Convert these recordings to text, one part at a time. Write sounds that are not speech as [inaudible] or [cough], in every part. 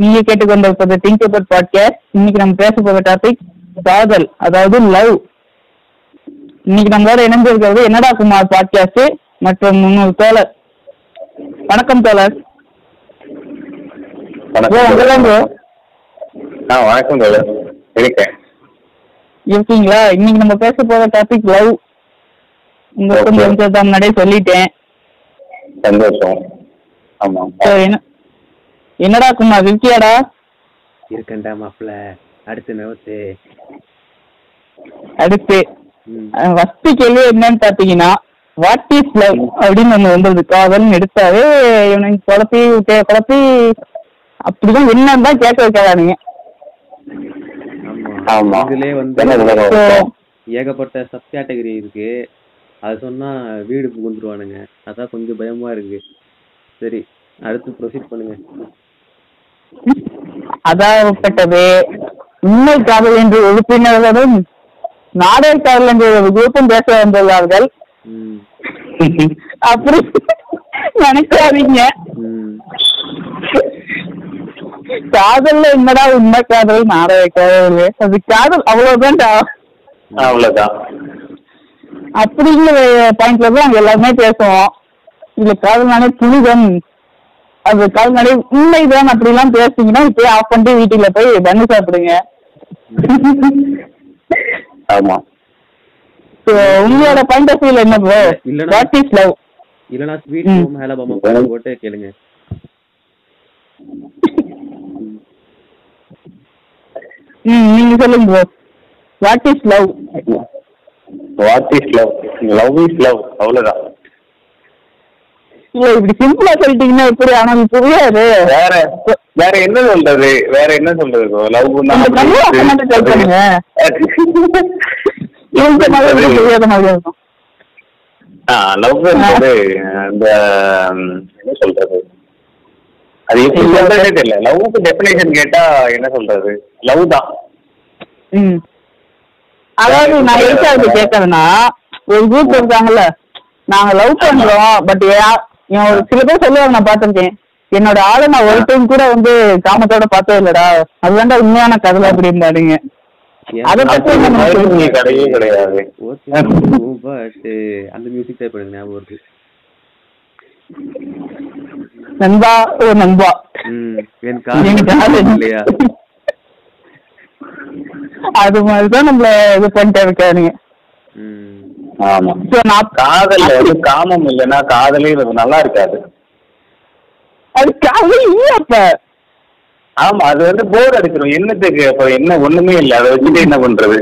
நீங்க கேட்டுக்கொண்டிருப்பது think about podcast இன்னைக்கு நம்ம பேச போகிற டாபிக் காதல் அதாவது லவ் இன்னைக்கு நம்மளோட இணைந்திருக்கிறது என்னடா குமார் பாட்காஸ்ட் மற்றும் முன்னூறு தோழர். வணக்கம் தோழர். வணக்கம் தோழர். இருக்கேன். இருக்கீங்களா? இன்னைக்கு நம்ம பேச போகிற டாபிக் லவ் உங்களுக்கு. கொஞ்சம் முன்னாடியே சொல்லிட்டேன். சந்தோஷம். ஆமா. என்ன என்னடா குமார் இருக்கியாடா இருக்கேன்டா மாப்பிள அடுத்து நவத்து அடுத்து. ஃபர்ஸ்ட் கேள்வி என்னன்னு பாத்தீங்கன்னா வாட் இஸ் லவ் அப்படின்னு ஒண்ணு வந்தது. காதல்னு எடுத்தாவே இவனுக்கு குழப்பி குழப்பி அப்படிதான் என்னன்னு தான் கேட்க வைக்கிறானுங்க இதுலயே வந்து என்ன ஏகப்பட்ட சப் கேட்டகரி இருக்கு. அது சொன்னா வீடு புகுந்துருவானுங்க. அதான் கொஞ்சம் பயமா இருக்கு. சரி அடுத்து ப்ரொசீட் பண்ணுங்க. அதாகப்பட்டது உண்மை காதல் என்று உறுப்பினர்களும் நாடக காதல் என்று ஒரு குரூப்பும் பேச வந்துள்ளார்கள். அப்படி நினைக்காதீங்க. காதல்ல என்னடா உண்மை காதல் நாடக காதல்? அது காதல் அவ்வளவுதான்டா. அவ்வளவுதான். அப்படிங்கிற பாயிண்ட்ல தான் நாங்க எல்லாருமே பேசுவோம். இதுல காதல்னாலே புனிதம். அது காதல்னாலே உண்மைதான் அப்படிலாம் பேசுனீங்கன்னா இப்பயே ஆஃப் பண்ணிட்டு வீட்டுல போய் பண்ணு சாப்பிடுங்க. ஆமா. உங்களோட பாயிண்ட் ஆஃப் வியூல என்ன ப்ரோ வாட் இஸ் லவ் இல்லனா ஸ்வீட். ஹோம் ஹேலா பாமா பாட்டு போட்டு கேளுங்க. ம் நீங்க சொல்லுங்க bro what is love what is love love is love அவ்வளவுதான். இல்ல இப்படி சிம்பிளா சொல்லிட்டீங்கன்னா எப்படி? ஆனால் புரியாது. வேற வேற என்ன சொல்றது? வேற என்ன சொல்றது இருக்கும். லவ் என்பது அந்த என்ன சொல்றது? அது எப்படி சொல்றதே தெரியல. லவ்வுக்கு டெஃபினேஷன் கேட்டா என்ன சொல்றது? லவ் தான். ம். அதாவது நான் எதுக்கு அது கேட்கறேன்னா ஒரு குரூப் இருக்காங்கல்ல நாங்க லவ் பண்றோம் பட் ஒரு சில பேர் சொல்லுவாங்க நான் பார்த்திருக்கேன். என்னோட ஆளை நான் ஒரு டைம் கூட வந்து காமத்தோட பார்த்தது இல்லடா. அதுதான்டா உண்மையான கதை அப்படிம்பாருங்க அதை பத்தி கிடையாது. பட் அந்த மியூசிக் டைப் பண்ணுங்க ஞாபகம் இருக்கு. நண்பா ஓ நண்பா. இல்லையா? அது மாதிரிதான் நம்மள இது பண்ணிட்டு இருக்கானுங்க. ம். ஆமா. காதல்ல வந்து காமம் இல்லைன்னா காதலே நல்லா இருக்காது. அது காதல் இல்ல அப்ப. ஆமா அது வந்து போர் அடிச்சிடும் என்னத்துக்கு? அப்ப என்ன ஒண்ணுமே இல்ல. அதை வச்சுட்டு என்ன பண்றது?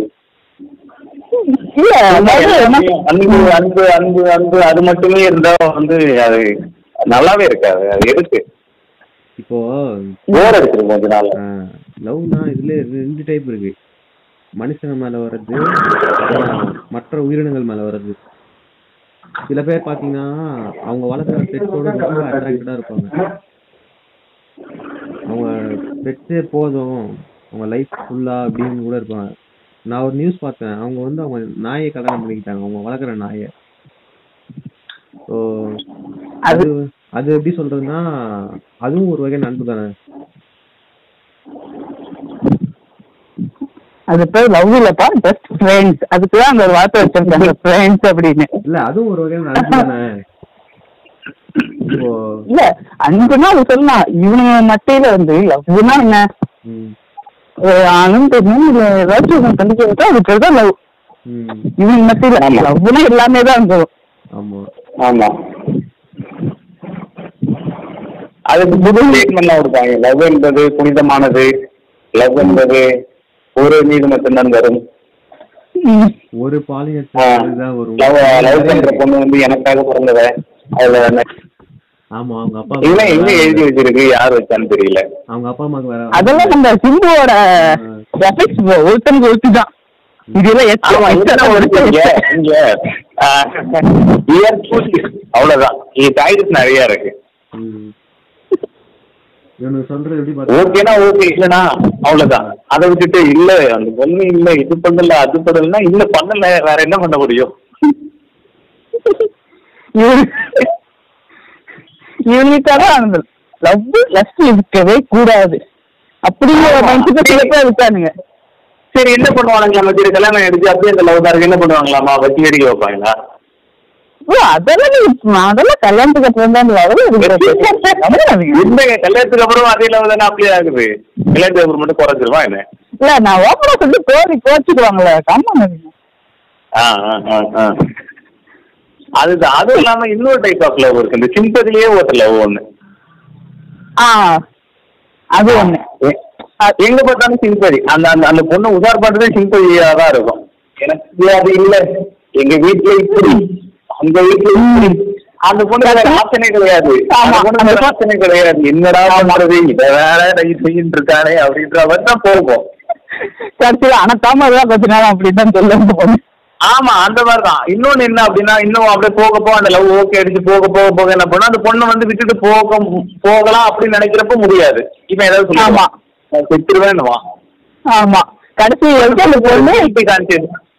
அன்பு அன்பு அன்பு அன்பு அது மட்டுமே இருந்தா வந்து அது நல்லாவே இருக்காது. அது எதுக்கு? இப்போ போர் அடிச்சிடும் கொஞ்ச நாள் லவ்னா இதுல ரெண்டு டைப் இருக்கு. மனுஷங்க மேல வர்றது மற்ற உயிரினங்கள் மேல வர்றது. சில பேர் பாத்தீங்கன்னா அவங்க வளர்க்குற பெட்டோட ரொம்ப அட்ராக்டடா இருப்பாங்க. அவங்க பெட்ஸே போதும் அவங்க லைஃப் ஃபுல்லா அப்படின்னு கூட இருப்பாங்க. நான் ஒரு நியூஸ் பார்த்தேன். அவங்க வந்து அவங்க நாயை கல்யாணம் பண்ணிக்கிட்டாங்க. அவங்க வளர்க்குற நாயை. ஸோ அது அது எப்படி சொல்றதுன்னா அதுவும் ஒரு வகை நண்பு தானே. அது பேர் லவ் இல்லப்பா ஜஸ்ட் ஃப்ரெண்ட்ஸ் அதுக்குதான் அந்த ஒரு வார்த்தை வச்சிருக்காங்க [laughs] ஃப்ரெண்ட்ஸ் அப்படின்னு. இல்ல அதுவும் ஒரு தானே? இப்போ இல்ல அன்புனா அது சொல்லலாம். இவனுங்க மத்தியில வந்து லவ்னா என்ன? ஒரு ஆணும் பெண்ணும் இல்ல ஏதாச்சும் விட்டா அது பேர் தான் லவ் இவங்க ஆமா. லவ்னா எல்லாமே தான் வந்துடும் ஆமா. ஆமா. அதுக்கு புது ஸ்டேட்மெண்ட்லாம் கொடுப்பாங்க? லவ் என்பது புனிதமானது. லவ் என்பது ஒரு மீது மட்டும்தான் வரும். ஒரு வரும். லவ் பண்ற பொண்ணு வந்து எனக்காக பிறந்தவ அதுல என்ன- ஆமா அவங்க அப்பா இதெல்லாம் எங்க எழுதி வச்சிருக்கு யார் வச்சான்னு தெரியல. அவங்க அப்பா அம்மாக்கு வேற அதெல்லாம் நம்ம சிம்புவோட எஃபெக்ட்ஸ் ஒருத்தனுக்கு ஒருத்தி தான். அவ்வளவுதான். நிறைய இருக்கு ம். இவனுக்கு சொல்றது எப்படி பார்த்தா ஓகேனா ஓகே. இல்லனா அவ்வளவுதான். அதை விட்டுட்டு இல்ல அந்த பொண்ணு இல்ல இது பண்ணல அது பண்ணலன்னா இல்ல பண்ணல. வேற என்ன பண்ண முடியும்? இவனுக்காக அந்த லவ் லஸ்ட் இருக்கவே கூடாது. அப்படிங்கிற பேர் இருக்கானுங்க. சரி என்ன பண்ணுவானுங்க? நம்ம சரி கல்யாணம் ஆயிடுச்சு அப்படியே இந்த லவ் என்ன பண்ணுவாங்களாமா வச்சு வேடிக்கை வைப்பாங்களா? அதெல்லாம் அதெல்லாம் கல்யாணத்துக்கு அப்புறம் தான். இந்த கல்யாணத்துக்கு அப்புறம் அதே லவ் தானே அப்படியே ஆகுது. கல்யாணத்துக்கு அப்புறம் மட்டும் குறைஞ்சிருவா என்ன? இல்ல நான் ஓப்பனா சொல்லி கோரி கோச்சுக்குவாங்களே கம்மா ஆ ஆ ஆ ஆ. அதுதான். அதுவும் இல்லாம இன்னொரு டைப் ஆஃப் லவ் இருக்கு. இந்த சிம்பதிலேயே ஒரு லவ் ஒண்ணு. ஆ அது ஒண்ணு. எங்க பார்த்தாலும் சிம்பதி அந்த அந்த அந்த பொண்ணு உதார் பார்த்ததே சிம்பதியா தான் இருக்கும். எனக்கு அது இல்ல. எங்க வீட்டுல இப்படி அந்த வீட்டுல அந்த பொண்ணு ஆப்ஷனே கிடையாது. ஆப்ஷனே கிடையாது. என்னடா இத வேற ரைட் செய்யிட்டு இருக்கானே அப்படின்ற மாதிரி தான் போகும். கடைசியில் அணக்காம தான் கொஞ்ச நேரம் அப்படின்னு தான் ஆமா அந்த மாதிரி தான். இன்னொன்னு என்ன அப்படின்னா இன்னும் அப்படியே போக போக அந்த லவ் ஓகே அடிச்சு போக போக போக என்ன பண்ணா அந்த பொண்ணை வந்து விட்டுட்டு போக போகலாம் அப்படின்னு நினைக்கிறப்ப முடியாது. இவன் ஏதாவது. சொல்லுவான். செத்துருவேன்னுவான். ஆமா. கடைசி வரைக்கும் அந்த பொண்ணு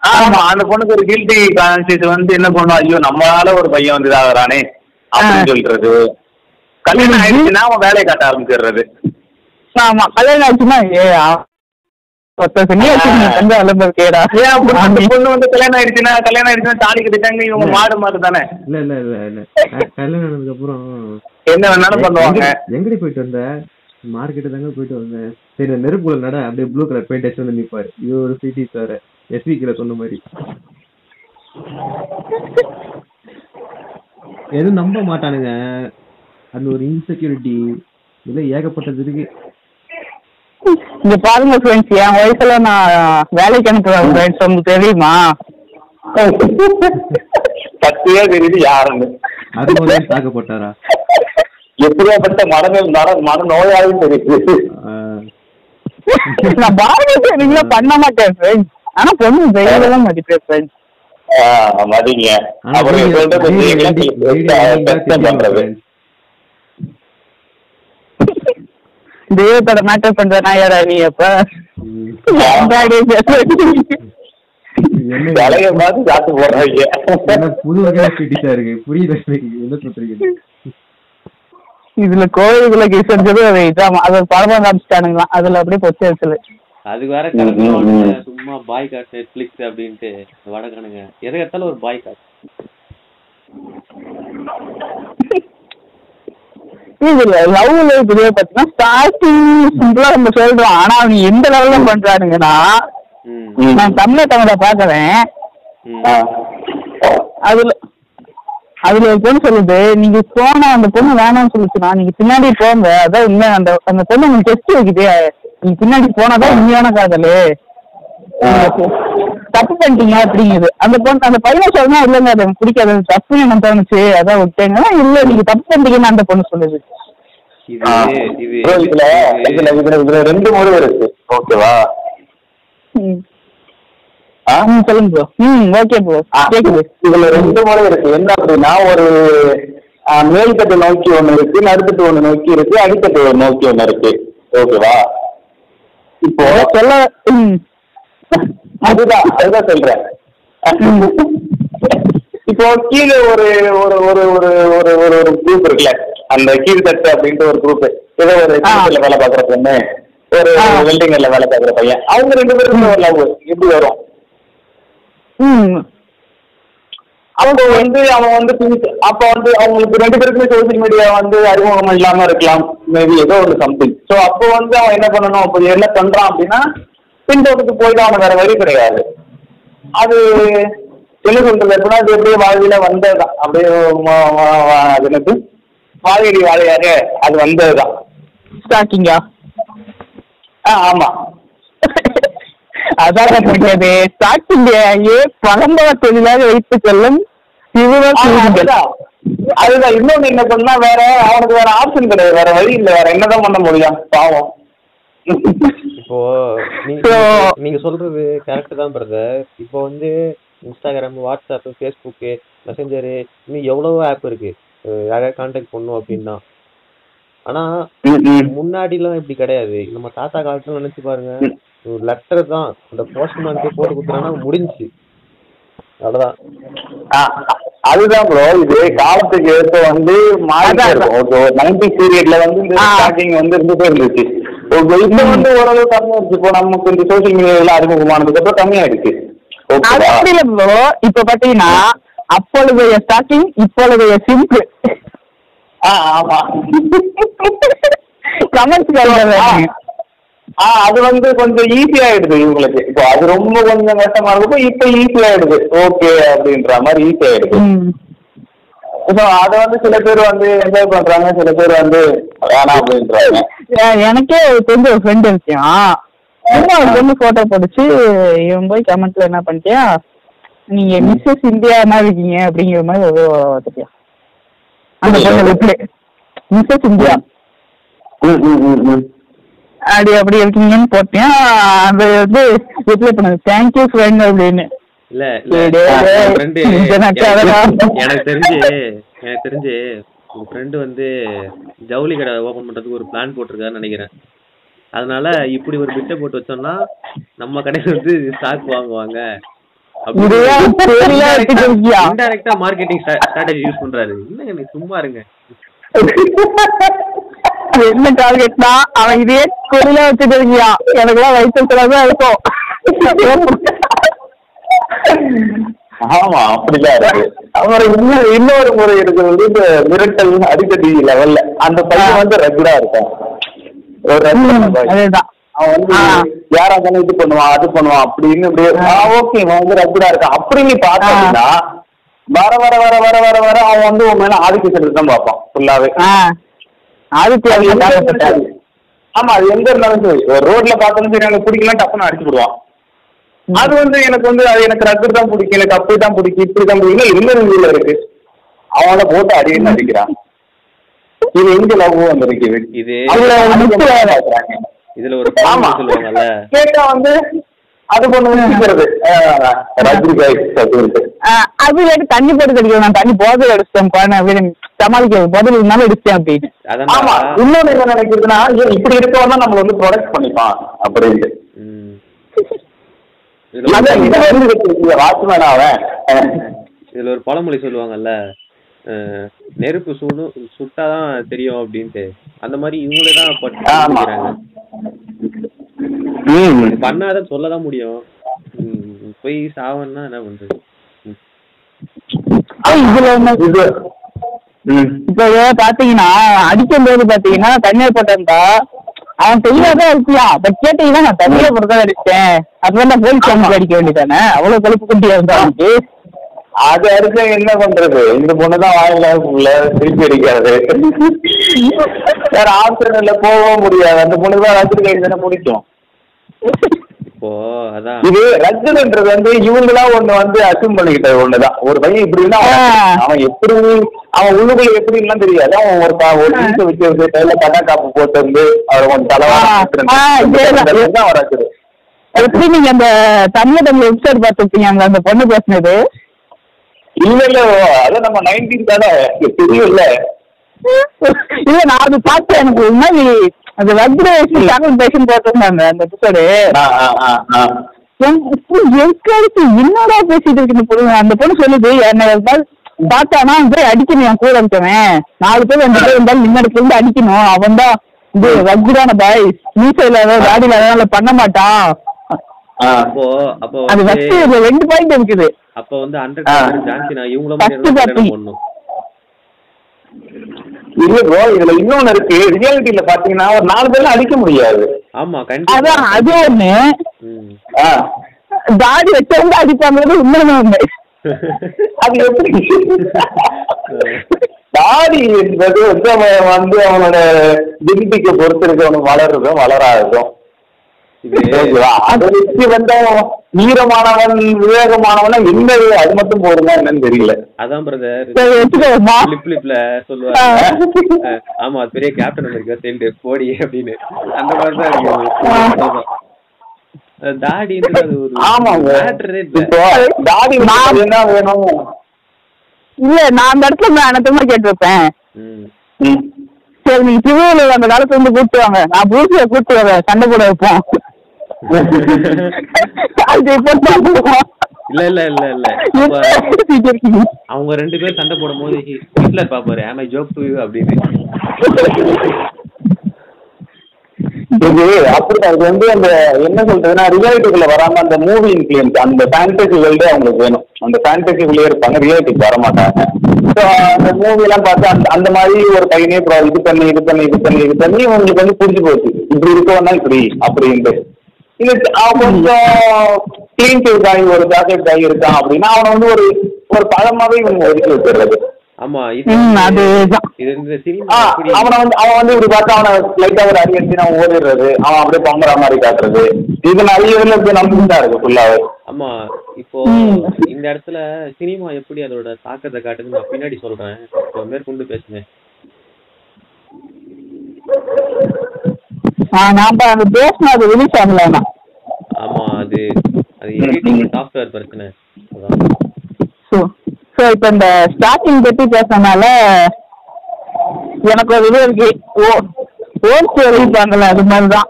ஆமா அந்த பொண்ணுக்கு ஒரு கில்ட்டி கான்சியஸ் வந்து என்ன பண்ணும்? ஐயோ நம்மளால ஒரு பையன் வந்து இதாகிறானே அப்படின்னு. சொல்றது. கல்யாணம் ஆயிடுச்சுன்னா அவன் வேலையை காட்ட ஆரம்பிச்சிடுறது. ஆமா கல்யாணம் ஆச்சுன்னா ஏ பொண்ணு வந்து கல்யாணம் ஆயிடுச்சுன்னா கல்யாணம் ஆயிடுச்சுன்னா தாலி கட்டிட்டாங்க இவங்க மாடு மாடு தானே? இல்ல இல்ல இல்ல இல்ல. [laughs] க- கல்யாணம் ஆனதுக்கு அப்புறம் என்ன வேணாலும் பண்ணுவாங்க. எங்கடி போயிட்டு வந்த? மார்க்கெட்டு தாங்க போயிட்டு வந்தேன் சரி நெருப்புல நட அப்படியே ப்ளூ கலர் பெயிண்ட் அடிச்சு வந்து நிப்பாரு. இது ஒரு சிட்டி சார் எஸ்வி கீழ சொன்ன மாதிரி. எதுவும் நம்ப மாட்டானுங்க. அந்த ஒரு இன்செக்யூரிட்டி இதுல ஏகப்பட்டது இருக்கு. இங்க பாருங்க ஃப்ரெண்ட்ஸ் என் வயசுல நான் வேலைக்கு அனுப்புவேன் ஃப்ரெண்ட்ஸ் உங்களுக்கு தெரியுமா? சத்தியா தெரியுது யாருன்னு அறுபது தாக்கப்பட்டாரா? எப்படியாப்பட்ட மன மன மன நோயாலும் தெரியுது நான் பாருங்க நீங்களா பண்ண மாட்டேன் ஃப்ரெண்ட்ஸ் ஆனா பொண்ணு தைரியெல்லாம் மதிப்பேன் மதிங்க. அப்புறம் சொல்றது. தெய்வத்தோட மேட்டர் பண்ற நாயாரா நீ அப்ப? இதுல கோயிலுக்குள்ள கிஸ் அடிச்சது அது இதாமா அது அதுல அப்படியே பொச்சு வச்சது அது வேற ம். சும்மா பாய் காட் நெட்ஃபிளிக்ஸ் அப்படின்ட்டு வடக்கணுங்க. எதை எடுத்தாலும் ஒரு பாய் காட் இதுல பாத்தீங்கன்னா ஸ்டார்டிங் சிம்பிளா நம்ம சொல்றோம். ஆனா அவங்க எந்த லெவல்ல பண்றானுங்கன்னா நான் தமிழ தமிழ பாக்குறேன். அதுல அதுல ஒரு பொண்ணு சொல்லுது நீங்க போனா அந்த பொண்ணு வேணாம்னு சொல்லுச்சுன்னா நீங்க பின்னாடி போங்க. அதான் உண்மை. அந்த அந்த பொண்ணு உங்களுக்கு டெஸ்ட் வைக்குது. நீங்க பின்னாடி போனாதான் உண்மையான காதலு? தப்பு பண்ணிட்டீங்க அப்படிங்குது. அந்த பொண்ணு அந்த பையன் சொன்னா இல்லைங்க அது எனக்கு பிடிக்காது. அது தப்பு எனக்கு தோணுச்சு அதான் விட்டேங்க இல்ல நீங்க தப்பு பண்ணிட்டீங்கன்னு அந்த பொண்ணு சொல்லுது. இதுல இதுல இதுல ரெண்டு முறை இருக்கு ஓகேவா? ம். ஆ? ம், சொல்லுங்க ப்ரோ. ம் ஓகே ப்ரோ. கேக்குது. இதுல ரெண்டு முறை இருக்கு. என்ன அப்படின்னா ஒரு மேல்தட்டு நோக்கி ஒண்ணு இருக்கு நடுத்தட்டு ஒண்ணு நோக்கி இருக்கு அடித்தட்டு ஒண்ணு நோக்கி ஒண்ணு இருக்கு. ஓகேவா? இப்போ சொல்ல அதுதான் அதுதான் சொல்றேன். இப்போ கீழே ஒரு ஒரு ஒரு ஒரு ஒரு ஒரு ஒரு குரூப் இருக்குல்ல. அந்த கீழ்த்தட்டு அப்படின்ட்டு ஒரு குரூப் ஏதோ ஒரு. கீழ்ல வேலை பாக்குற பொண்ணு ஒரு. வெல்டிங்கர்ல வேலை பாக்குற பையன். அவங்க ரெண்டு பேருக்குமே ஒரு லவ் எப்படி வரும்? அவங்க வந்து அவன் வந்து அப்ப வந்து அவங்களுக்கு ரெண்டு பேருக்குமே சோசியல் மீடியா வந்து அறிமுகம் இல்லாம இருக்கலாம். மேபி ஏதோ ஒரு சம்திங் ஸோ அப்போ வந்து அவன் என்ன பண்ணணும்? அப்போ என்ன பண்றான் அப்படின்னா பின்தோட்டத்துக்கு போயிட்டு அவனுக்கு வேற வழி கிடையாது. அது என்ன சொல்றது எப்படின்னா அது எப்படியே வாழ்வில வந்ததுதான். அப்படியே அது எனக்கு வாழ்வியடி வாழையாக அது வந்ததுதான். ஸ்டாக்கிங்கா ஆ ஆமா. முடியாது ஸ்டாக்கிங் ஏ பரம்பர தொழிலாக ஆமா, சிறுமிகள். அதுதான். இன்னொன்னு என்ன பண்ணா வேற அவனுக்கு வேற ஆப்ஷன் கிடையாது. வேற வழி இல்ல. வேற என்னதான் பண்ண முடியும்? பாவம். இப்போ நீங்க சொல்றது கரெக்ட் தான் பிரதர் இப்போ வந்து இன்ஸ்டாகிராம் வாட்ஸ்அப் ஃபேஸ்புக்கு மெசஞ்சரு இன்னும் எவ்வளவோ ஆப் இருக்கு. யாரையா கான்டாக்ட் பண்ணும் அப்படின்னா. ஆனா ம், ம். முன்னாடிலாம் இப்படி கிடையாது. நம்ம தாத்தா காலத்துல நினைச்சு பாருங்க. ஒரு லெட்டர் தான். அந்த போஸ்ட்மேனுக்கு போட்டு கொடுத்தாங்கன்னா முடிஞ்சுச்சு. அவ்வளவுதான். ஆ, அதுதான் ப்ரோ இது காலத்துக்கு ஏற்ப வந்து அதான், இருக்கும். நைன்டி பீரியட்ல வந்து இந்த. ஸ்டார்டிங் வந்து இருந்துட்டே இருந்துச்சு. இப்போ வந்து ஓரளவு கம்மியாயிடுச்சு இப்போ நமக்கு இந்த சோசியல் மீடியாவில் அறிமுகமானதுக்கு அப்புறம் கம்மியாயிடுச்சு அது அப்படி இல்ல ப்ரோ இப்ப பாத்தீங்கன்னா அப்பொழுதைய ஸ்டார்டிங் இப்பொழுதைய சிம்பிள் ஆ ஆமா. [laughs] கமெண்ட்ஸ் ஆ அது வந்து கொஞ்சம் ஈஸி ஆயிடுது இவங்களுக்கு. இப்போ அது ரொம்ப கொஞ்சம் கஷ்டமா இருக்கப்போ இப்போ ஈஸி ஆயிடுது. ஓகே அப்படின்ற மாதிரி ஈஸி ஆயிடுது. ஸோ அதை வந்து சில பேர் வந்து என்ஜாய் பண்றாங்க சில பேர் வந்து வேணாம் அப்படின்றாங்க. எனக்கே தெரிஞ்ச ஒரு ஃப்ரெண்ட் இருக்கான் சும்மா ஒரு பொண்ணு போட்டோ போட்டுச்சு இவன் போய் கமெண்ட்ல என்ன பண்ணிட்டியா? நீங்க மிஸ்ஸஸ் இந்தியா என்ன இருக்கீங்க அப்படிங்கிற மாதிரி ஒரு வந்துட்டியா? அந்த பொண்ணு ரிப்ளை மிஸ்ஸஸ் இந்தியா அப்படி அப்படி இருக்கீங்கன்னு போட்டேன். அது வந்து ரிப்ளை பண்ணது. தேங்க்யூ ஃப்ரெண்ட் அப்படின்னு. இல்ல. [laughs] எனக்கு- தெரிஞ்சு எனக்கு தெரிஞ்சு உங்க ஃப்ரெண்டு வந்து ஜவுளி கடை ஓபன் பண்றதுக்கு ஒரு பிளான் போட்டிருக்காருன்னு நினைக்கிறேன். அதனால இப்படி ஒரு பிட்டை போட்டு வச்சோம்னா நம்ம கடையில வந்து ஸ்டாக் வாங்குவாங்க? இன்டைரக்டா மார்க்கெட்டிங் ஸ்ட்ராட்டஜி யூஸ் பண்றாரு. என்னங்க சும்மா இருங்க. [laughs] என்ன டார்கெட்னா அவன் இதே கொடியில வச்சுட்டு இருக்கியா? எனக்குலாம் வயிற்று தான் இருக்கும். ஆமா அப்படிதான் இருக்கு. அப்புறம் இன்னும் இன்னொரு முறை இருக்கிறது வந்து இந்த மிரட்டல் அடிக்கடி லெவல்ல அந்த பையன் வந்து ரெகுலரா இருக்கான். ஒரு. அதேதான். அவன் வந்து. யாரா இருந்தாலும் இது பண்ணுவான் அது பண்ணுவான் அப்படின்னு இப்படியே ஓகே இவன் வந்து ரெகுலரா இருக்கான். அப்படி நீ பார்த்தீங்கன்னா வர வர வர வர வர வர அவன் வந்து உன் மேல ஆதிக்க செலுத்தி தான் பார்ப்பான் ஃபுல்லாவே ஆ ஆதித்யா அது எங்க இருந்தாலும் தாக்கப்பட்டாரு. ஆமா அது எங்க இருந்தாலும் சரி. ஒரு ரோட்ல பார்த்தாலும் சரி எனக்கு பிடிக்கலாம் டப்புன்னு அடிச்சு விடுவான் அது வந்து எனக்கு வந்து அது எனக்கு ரக்கு தான் பிடிக்கும் எனக்கு அப்படி தான் பிடிக்கும் இப்படி தான் பிடிக்கும். இல்ல ரிவ்யூல இருக்கு. அவனை போட்டு அடின்னு அடிக்கிறான். இது எங்க லவ் வந்திருக்கு இது. இதுல ஒரு ஆமா. கேட்டா வந்து அது தண்ணி போட்டு கடிக்கிறேன் நான் தண்ணி போதை அடிச்சிட்டேன். பாரு அப்படின்னு சமாளிக்கிறது பதில் இருந்தாலும் அடிச்சேன் அப்படின்னு. ஆமா இன்னொன்னு என்ன நினைக்கிறதுன்னா இப்படி இருக்கவன் தான் நம்மள வந்து ப்ரொடக்ட் பண்ணிப்பான் அப்படின்ட்டு. ம். இதுல ஒரு- பழமொழி சொல்லுவாங்கல்ல நெருப்பு சுடு சுட்டாதான் தெரியும் அப்படின்ட்டு. அந்த மாதிரி இவங்களே தான் பண்ணாத சொல்லதான் முடியும். ம், போய் சாவன்னா என்ன பண்றது? ம். ஆ, இதுல என்ன? இது. ம். இப்ப பாத்தீங்கன்னா அடிக்கும் போது பாத்தீங்கன்னா தண்ணியை போட்டிருந்தா அவன் தெரியாதான் இருக்கலாம் பட் கேட்டீங்கன்னா நான் தண்ணியை போட்டு அடிச்சேன். அதுதான் நான் போலீஸ் ஸ்டேஷனுக்கு அடிக்க வேண்டியதானே அவ்வளவு கழுப்பு குட்டியா இருந்தா அவனுக்கு? அது அடிச்சா என்ன பண்றது? இந்த பொண்ணு தான் வாயில உள்ள திருப்பி அடிக்காது வேற ஆப்ஷன் இல்ல போகவும் முடியாது. அந்த பொண்ணு தான் ரஜினி கைது தானே பிடிக்கும். இது ரஜினின்றது வந்து இவங்களா ஒண்ணு வந்து அசியூம் பண்ணிக்கிட்டது ஒண்ணுதான். ஒரு பையன் இப்படி இருந்தா அவன். அவன் எப்படி அவன் உள்ளுக்குள்ள எப்படி எல்லாம் தெரியாது. அவன் ஒரு ஒரு ஜீன்ஸ் வச்சு வந்து கையில கடா காப்பு போட்டு வந்து அவர் கொஞ்சம் ரஜினி எப்படி நீங்க அந்த தமிழ் தமிழ் வெப்சைட் பார்த்துருப்பீங்க அந்த பொண்ணு பேசுனது? இல்ல இல்ல அதான் நம்ம நைன்டீன் தானே. தெரியும் இல்ல நான் அது பார்த்தேன். எனக்கு ஒரு மாதிரி அந்த வக்ரேஷன் சேனல் பேஷன் போட்டிருந்தாங்க அந்த எபிசோடு எதுக்கு என்னடா பேசிட்டு இருக்கு பொண்ணு? அந்த பொண்ணு சொல்லுது என்ன பார்த்தானா? போய் அடிக்கணும் என் கூட இருக்கவன். நாலு பேர் ரெண்டு பேர் இருந்தாலும் முன்னாடி இருந்து அடிக்கணும். அவன் தான் இது வக்ரான பாய். மீசையில தாடி அதனால பண்ண மாட்டான். ஆ அப்போ அப்போ அது ரெண்டு பாயிண்ட் இருக்குது. அப்போ வந்து ஹண்ட்ரட். ஜான்சி நான் இவங்கள மாதிரி இல்ல ப்ரோ இதுல இன்னொன்னு இருக்கு. ரியாலிட்டியில பாத்தீங்கன்னா ஒரு நாலு பேர்ல அடிக்க முடியாது. ஆமா கண்டிப்பா. அது ஒண்ணு. தாடி வச்சவங்க அடிப்பாங்கிறது உண்மையான உண்மை அது எப்படி? தாடி என்பது வந்து அவன் வந்து அவனோட ஜெனட்டிக்கை பொறுத்து இருக்கு அவனுக்கு வளருதும் வீரமானவன் விவேகமானவன் என்ன? அது மட்டும் என்னன்னு தெரியல. அதான் பிரதர் [laughs] சொல்லுவாங்க ஆமா அது பெரிய கேப்டன் சேர்ந்து போடி அப்படின்னு. அந்த மாதிரி தான் இருக்கு தாடின்றது ஒரு ஆமாங்க தாடி என்ன வேணும்? இல்ல நான் அந்த இடத்துல நான் அனத்தமா கேட்டிருப்பேன். ம். ம். சரி நீங்க திருவள்ளுவர் அந்த காலத்துல இருந்து கூப்பிட்டு வாங்க. நான் புரூசிய கூப்பிட்டு வரேன். சண்டை போட வைப்போம். இல்ல இல்ல இல்ல இல்ல? அவங்க ரெண்டு பேர் சண்டை போடும் போது ஹிட்லர் பாப்பாரு ஆமா ஜோக் டு யூ அப்படின்னு. இது அப்படிதான் இது வந்து அந்த என்ன சொல்றதுன்னா ரியாலிட்டிக்குள்ள வராம அந்த மூவி இன்ஃபுளுன்ஸ் அந்த ஃபேண்டசி வேர்ல்டு அவங்களுக்கு வேணும். அந்த ஃபேண்டசிக்குள்ளேயே இருப்பாங்க ரியாலிட்டிக்கு வர மாட்டாங்க ஸோ அந்த மூவி எல்லாம் பார்த்து அந்த அந்த மாதிரி ஒரு பையனே இது பண்ணி இது பண்ணி இது பண்ணி இது பண்ணி உங்களுக்கு வந்து புரிஞ்சு போச்சு. இப்படி இருக்கவனா இப்படி அப்படின்ட்டு. இது அவன் கொஞ்சம் கிளீன் ஷேவ் ஆகி ஒரு ஜாக்கெட் ஆகி இருக்கான் அப்படின்னா அவனை வந்து ஒரு ஒரு பழமாவே இவங்க ஒதுக்கி வச்சிடுறது ஆமா இது அவனை வந்து அவன் வந்து இப்படி பார்த்தா அவனை லைட்டா ஒரு அடி அடிச்சு அவன் ஓடிடுறது. அவன் அப்படியே பம்பரா மாதிரி காட்டுறது. இது நிறைய இதுல இப்படி தான் இருக்கு ஃபுல்லாவே ஆமா இப்போ. இந்த இடத்துல சினிமா எப்படி அதோட தாக்கத்தை காட்டுதுன்னு நான் பின்னாடி சொல்றேன். இப்போ மேற்கொண்டு பேசுங்க ஆ, நாம அந்த பேசின அது ரிலீஸ் ஆகலாம் ஆமா அது எடிட்டிங் சாஃப்ட்வேர் பிரச்சனை. அதான். ஸோ ஸோ இப்போ இந்த ஸ்டார்டிங் பற்றி பேசுறதுனால எனக்கு ஒரு இது இருக்கு. ஓ ஓல்ஸ் எழுதிப்பாங்கல்ல அது மாதிரி தான்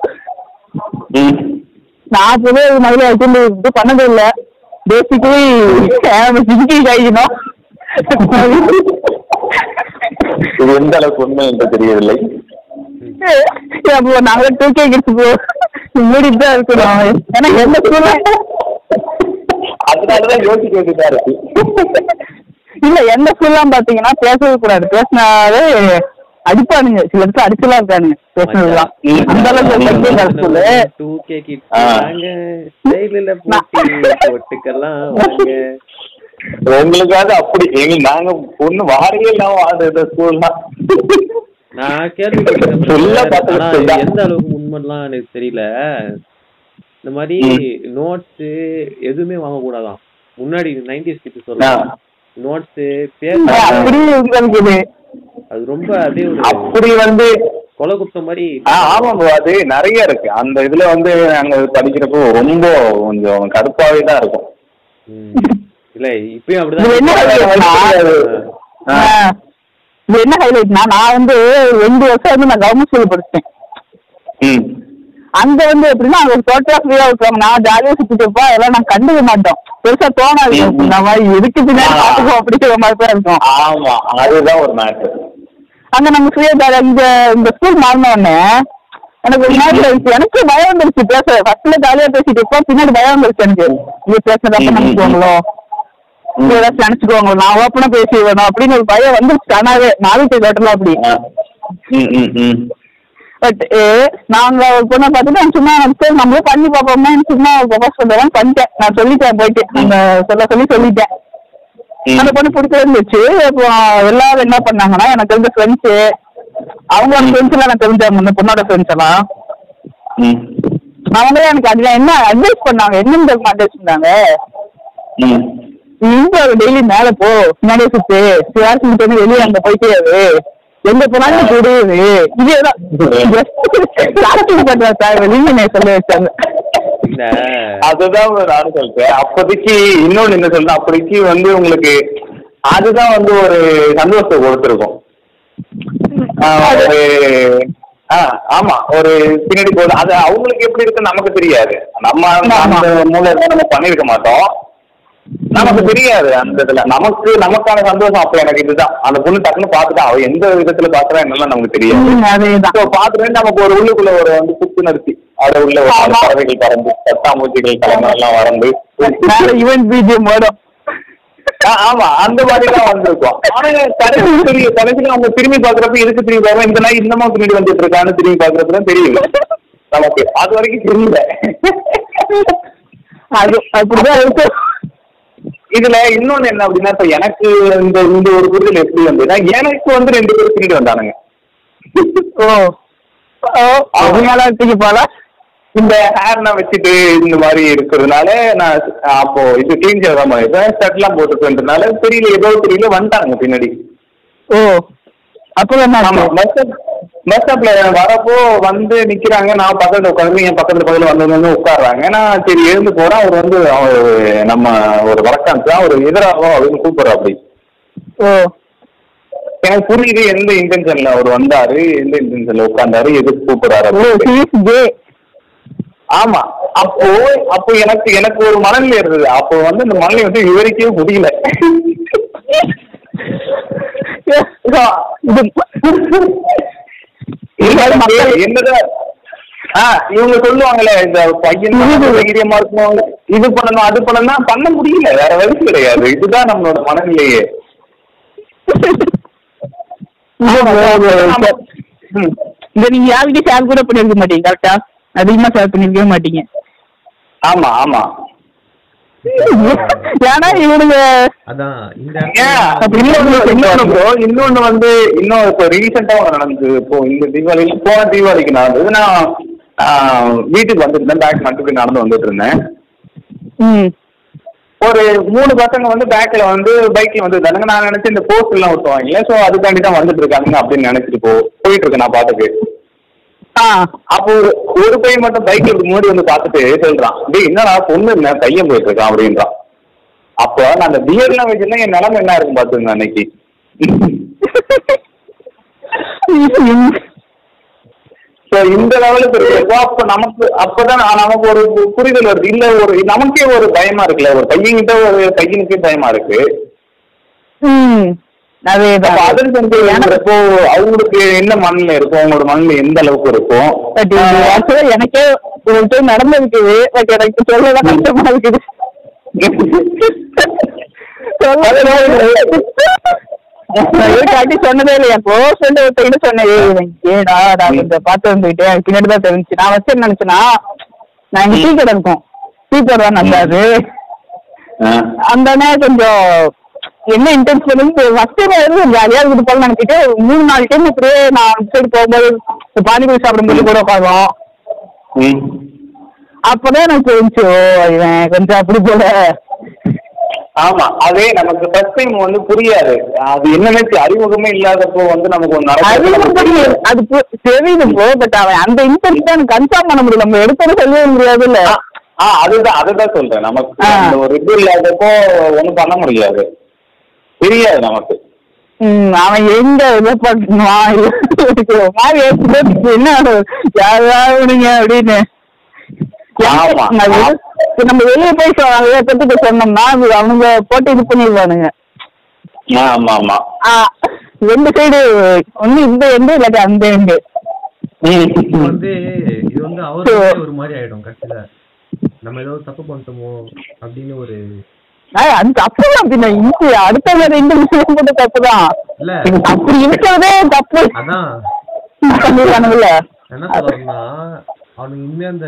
நான் புது மாதிரி வச்சு இது பண்ணதே இல்லை. பேசிக்கலி சிங்கி கைக்கணும் இது எந்த அளவுக்கு உண்மை என்று தெரியவில்லை. அப்போ நாங்க டூ கே கிட்ஸ் போ. மூடிட்டு தான் இருக்கணும். ஏன்னா எந்த ஸ்கூல்ல அதனாலதான் யோசிக்க வேண்டியதா இருக்கு. இல்ல எந்த ஸ்கூல்லாம் பாத்தீங்கன்னா பேசவே கூடாது. பேசினாவே அடிப்பானுங்க. சில இடத்துல அடிச்சுலாம் இருக்கானுங்க. பேசுனதுலாம். அந்த அளவுக்கு உங்களுக்காவது அப்படி. எங்க நாங்க பொண்ணு வாரியே இல்லாம வாழ்ந்த ஸ்கூல்னா. நான் கேள்விப்பட்டேன். எந்த அளவுக்கு உண்மைலாம் எனக்கு தெரியல. இந்த மாதிரி நோட்ஸ் எதுவுமே வாங்க கூடாதாம் முன்னாடி நைன்டிஸ் கிட்ட சொல்றேன் நோட்ஸ் இது அது ரொம்ப அப்படியே ஒரு அப்படி வந்து கொலை குத்தம் மாதிரி ஆமா bro அது நிறைய இருக்கு. அந்த இதுல வந்து நாங்க படிக்கிறப்போ ரொம்ப கொஞ்சம் கடுப்பாவே தான் இருக்கும். இல்ல இப்பயும் அப்படிதான் இது என்ன ஹைலைட்னா நான் வந்து ரெண்டு வருஷம் வந்து நான் கவர்மெண்ட் ஸ்கூல் படிச்சேன் ம். அங்க வந்து எப்படின்னா அங்க டோட்டலா ஃப்ரீயா விட்டுருவாங்க நான் ஜாலியா சுத்திட்டு இருப்போம் அதெல்லாம் நான் கண்டுக்க மாட்டோம். பெருசா தோணாது. ம். இந்த மாதிரி எதுக்கு பின்னாடி. பாத்துக்கோ அப்படிங்கிற மாதிரி தான் இருக்கும். ஆமா அதுதான் ஒரு மேட்ரு அங்க நம்ம ஃப்ரீயா ஜாலியா இந்த இந்த ஸ்கூல் மாறின உடனே எனக்கு ஒரு மாதிரி இருந்துச்சு எனக்கு பயம் வந்துருச்சு. பேச ஃபர்ஸ்ட்ல ஜாலியா பேசிட்டு இருப்போம். பின்னாடி பயம் வந்துருச்சு எனக்கு. இது பேசுறதப்ப ம், ம், நினைச்சுக்கோங்களோ இது ஏதாச்சும் நினைச்சுக்கோங்களோ நான் ஓப்பனா பேசி வேணும் அப்படின்னு ஒரு பயம் வந்துருச்சு. தானாவே நாளைக்கு கேட்டலாம் அப்படி. பட் நாங்க ஒரு பொண்ணை பார்த்துட்டு நான் சும்மா சரி நம்மளே பண்ணி பார்ப்போம்னா சும்மா ப்ரொபோஸ் பண்ணுறேன் பண்ணிட்டேன். நான் சொல்லிட்டேன் போயிட்டு. அந்த சொல்ல சொல்லி சொல்லிட்டேன். அந்த பொண்ணு பிடிச்ச இருந்துச்சு. இப்போ எல்லாரும் என்ன பண்ணாங்கன்னா எனக்கு இருந்த ஃப்ரெண்ட்ஸு அவங்களோட ஃப்ரெண்ட்ஸ் எல்லாம் எனக்கு தெரிஞ்சாங்க அந்த பொண்ணோட ஃப்ரெண்ட்ஸ் எல்லாம். அவங்களே எனக்கு அதுல என்ன அட்வைஸ் பண்ணாங்க? என்னன்னு தெரியுமா அட்வைஸ் பண்ணாங்க. இங்க டெய்லி மேல போ. முன்னாடியே சுத்து. சிவாசி மட்டும் வெளியே அங்க போயிட்டே எங்க போனாலும் கூடுது இதேதான் ஜஸ்ட் பண்ற சார். வெளியே சொல்ல வச்சாங்க. அதுதான் நானும் சொல்றேன். அப்போதைக்கு இன்னொன்னு என்ன சொல்றேன் அப்போதைக்கு வந்து உங்களுக்கு அதுதான் வந்து ஒரு சந்தோஷத்தை கொடுத்துருக்கும். ஆஹ் ஒரு ஆ ஆமா. ஒரு பின்னாடி போகுது அது அவங்களுக்கு எப்படி இருக்குன்னு நமக்கு தெரியாது. நம்ம அந்த மூலம் நம்ம பண்ணிருக்க மாட்டோம். நமக்கு தெரியாது அந்த இதுல. நமக்கு நமக்கான சந்தோஷம் அப்ப எனக்கு இதுதான். அந்த பொண்ணு டக்குன்னு பார்த்துட்டா அவ எந்த விதத்துல பாக்குறா என்னெல்லாம் நமக்கு தெரியாது. பார்த்துட்டு நமக்கு ஒரு உள்ளுக்குள்ள ஒரு வந்து புத்துணர்ச்சி அது உள்ள ஒரு. பறவைகள் பறந்து பட்டாம்பூச்சிகள் தலைமை எல்லாம் வறந்து பிஜிஎம் வரும் ஆமா அந்த மாதிரி தான் வந்திருக்கும். ஆனா கடைசி தெரியும் கடைசியில அவங்க திரும்பி பாக்குறப்ப எதுக்கு திரும்பி பார்க்கணும் இந்த நாய் இன்னமா பின்னாடி வந்துட்டு இருக்கான்னு திரும்பி பாக்குறப்ப தான் தெரியும் நமக்கு அது வரைக்கும் தெரியல. அது அப்படிதான் இருக்கு. இதுல இன்னொன்னு என்ன அப்படின்னா இப்ப எனக்கு இந்த இந்த ஒரு புரிதல் எப்படி வந்ததுன்னா எனக்கு வந்து ரெண்டு பேரும் பின்னாடி வந்தானுங்க. ஓ. ஓ அதனால தூக்கி போல இந்த ஹேர்லாம் வச்சுட்டு இந்த மாதிரி இருக்கிறதுனால நான் அப்போ இது கிளீன் தான் பண்ணிருப்பேன் ஷர்ட்லாம் போட்டுருக்கேன்றதுனால தெரியல ஏதோ தெரியல வந்துட்டாங்க பின்னாடி. ஓ. என்ன ஆச்சு? பஸ் ஸ்டாப் பஸ் ஸ்டாப்ல வரப்போ வந்து நிக்கிறாங்க. நான் பக்கத்துல உட்காந்து என் பக்கத்துல பக்கத்துல வந்து வந்து உட்காடுறாங்க நான் சரி எழுந்து போறேன் அவர் வந்து அவர் நம்ம ஒரு வழக்கம் தான் ஒரு எதிராகும் அப்படின்னு கூப்பிடுறோம் அப்படி ஓ. எனக்கு புரியுது எந்த இன்டென்ஷன்ல அவர் வந்தாரு எந்த இன்டென்ஷன்ல உட்கார்ந்தாரு எதுக்கு கூப்பிடுறாரு ஆமா. அப்போ அப்போ எனக்கு எனக்கு ஒரு மனநிலை இருந்தது. அப்போ வந்து அந்த மனநிலை வந்து விவரிக்கவே முடியல [laughs] [laughs] [laughs] இது எனக்கு என்னதான் ஆ இவங்க சொல்லுவாங்களே இந்த பையன் தைரியமா இருக்கணும் இது பண்ணணும் அது பண்ணணும் பண்ண முடியல வேற வழி கிடையாது. இதுதான் நம்மளோட மனநிலையே. இத நீங்க யார்கிட்டயும் ஷேர் கூட பண்ணிருக்க மாட்டீங்க கரெக்டா அதிகமா ஷேர் பண்ணிருக்கவே மாட்டீங்க. ஆமா ஆமா. [laughs] ஏன்னா இவனுங்க அதான் இன்னொன்னு வந்து இன்னும் இப்போ ரீசெண்டா நடந்தது இப்போ இந்த தீபாவளிக்கு போன தீபாவளிக்கு நடந்தது நான் வீட்டுக்கு வந்துருந்தேன். பேக் மட்டும் நடந்து வந்துட்டு இருந்தேன் ம். ஒரு மூணு பசங்க வந்து பேக்ல வந்து பைக்ல வந்துருந்தாங்க நான் நினைச்சேன் இந்த போஸ்ட் எல்லாம் ஊத்துவாங்கல்ல ஸோ அதுக்காண்டி தான் வந்துட்டு இருக்காங்க அப்படின்னு நினைச்சிட்டு போ போயிட்டு இருக்கேன் நான் பாட்டுக்கு. அப்போ ஒரு- ஒரு பையன் மட்டும் பைக்ல முன்னாடி வந்து பார்த்துட்டு சொல்றான் டேய் என்னடா பொண்ணு என்ன பையன் போயிட்டு இருக்கான் அப்படின்றான். அப்போ நான் அந்த பியர்லாம் வச்சிருந்தா என் நிலைமை என்ன இருக்கும் பாத்துங்க அன்னைக்கு. இந்த லெவலுக்கு இருக்கிறப்போ அப்போ நமக்கு அப்பதான் நான் நமக்கு ஒரு புரிதல் வருது. இல்ல ஒரு நமக்கே ஒரு பயமா இருக்குல்ல. ஒரு பையன்கிட்ட ஒரு பையனுக்கே பயமா இருக்கு. இருக்கிறப்போ அவங்களுக்கு என்ன மண்ணில் இருக்கும் அவங்களோட மண்ணில் எந்த அளவுக்கு இருக்கும் எனக்கே ஒரு டைம் நடந்திருக்குது பட் எனக்கு சொல்லதான் கஷ்டமா இருக்குது. காட்டி சொன்னதே இல்லையா? க்ளோஸ் ஃப்ரெண்ட் ஒருத்தகிட்ட இவன் ஏடா நான் கொஞ்சம் பார்த்து வந்துக்கிட்டேன் பின்னாடி தான் தெரிஞ்சு நான் வச்சு நினைச்சேன்னா நான் இங்க டீ கடை இருக்கும். டீ கடை தான் நல்லாது அந்த கொஞ்சம் என்ன இன்டென்ஷன் வந்து ஃபர்ஸ்ட் டைம் வந்து ஜாலியா இருக்குது போல நினைச்சிட்டு மூணு நாலு டைம் இப்படியே நான் சைடு போகும்போது பானிபூரி சாப்பிடும்போது கூட உட்காரோம். அப்பதான் எனக்கு தெரிஞ்சு இவன் கொஞ்சம் அப்படி போல. ஆமா அதே நமக்கு ஃபர்ஸ்ட் டைம் வந்து புரியாது. அது என்னன்னு அறிமுகமே இல்லாதப்போ வந்து நமக்கு ஒன்று அது பு- தெரியுது ப்ரோ பட் அவன் அந்த இன்டென்ட் தான் கன்ஃபார்ம் பண்ண முடியல. நம்ம எடுத்தது சொல்லவே முடியாது இல்ல ஆ அதுதான் அதுதான் சொல்றேன். நமக்கு ஒரு இது இல்லாதப்போ ஒன்றும் பண்ண முடியாது. தெரியாது நமக்கு. ம், அவன் எங்க இதை பண்ணுவான் என்ன அப்படின்னு. நான் வெளி- இப்ப நம்ம வெளியே போய் பத்தி சொன்னோம்னா அது அவனுங்க போட்டு இது பண்ணிடுவானுங்க. ஆமா ஆமா ஆ, ரெண்டு சைடு ஒண்ணு இந்த எண்டு இல்லாட்டி அந்த எண்டு இது வந்து இது வந்து அவருக்கு ஒரு மாதிரி ஆயிடும் கடைசியில நம்ம ஏதோ தப்பு பண்ணிட்டோமோ அப்படின்னு ஒரு ஆ, அது தப்பு தான் பின்ன இங்கு அடுத்த ரெண்டு விஷயம் போட்டு தப்பு தான் இல்ல அப்படி இருக்கிறதே தப்பு. பண்ணிடுவானுங்கல்ல என்ன சொல்றேன்னா அவனுக்கு இனிமே அந்த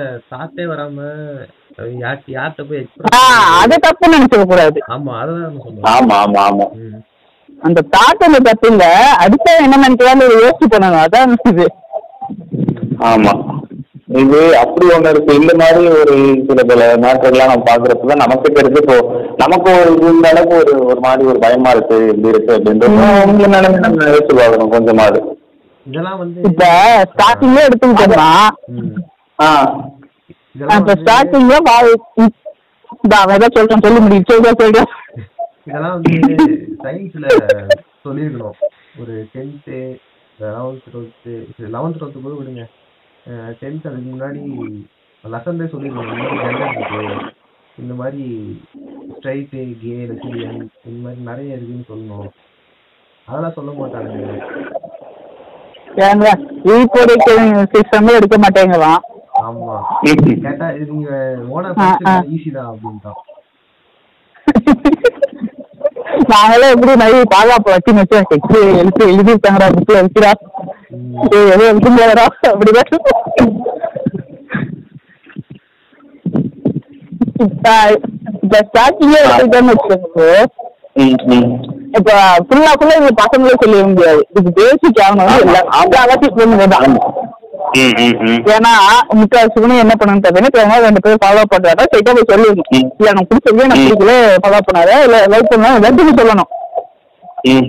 வராம யார்கிட்ட போய் அது தப்பு நினைச்சுக்க கூடாது. ஆமா ஆமா ஆமா. அந்த தாத்தல தப்பு இல்ல. அடுத்த என்ன நினைக்கிறான்னு யோசிச்சு அதான் இது. ஆமா. இது அப்படி ஒண்ணு இருக்கு. இந்த மாதிரி ஒரு சில பல மேட்டர்லாம் நம்ம பாக்குறப்ப தான் நமக்கு தெரிஞ்சு இப்போ நமக்கு ஒரு இந்த அளவுக்கு ஒரு ஒரு மாதிரி ஒரு பயமா இருக்கு இப்படி இருக்கு அப்படின்றது நிலைமை நம்ம யோசிச்சு பார்க்கணும் கொஞ்சமாவது. இதெல்லாம் வந்து இப்ப ஸ்டார்டிங்ல எடுத்துக்கிட்டோம்னா இப்ப ஸ்டார்டிங்ல சொல்றேன் சொல்லி முடியும். சொல்றேன் இதெல்லாம் வந்து சயின்ஸ்ல சொல்லியிருக்கணும். ஒரு tenth eleventh twelfth eleventh twelfth போய் விடுங்க. டென்த் அதுக்கு முன்னாடி லெசன்லே சொல்லியிருக்கணும் இந்த மாதிரி இருக்கு. இந்த மாதிரி ஸ்ட்ரைட்டு கே லெஸ்பியன் இந்த மாதிரி நிறைய இருக்குன்னு சொல்லணும் அதெல்லாம் சொல்ல மாட்டானுங்க இப்போதைக்கு சிஸ்டம் எடுக்க மாட்டேங்கலாம் ஆமா. [laughs] கேட்டா இது நீங்க. ஈஸி தான் அப்படின்ட்டான். [laughs] நாங்களே எப்படி நிறைய பாதுகாப்பு வச்சு வச்சு எக்ஸு எழுத்து வச்சுடா ம். ஏய், எதுவும் எழுத முடியாதடா அப்படிதான் இப்ப ஸ்டார்டிங்கே எடுத்துக்கிட்டோம்னு வச்சுக்கோங்க. இப்ப ஃபுல்லா ஃபுல்லா இது பசங்களே சொல்லிட முடியாது இது பேசிக் ஆகணும் இல்லை பொண்ணுங்க தான் ம், ம், ம். ஏன்னா முக்கால் சுகுணி என்ன பண்ணணும் பார்த்தீங்கன்னா ரெண்டு பேரும் ஃபாலோ பண்றாங்க ஸ்ட்ரைட்டா போய் சொல்லிடணும். இல்ல எனக்கு பிடிச்சிருக்கு எனக்கு. பிடிக்கல ஃபாலோ பண்ணாத இல்ல லைக் பண்ணா எல்லாத்தையும் சொல்லணும். ம்.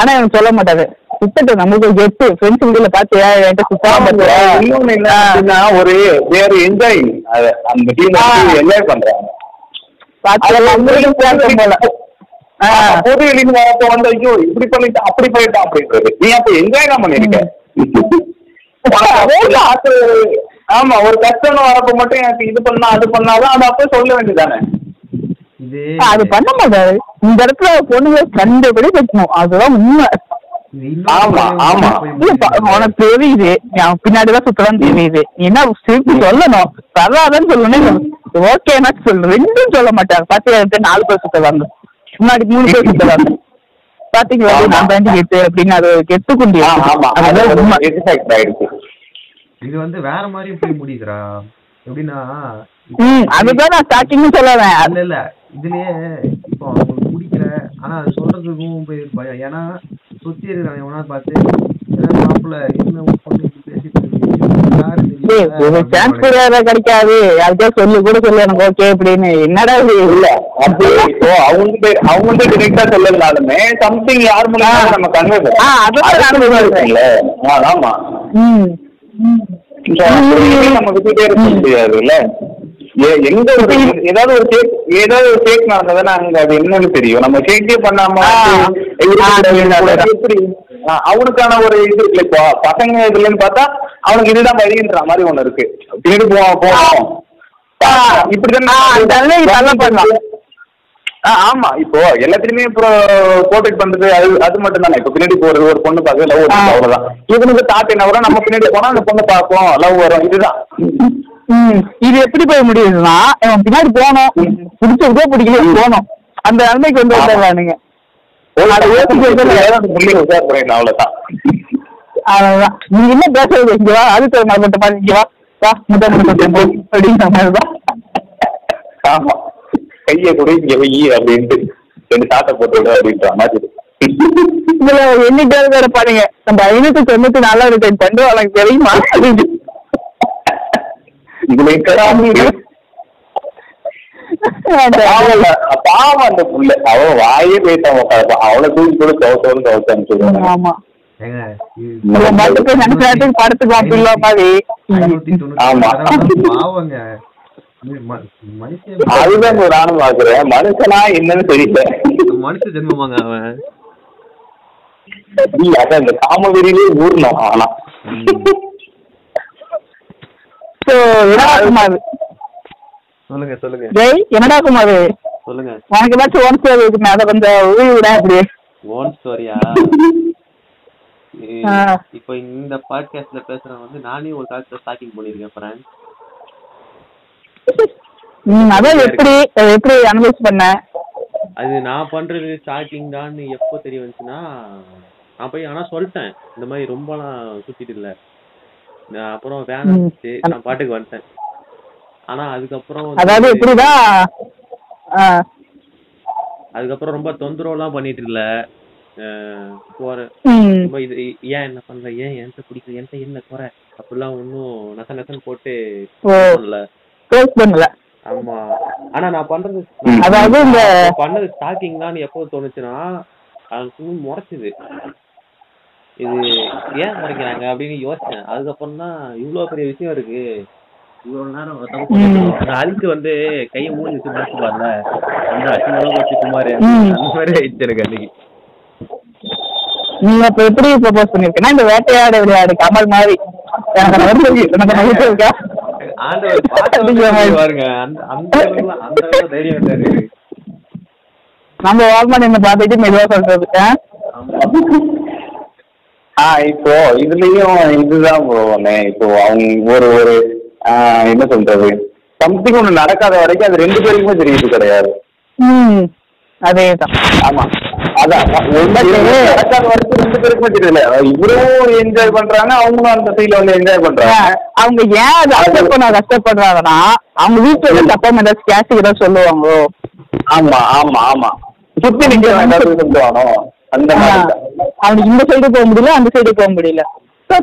ஆனா எனக்கு சொல்ல மாட்டாரு. சுத்தட்டு நம்மளுக்கு ஒரு ஃப்ரெண்ட்ஸ் முடியல பாத்தியா என்கிட்ட சுத்தமா பாத்தியா ஒரு வேற என்ஜாய் அந்த டீம். என்ஜாய் பண்றாங்க. பொது வெளியில வரப்ப வந்து ஐயோ இப்படி பண்ணிட்டான் அப்படி பண்ணிட்டான் அப்படின்றது. நீ அப்ப என்ஜாய் தான் பண்ணிருக்க. ஆமா ஒரு கஷ்டம் வரப்ப மட்டும் எனக்கு இது பண்ணா அது பண்ணாதான் அது அப்ப சொல்ல வேண்டியதானே இது அது பண்ண மாட்டாரு இந்த இடத்துல பொண்ணுங்க கண்டபடி வைக்கணும். அதுதான் உண்மை. ஆமா, ஆமா. உனக்கு தெரியுது. பின்னாடிதான் சுத்தலாம் தெரியுது. என்ன திருப்பி சொல்லணும்? வராதன்னு சொல்லணும் ஓகேனா சொல்லு. ரெண்டும் சொல்ல மாட்டாங்க பாத்து நாலு பேர் சுத்தவாங்க முன்னாடி மூணு பேர் சுத்தவாங்க பாத்தீங்களா. நான் கெட்டு அப்படின்னு அது கெட்டு குண்டி ஆமா அதான் உண்மை. எக்ஸாக்ட் ஆயிடுச்சு இது வந்து வேற மாதிரி போய் முடியுதுடா. எப்படின்னா ம் அதுதான் நான் ஸ்டார்டிங் சொல்லுவேன் இல்ல இல்ல. இதுலயே இப்போ அவங்க குடிக்கிற ஆனா அது சொல்றதுக்கும் போய் பயம். ஏன்னா சுத்தி இருக்கிறவன் எவனா பார்த்து மாப்பிள்ள என்ன பொண்ணு கிடைக்காது. யாருக்கா சொல்லு கூட சொல்லு எனக்கு ஓகே அப்படின்னு. என்னடா இது? இல்ல அப்படி இப்போ அவங்க அவங்க டிரெக்டா சொல்லலனாலுமே சம்திங் யார் மூலமா நம்ம கன்வே ஆமா. நம்ம விட்டுட்டே இருக்க முடியாதுல்ல? எங்க ஒரு ஏதாவது ஒரு கேக் ஏதாவது ஒரு கேக் நடந்ததுன்னா அங்க அது என்னன்னு தெரியும். நம்ம கேக்கே பண்ணாம. எப்படி? அவனுக்கான ஒரு இது இருக்குல்ல இப்போ பசங்க இதுலன்னு பார்த்தா அவனுக்கு இதுதான் வழின்ற மாதிரி ஒண்ணு இருக்கு. பின்னாடி போவோம் போவோம். இப்படிதான் பண்ணலாம். ஆ, ஆமா. இப்போ எல்லாத்துலயுமே இப்போ கோட்டேட் பண்றது அது அது மட்டும் தானே இப்போ பின்னாடி போறது ஒரு பொண்ணு பார்க்க லவ் ஆ. அவ்வளவுதான். இவனுக்கு தாட் என்ன வரும்? நம்ம பின்னாடி போனா அந்த பொண்ணு பார்ப்போம் லவ் வரும். இதுதான். இது எப்படி போய் முடியுதுன்னா பின்னாடி போனோம் பிடிச்சதுக்கோ பிடிக்கல போனோம் அந்த நிலைமைக்கு வந்து வந்துடுறானுங்க அவ்வளவுதான். அவ்வளவுதான். நீ என்ன பேசுறது? இங்க வா அது தர மட்டும் பாரு இங்க வா. வா முட்டை முட்டை போ அப்படிங்கிற மாதிரிதான் ஆமா. கையை கூட இங்க வை அப்படின்ட்டு. ரெண்டு தாட்டை போட்டு விடு அப்படின்ற மாதிரி. இதுல வேற பாருங்க. நம்ம ஐநூத்தி தொண்ணூத்தி நாலாவது டைம் பண்றோம் உனக்கு தெரியுமா. இதுல பாவம். அந்த புள்ள. அவ வாயே பேசாம உட்காந்து அவளை தூக்கி கூட கவுத்தவனு கவுத்தான்னு சொல்லுவாங்க. ஆமா. நேரத்துக்கு படத்துக்கு வாப்பிடல மாதிரி ஆமா. அதுதான் இப்ப நானும் பாக்குறேன் மனுஷனா என்னன்னு தெரியல. மனுஷ ஜென்மமாங்க அவன். அதான் இந்த காமவெறியிலே ஊர்ணும் ஆனா. சொல்லுங்க சொல்லுங்க. ஜெய் என்னடா குமார் சொல்லுங்க. உனக்கு ஏதாச்சும் ஒன் சேவ் இருக்குமே அதை கொஞ்சம் ஊழி விட அப்படி ஓன் ஸ்டோரியா. இப்போ இந்த பாட்காஸ்ட்ல பேசுறவன் வந்து நானே ஒரு காலத்துல ஸ்டாக்கிங் பண்ணிருக்கேன் ஃப்ரெண்ட் ம் அதான் எப்படி அதை எப்படி அனலைஸ் பண்ண? அது நான் பண்றது ஸ்டாக்கிங் தான் எப்போ தெரிய வந்துச்சுன்னா நான் போய் ஆனா சொல்லிட்டேன். இந்த மாதிரி ரொம்பலாம் சுத்திட்டு இல்ல. அப்புறம் வேணாம். நான் பாட்டுக்கு வந்துட்டேன். ஆனா அதுக்கப்புறம் அதாவது எப்படிதான் அதுக்கப்புறம் ரொம்ப தொந்தரவுலாம் பண்ணிட்டு இல்ல. போற ரொம்ப இது ஏன் என்ன பண்ற? ஏன் என்கிட்ட பிடிக்கல? என்கிட்ட என்ன குறை? அப்படிலாம் ஒன்றும் நச நசன்னு போட்டு ஓ. பண்ணல. ஆமா. ஆனா நான் பண்றது அதாவது இந்த- பண்ணது ஸ்டாக்கிங் தான் எப்போ தோணுச்சுன்னா அது சும்மா முறைச்சுது. இது ஏன் முறைக்கிறாங்க அப்படின்னு யோசிச்சேன். அதுக்கப்புறம் தான் இவ்வளவு பெரிய விஷயம் இருக்கு. இவ்வளவு நேரம் அழுக்கு வந்து கையை மூடி வச்சு முடிச்சு பாருல. அந்த அசிங்கமா வச்சு குமார். அந்த மாதிரி ஆயிடுச்சு எனக்கு அன்னைக்கு. நீங்க இப்ப எப்படி ப்ரப்போஸ் பண்ணிருக்கேன்னா இந்த வேட்டையாடு விளையாடு கமல் மாதிரி. எனக்கு இருக்கா? ஆண்டவர். பாருங்க அந்த அந்த தைரியம் நம்ம வால்மான் என்ன பார்த்துட்டு மெதுவா சொல்றது ஆ? இப்போ இதுலயும் இதுதான் போவேனே இப்போ அவங்க ஒரு ஒரு என்ன சொல்றது? சம்திங் ஒண்ணு நடக்காத வரைக்கும் அது ரெண்டு பேருக்குமே தெரியுது கிடையாது. ம் அதேதான். ஆமா. இவரும் என்ஜாய் பண்றாங்க அவங்களும் அந்த ஃபீல் வந்து என்ஜாய் பண்றாங்க. அவங்க ஏன் அதை அக்செப்ட் பண்ண கஷ்டப்படுறாங்கன்னா அவங்க வீட்டுல இருந்து தப்பா ஏதாச்சும் ஏதாவது சொல்லுவாங்களோ? ஆமா ஆமா ஆமா. சுத்தி சொல்லுவானோ? அந்த. அவனுக்கு இந்த சைடு போக முடியல அந்த சைடு போக முடியல.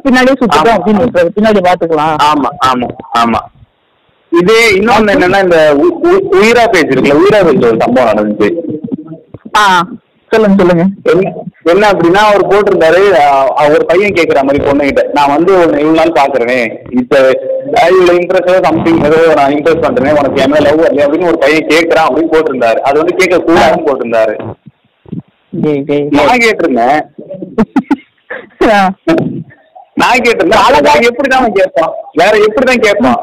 பின்னாடியே சுத்திட்டோம் அப்படின்னு. பின்னாடி பாத்துக்கலாம் ஆமா ஆமா ஆமா. இதே இன்னொன்னு என்னன்னா இந்த உயிரா பேஜ் இருக்குல்ல உயிரா பேஜ் ஒரு சம்பவம் நடந்துச்சு. ஆ. சொல்லுங்க சொல்லுங்க. என்ன என்ன அப்படின்னா அவர் போட்டிருந்தாரு. அவர் பையன் கேட்குற மாதிரி பொண்ணுகிட்ட. நான் வந்து உன்னை இவ்வளவு நாள் பாக்குறேனே. இப்ப அஹ், இவ்வளவு இம்ப்ரெஸ் சம்திங் ஏதோ நான் இம்ப்ரெஸ் பண்றேனே உனக்கு என்ன லவ் வரலையா அப்படின்னு ஒரு பையன் கேட்கறான் அப்படின்னு போட்டிருந்தாரு. அது வந்து கேட்க கூடாதுன்னு போட்டிருந்தாரு. நான் கேட்டிருந்தேன். நான் கேட்டிருந்தேன். அழகா எப்படிதான் அவன் கேட்பான்? வேற எப்படிதான் கேட்பான்?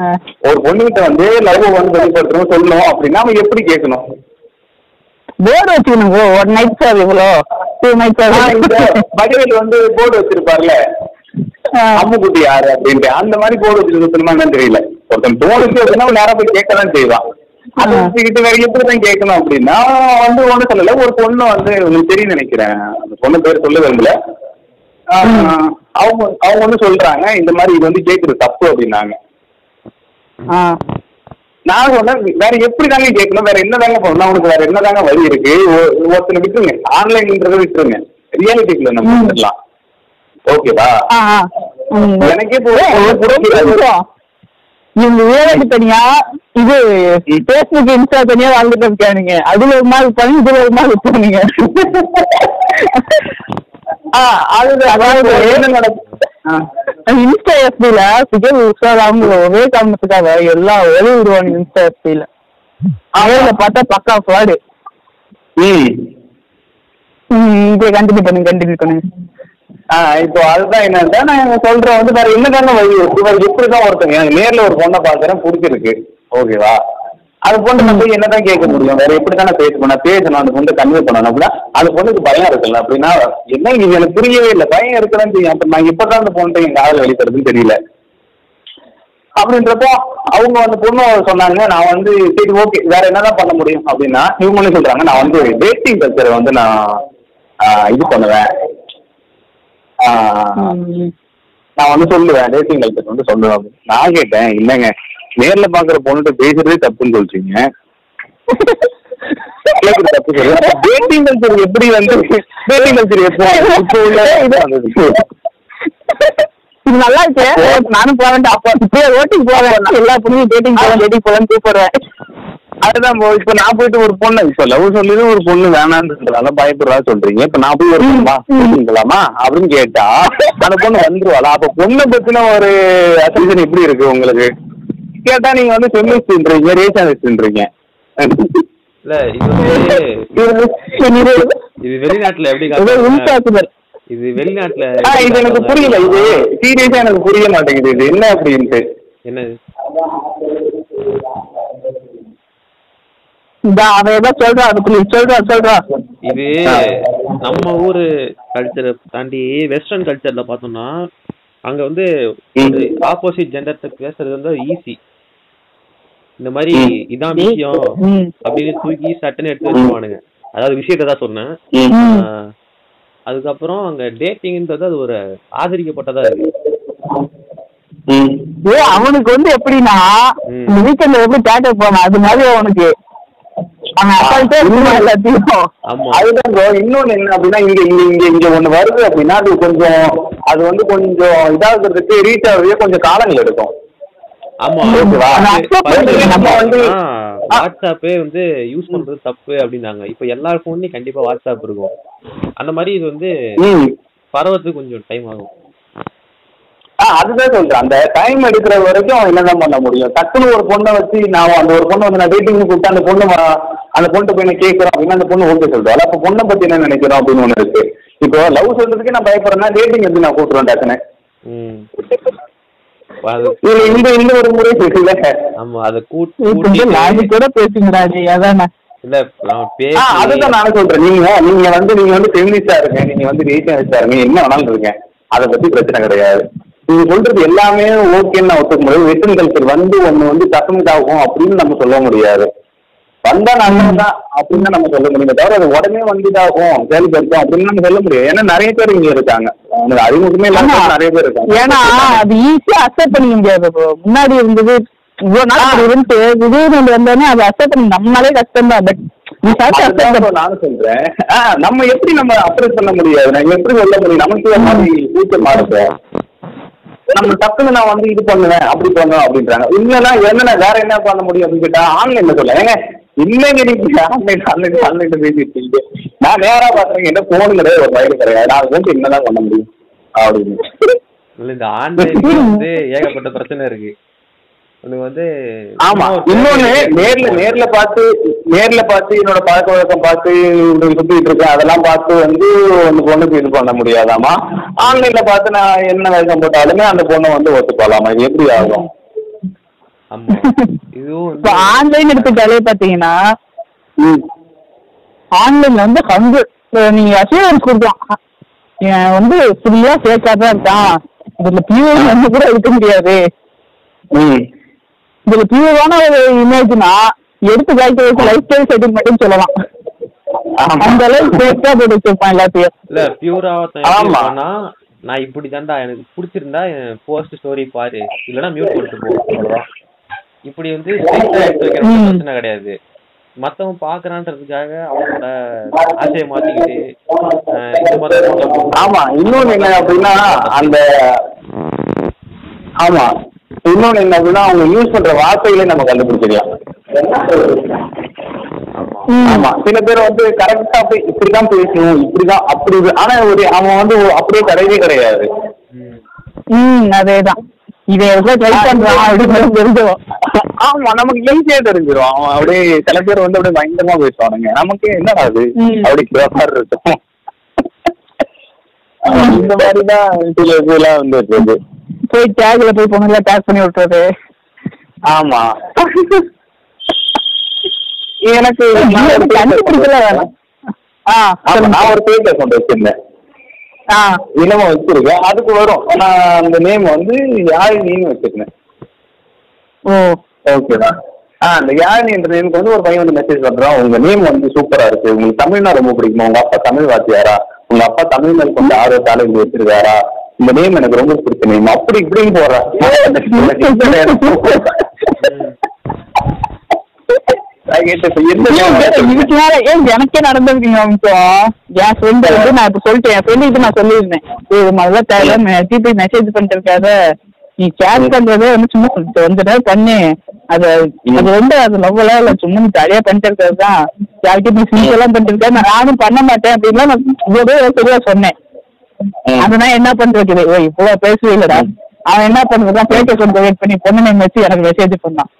ஆ. ஒரு பொண்ணுகிட்ட வந்து லவ் வந்து வெளிப்படுத்தணும் சொல்லணும் அப்படின்னா அவன் எப்படி கேட்கணும்? போர்டு வச்சுக்கணும் bro ஒன் நைட் சார் இவ்வளோ டூ நைட் சார் வடிவேல் வந்து போர்டு வச்சிருப்பார்ல? அம்முக்குட்டி யாரு அப்படின்ட்டு. அந்த மாதிரி போர்டு வச்சிருக்கணுமா என்னன்னு தெரியல. ஒருத்தன் தோணுச்சு அப்படின்னா அவன் நேரா போய் கேட்க தான் செய்வான் அதை. வச்சுக்கிட்டு வேற எப்படி தான் கேட்கணும் அப்படின்னா வந்து ஒண்ணும் சொல்லல. ஒரு பொண்ணு வந்து உங்களுக்கு தெரியும் நினைக்கிறேன். அந்த பொண்ணு பேர் சொல்ல விரும்பல. அவங்க அவங்க வந்து சொல்றாங்க இந்த மாதிரி இது வந்து கேட்கறது தப்பு அப்படின்னாங்க. நான் சொன்னேன் வேற எப்படி தாங்க கேட்கணும்? வேற என்ன தாங்க பண்ணணும்? உனக்கு வேற என்ன தாங்க வழி இருக்கு? ஒருத்தனை விட்டுருங்க. ஆன்லைன்ன்றதை விட்டுருங்க. ரியாலிட்டிக்குள்ள நம்ம. வந்துடலாம். ஓகேவா. எனக்கே. இவங்க வேலைக்கு தனியா? இது பேஸ்புக் இன்ஸ்டா தனியா வாழ்ந்துட்டு இருக்கானுங்க அதுல ஒரு மாதிரி இருப்பாங்க இதுல ஒரு மாதிரி இருப்பானுங்க [laughs] ஆ, அது அதாவது என்ன நடக்கு ஆ. இன்ஸ்டா எஃபில சுஜய் உஷார் அவங்க ஒரே காரணத்துக்காக எல்லாம் ஒரே விடுவாங்க இன்ஸ்டா எஃபில அவங்கள பார்த்தா பக்கா ஃப்ராடு ம் இதை கண்டினியூ பண்ணுங்க கண்டினியூ பண்ணுங்க. ஆ இப்போ அதுதான் என்னன்னா நான் சொல்றேன் வந்து வேற என்ன தாங்க வழி இருக்கு? வேற எப்படி தான் ஒருத்தங்க நேர்ல ஒரு பொண்ணை பார்க்கறேன் பிடிச்சிருக்கு. ஓகேவா? அது பொண்ணு நம்ம என்னதான் கேட்க முடியும்? வேற எப்படி தானே பேசணும் நான் பேசணும். அந்த பொண்ணை கன்வே பண்ணணும். அப்படின்னா அந்த பொண்ணுக்கு பயம் இருக்குல்ல? அப்படின்னா என்ன இது? எனக்கு புரியவே இல்லை. பயம் இருக்கதான் செய்யும் அப்ப நான் இப்பதான் அந்த பொண்ணு என் காதல் வெளிப்படுறதுன்னு தெரியல. அப்படின்றப்போ அவங்க அந்த பொண்ணு சொன்னாங்க நான் வந்து சரி ஓகே வேற என்னதான் பண்ண முடியும்? அப்படின்னா இவங்க சொல்றாங்க நான் வந்து டேட்டிங் கல்ச்சரை வந்து நான் இது பண்ணுவேன். நான் வந்து சொல்லுவேன் டேட்டிங் கல்ச்சர் வந்து சொல்லுவேன். நான் கேட்டேன் இல்லைங்க. நேர்ல பாக்குற பொண்ணுகிட்ட பேசுறதே தப்புன்னு சொல்றீங்க. டேட்டிங் கல்ச்சர் எப்படி வந்து டேட்டிங் கல்ச்சர் எப்போ இப்போ உள்ள இது நல்லா இருக்கு. நானும் போவேன் அப்போ இப்பயே ஓட்டிங் போவேன் எல்லா பொண்ணையும் டேட்டிங் போவேன் டேட்டிங் போவேன் கூப்பிடுறேன். அதுதான். இப்ப நான் போயிட்டு ஒரு பொண்ணு இப்ப லவ் சொல்லி ஒரு பொண்ணு வேணான்றதால பயப்படுறா சொல்றீங்க. இப்ப நான் போய் ஒரு பொண்ணா பேசிக்கலாமா அப்படின்னு கேட்டா அந்த பொண்ணு வந்துருவாளா? அப்ப பொண்ணை பத்தின ஒரு அசம்ஷன் எப்படி இருக்கு உங்களுக்கு? கேட்டா நீங்க வந்து ஃபெமினிஸ்ட்ன்றீங்க ரேஷனிஸ்ட்ன்றீங்க. இல்ல இது இது வெளிநாட்டுல எப்படி இது வெளிநாட்டுல இது எனக்கு புரியல இது சீரியஸா எனக்கு புரிய மாட்டேங்குது இது என்ன அப்படின்ட்டு. என்னது? இது நம்ம ஊரு கல்ச்சரை தாண்டி வெஸ்டர்ன் கல்ச்சர்ல பார்த்தோம்னா அங்க வந்து ஆப்போசிட் ஜெண்டர்ட்ட பேசுறது வந்து ஈஸி இந்த மாதிரி. இதான் விஷயம். அப்படின்னு தூக்கி சட்டுன்னு எடுத்து வச்சுருவானுங்க. அதாவது விஷயத்தை தான் சொன்னேன். அதுக்கப்புறம் அங்க டேட்டிங்ன்றது அது ஒரு ஆதரிக்கப்பட்டதா இருக்கு. ம். ஏ அவனுக்கு வந்து எப்படின்னா வீக்கெண்ட்ல எப்படி தேட்டர் போனான் அது மாதிரி அவனுக்கு. அதுதான் ப்ரோ இன்னொன்னு என்ன அப்படின்னா இங்க இங்க இங்க இங்க ஒண்ணு வருது அப்படின்னா அது கொஞ்சம் அது வந்து கொஞ்சம் இதாகிறதுக்கு ரீச் ஆகுறதே கொஞ்சம் காலங்கள் எடுக்கும். ஆமா வாட்ஸ்அப்பே வந்து யூஸ் பண்றது தப்பு அப்படின்னாங்க. இப்ப எல்லார் போன்லயும் கண்டிப்பா வாட்ஸ்அப் இருக்கும். அந்த மாதிரி இது வந்து ம். பரவறதுக்கு கொஞ்சம் டைம் ஆகும். ஆ அதுதான் சொல்றேன். அந்த டைம் எடுக்கிற வரைக்கும் என்னதான் பண்ண முடியும்? டக்குன்னு ஒரு பொண்ணை வச்சு நான் அந்த ஒரு பொண்ணை வந்து நான் டேட்டிங் கூப்பிட்டு அந்த பொண்ணு அந்த பொண்ணு போய் நான் கேட்கறோம் அப்படின்னா அந்த பொண்ணு ஓகே சொல்றோம் அப்ப பொண்ணை பத்தி என்ன நினைக்கிறோம் அப்படின்னு ஒண்ணு இருக்கு. இப்போ லவ் சொல்றதுக்கே நான் பயப்படுறேன்னா டேட்டிங் எப்படி நான் கூப்பிடுறேன் டக்குன்னு. இந்த இந்த ஒரு முறை இருக்குல்ல ஆமா அதை கூட் கொஞ்சம் கூட்டிட்டு லாஜிக் கூட பேசுங்கிறாரு அதானே. இல்ல நான் அதுதான் சொல்றேன். நீங்க நீங்க வந்து நீங்க வந்து ஃபெமினிஸ்டா இருங்க நீங்க வந்து ரேஷனிஸ்டா இருங்க என்ன வேணாலும் இருங்க. அதை பத்தி பிரச்சனை கிடையாது. நீங்க சொல்றது எல்லாமே ஓகேன்னு நான் ஒத்துக்க முடியாது வெஸ்டர்ன் கல்ச்சர் வந்து ஒண்ணு வந்து டக்குனு ஆகும் அப்படின்னு நம்ம சொல்ல முடியாது. வந்தா நல்லது தான் அப்படின்னு நம்ம சொல்ல முடியும். தவிர அது உடனே வந்து இதாகும் செயல்படுத்தும் அப்படின்னு நம்ம சொல்ல முடியாது. ஏன்னா நிறைய பேர் இங்க இருக்காங்க. அவங்களுக்கு அறிமுகமே இல்லாம. நிறைய பேர் இருக்காங்க. ஏன்னா அது ஈஸியா அக்செப்ட் பண்ணிக்க முடியாது. முன்னாடி இருந்தது இவ்வளவு நாள் இருந்துட்டு திடீர்னு வந்தோடனே அதை அக்செப்ட் பண்ணி நம்மளாலே கஷ்டம் தான். பட் நானும் சொல்றேன். நம்ம எப்படி நம்ம அப்ரோச் பண்ண முடியாது? நம்ம எப்படி சொல்ல முடியும்? நமக்கு மாதிரி கூச்சமா இருக்கு. நம்ம டக்குன்னு நான் வந்து இது பண்ணுவேன் அப்படி பண்ணுவேன் அப்படின்றாங்க. இல்லைன்னா என்ன வேற என்ன பண்ண முடியும் அப்படின்னு கேட்டா ஆன்லைன்ல சொல்ல ஏங்க இல்லைங்க நீங்க. ஆன்லைன் ஆன்லைன் ஆன்லைன்ல பேசிட்டு நான் நேரா பாக்குறேங்க. என்ன போன் கிடையாது ஒரு பயிர் கிடையாது. நான் வந்து என்னதான் பண்ண முடியும்? அப்படின்னு. இல்ல இந்த ஆன்லைன் வந்து ஏகப்பட்ட பிரச்சனை இருக்கு. உனக்கு வந்து ஆமா. இன்னொன்னு நேர்ல நேர்ல பார்த்து நேர்ல பார்த்து என்னோட பழக்க வழக்கம் பார்த்து சுத்திட்டு இருக்கேன். அதெல்லாம் பார்த்து வந்து அந்த பொண்ணுக்கு இது பண்ண முடியாதாமா ஆன்லைன்ல பார்த்து நான் என்ன வேஷம் போட்டாலுமே அந்த பொண்ணை வந்து ஒத்துக்கலாமா இது எப்படி ஆகும்? ஆமா. இதுவும் ஆன்லைன் எடுத்துட்டாலே பாத்தீங்கன்னா ம். ஆன்லைன்ல வந்து ஹண்ட்ரட் நீங்க அசூரன்ஸ் கொடுக்கலாம். வந்து ஃபுல்லா ஃபேக்கா தான் இருக்கான். இதுல பியூர் வந்து கூட இருக்க முடியாது. ம். இதுல பியூரான ஒரு இமேஜ்னா எடுத்து காய்க்க வச்சு லைஃப் ஸ்டைல் செட்டில்மெண்ட்னு சொல்லலாம். ஆமா. அந்த அளவுக்கு ஃபேக்கா போட்டு வச்சிருப்பான் எல்லாத்தையும். இல்ல பியூரா. நான் இப்படி தான்டா எனக்கு பிடிச்சிருந்தா போஸ்ட் ஸ்டோரி பாரு. இல்லைன்னா மியூட் பண்ணிட்டு போ. அவ்வளவுதான். இப்படி வந்து ம். பிரச்சனை கிடையாது மத்தவன் பாக்குறான்றதுக்காக அவனோட ஆசையை மாத்திக்கிட்டு இந்த மாதிரி ஆமா இன்னொன்னு என்ன அப்படின்னா அந்த ஆமா இன்னொன்னு என்ன அப்படின்னா அவங்க யூஸ் பண்ற வார்த்தைகளே நம்ம கண்டுபிடிச்சிடலாம். ஆமா சில பேர் வந்து கரெக்டா போய் இப்படிதான் பேசணும் இப்படிதான் அப்படி ஆனா ஒரு அவன் வந்து அப்படியே கிடையவே கிடையாது ம். ம் அதேதான் இதை எவ்வளோ ட்ரை பண்றான் அப்படின்னு தெரிஞ்சிடும். ஆமா நமக்கு ஈஸியா தெரிஞ்சிடும் அவன் அப்படியே சில பேர் வந்து அப்படியே பயங்கரமா பேசுவானுங்க நமக்கு என்னடா அது. அப்படி மாதிரி இருக்கும். இந்த மாதிரிதான் சில இதெல்லாம் வந்து இருக்குது போய் டேக்ல போய் பொண்ணுல டேக் பண்ணி விட்டுறது. ஆமா. எனக்கு கண்டுபிடிக்கல வேணாம். நான் ஒரு பேஜ் அக்கௌண்ட் வச்சிருந்தேன். இனமா வச்சிருக்கேன். அதுக்கு வரும். நான் அந்த நேம் வந்து யாழினின்னு வச்சிருந்தேன் ஓ. ஓகே ஆ அந்த யாழினி என்ற நேமுக்கு வந்து ஒரு பையன் வந்து மெசேஜ் பண்றான். உங்க நேம் வந்து சூப்பரா இருக்கு. உங்களுக்கு தமிழ்னா ரொம்ப பிடிக்குமா? உங்க அப்பா தமிழ் வாத்தியாரா? உங்க அப்பா தமிழ் மேல் கொண்ட ஆர்வத்தால இங்க வச்சிருக்காரா? இந்த நேம் எனக்கு ரொம்ப பிடிச்ச நேம் அப்படி இப்படின்னு போடுறான் [laughs] நான் கேட்டேன், "இப்ப என்ன name வச்சிருக்க?" இதுக்கு மேல ஏன் எனக்கே நடந்திருக்கீங்க அம்சம் என் ஃப்ரெண்ட் வந்து நான் இப்ப சொல்லிட்டேன். என் ஃப்ரெண்டு நான் சொல்லியிருந்தேன். இது முதல்ல தேவை டிபி மெசேஜ் பண்ணிட்டு இருக்காத நீ சேட் பண்றதே வந்து சும்மா கொஞ்சம் நேரம் பண்ணு. அது அது வந்து அது லவ்வெல்லாம் இல்ல. சும்மா ஜாலியா பண்ணிட்டு இருக்கிறது தான் நீ சிங்க் எல்லாம் பண்ணிட்டு இருக்க நான் நானும் பண்ண மாட்டேன் அப்படின்னா நான் இவ்வளோ சரியா சொன்னேன். ம். அதெல்லாம் என்ன பண்றது? ஓ இவ்வளவு பேசவே இல்லடா. அவன் என்ன பண்றதுதான் கொண்டு வெயிட் பண்ணி பொண்ணு வச்சு எனக்கு மெசேஜ் பண்ணான்.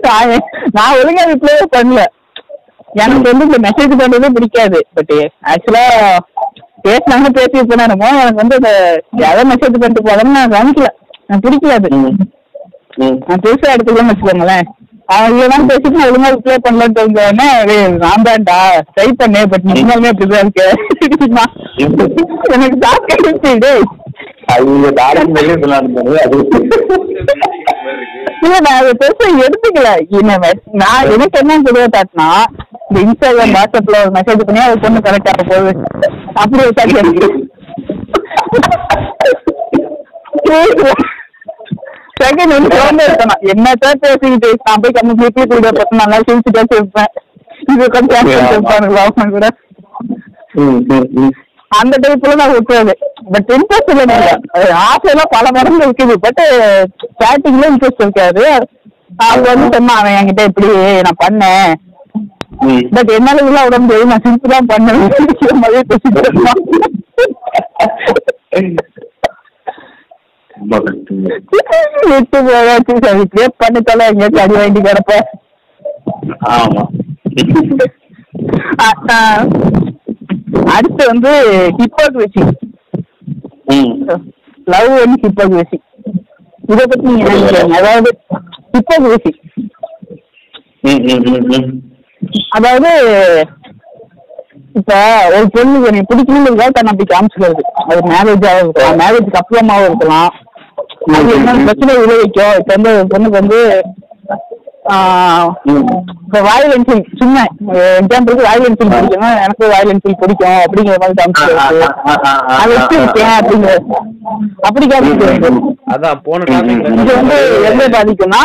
நான் நான் ஒழுங்கா ரிப்ளை பண்ணல. எனக்கு வந்து இந்த மெசேஜ் பண்றதே பிடிக்காது. பட் ஆக்சுவலா பேசினாங்க பேசி போனானுமோ எனக்கு வந்து இந்த யாரோ மெசேஜ் பண்ணிட்டு போதும்னு நான் கவனிக்கல. எனக்கு பிடிக்கல அது. ம். ம். நான் பெருசா எடுத்துக்கலாம்னு வச்சுக்கோங்களேன். அவன் இதெல்லாம் பேசிட்டு நான் ஒழுங்கா ரிப்ளை பண்ணலன்னு தெரிஞ்சோடனே "டேய், நான் தான்டா. ட்ரை பண்ணேன் பட் நீங்களுமே அப்படிதான் இருக்க. எனக்கு ஷாக் ஆயிடுச்சு மேலே. அது இல்ல நான் அதை பெருசா எடுத்துக்கல. நான் எனக்கு என்ன தெரிய இந்த இன்ஸ்டாகிராம் வாட்ஸ்அப்ல ஒரு மெசேஜ் பண்ணி அது பொண்ணு கரெக்ட் ஆக போகுது. அப்படி ஒரு காட்சி எனக்கு செகண்ட் வந்து குழந்தை இருக்கணும். என்னத்தான் பேசிக்கிட்டு நான் போய் கம்மி வீட்டுல கூட பார்த்து நல்லா சிரிச்சுட்டா இருப்பேன் இது கொஞ்சம் அவங்க கூட. அந்த டைப்ல நான் விட்டுறது. பட் இன்ட்ரெஸ்ட் இல்லை எனக்கு ஆசையெல்லாம் பல மடங்கு இருக்குது. பட் ஸ்டார்டிங்ல இன்ட்ரெஸ்ட் இருக்காது. அவங்க வந்து சொன்னா அவன் என்கிட்ட இப்படி நான் பண்ணேன். பட் என்னால இதெல்லாம் விட முடியாது நான் சிரிப்பு தான் பண்ணேன். மாதிரியே பேசிட்டு. விட்டு போயாச்சு. சரி இப்படியே பண்ணித்தால எங்கேயாச்சும் அடி வாங்கி கிடப்ப ஆமா. அடுத்து வந்து ஹிப்போக்ரசி ம். லவ் வந்து ஹிப்போக்ரசி இதை பத்தி நீங்க நினைக்கிறீங்க? அதாவது ஹிப்போக்ரசி ம், ம், ம், ம். அதாவது இப்ப ஒரு பொண்ணுக்கு எனக்கு பிடிக்கணுங்கிறதுக்காக தன்னை அப்படி காமிச்சுக்கிறது. அது மேரேஜாவும் இருக்கலாம். மேரேஜுக்கு அப்புறமாவும் இருக்கலாம். அது என்ன பிரச்சனை விளைவிக்கும் இப்ப வந்து பொண்ணுக்கு வந்து இப்ப ராயல் என்ஃபீல்ட் சும்மா எக்ஸாம்பிளுக்கு ராயல் என்ஃபீல்ட் பிடிக்கும் எனக்கு ராயல் என்ஃபீல்ட் பிடிக்கும் அப்படிங்கிற மாதிரி காமிச்சுக்கிறது அதை வச்சிருக்கேன் அப்படிங்கிற அப்படி காமிச்சுக்கிறது அதான் போன இது வந்து டாபிக் பாதிக்கும்னா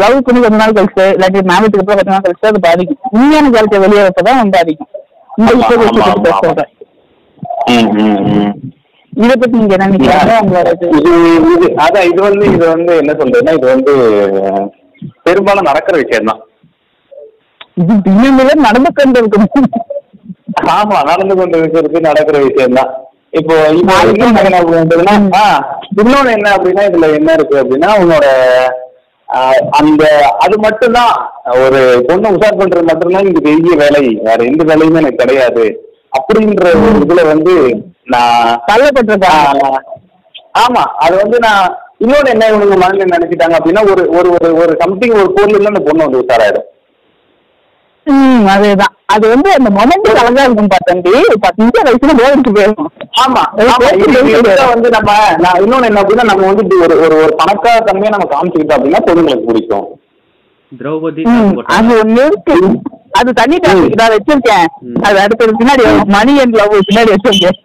லவ் பண்ணி கொஞ்ச நாள் கழிச்சு இல்லாட்டி மேரேஜுக்கு அப்புறம் கொஞ்ச நாள் கழிச்சு அது பாதிக்கும் உண்மையான காலத்தை வெளியே வைப்பதான் வந்து பாதிக்கும் இந்த விஷயத்தை. சொல்றேன். இதை பத்தி நீங்க என்ன நினைக்கிறீங்க இது அதான் இது வந்து இது வந்து என்ன சொல்றதுன்னா இது வந்து பெரும்பாலும் நடக்கிற விஷயம் தான் நடந்து கொண்டு இருக்கணும் ஆமா நடந்து கொண்டு இருக்கிறது நடக்கிற விஷயம் தான் இப்போ இன்னொன்னு என்ன அப்படின்னா இதுல என்ன இருக்கு அப்படின்னா உன்னோட அந்த அது மட்டும்தான். ஒரு பொண்ணை உஷார் பண்றது மட்டும்தான் இங்க பெரிய வேலை. வேற எந்த வேலையுமே எனக்கு கிடையாது. அப்படின்ற ஒரு இதுல வந்து நான் தள்ளப்பட்டிருக்காங்க. ஆஹ், ஆமா அது வந்து நான் இன்னொன்னு என்ன இவனுங்க மனநிலை நினைச்சிட்டாங்க அப்படின்னா ஒரு ஒரு ஒரு ஒரு சம்திங் ஒரு பொருள் அந்த பொண்ணு வந்து உஷாராயிடும். ம் அதேதான். அது வந்து அந்த மொமெண்ட் அழகா இருக்கும் பார்த்தண்டி பத்து நிமிஷம் வயசுல போயிட்டு போயிடும் ஆமா வந்து நம்ம நான் இன்னொன்னு என்ன அப்படின்னா நம்ம வந்து இப்படி ஒரு ஒரு ஒரு பணக்கார தன்மையை நம்ம காமிச்சுக்கிட்டோம் அப்படின்னா பொண்ணுங்களுக்கு பிடிக்கும். திரௌபதி. அது இருக்கு. அது தண்ணி டாபிக் நான் வச்சிருக்கேன். அது அடுத்தது பின்னாடி. மணி அண்ட் லவ் பின்னாடி வச்சிருக்கேன்.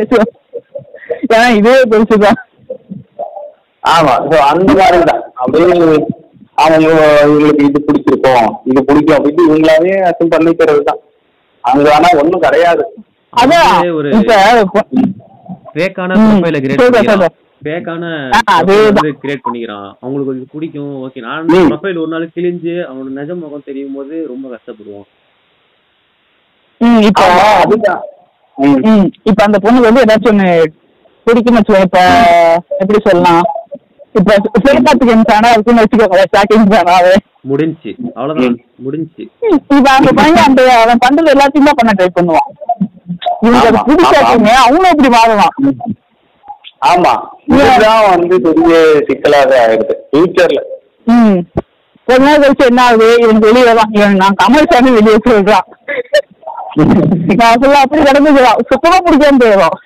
இப்ப. ஏன்னா இதே பெருசுதான் ஆமா ஸோ அந்த மாதிரி தான். அப்படியே அவங்க இவங்களுக்கு இது பிடிச்சிருக்கும் இது பிடிக்கும் அப்படின்ட்டு இவங்களாவே அசம் பண்ணிக்கிறது தான். அங்க ஆனா ஒண்ணும் கிடையாது. அதான் ஃபேக்கான. ப்ரொஃபைல கிரியேட் பண்ணிக்கிறான். சொல்றேன். ஃபேக்கான ஆ, அதேதான். வந்து கிரியேட் பண்ணிக்கிறான். அவங்களுக்கு இது பிடிக்கும் ஓகே நான். ப்ரொஃபைல் ஒரு நாள் கிழிஞ்சு அவனோட நிஜ முகம் தெரியும் போது ரொம்ப கஷ்டப்படுவான். ம், இப்ப அந்த பொண்ணுக்கு வந்து ஏதாச்சும் ஒண்ணு பிடிக்குன்னு வச்சுக்கோ இப்ப எப்படி சொல்லலாம்? இப்ப சிவகார்த்திகேயன் ஃபேனா இருக்குன்னு வச்சுக்கோங்களேன் ஸ்டார்டிங் ஃபேனாவே முடிஞ்சுச்சு. அவ்வளவுதான். முடிஞ்சுச்சு. இப்ப அந்த பையன் அந்த அவன் பண்றது எல்லாத்தையும் தான் பண்ண ட்ரை பண்ணுவான். இவனுக்கு அது ஆமா. அவனும் இப்படி மாறுவான். ஆமா. இதுதான் வந்து பெரிய சிக்கலாக ஆயிடுது. ஃபியூச்சர்ல ம். கொஞ்ச நாள் கழிச்சு என்ன ஆகுது? இவன் வெளியே தான் இவன் நான் கமல் சாமி வெளியே சொல்றான் நான் சொல்ல அப்படி கிடந்துக்கிறான். சுத்தமா பிடிக்காம போயிடும்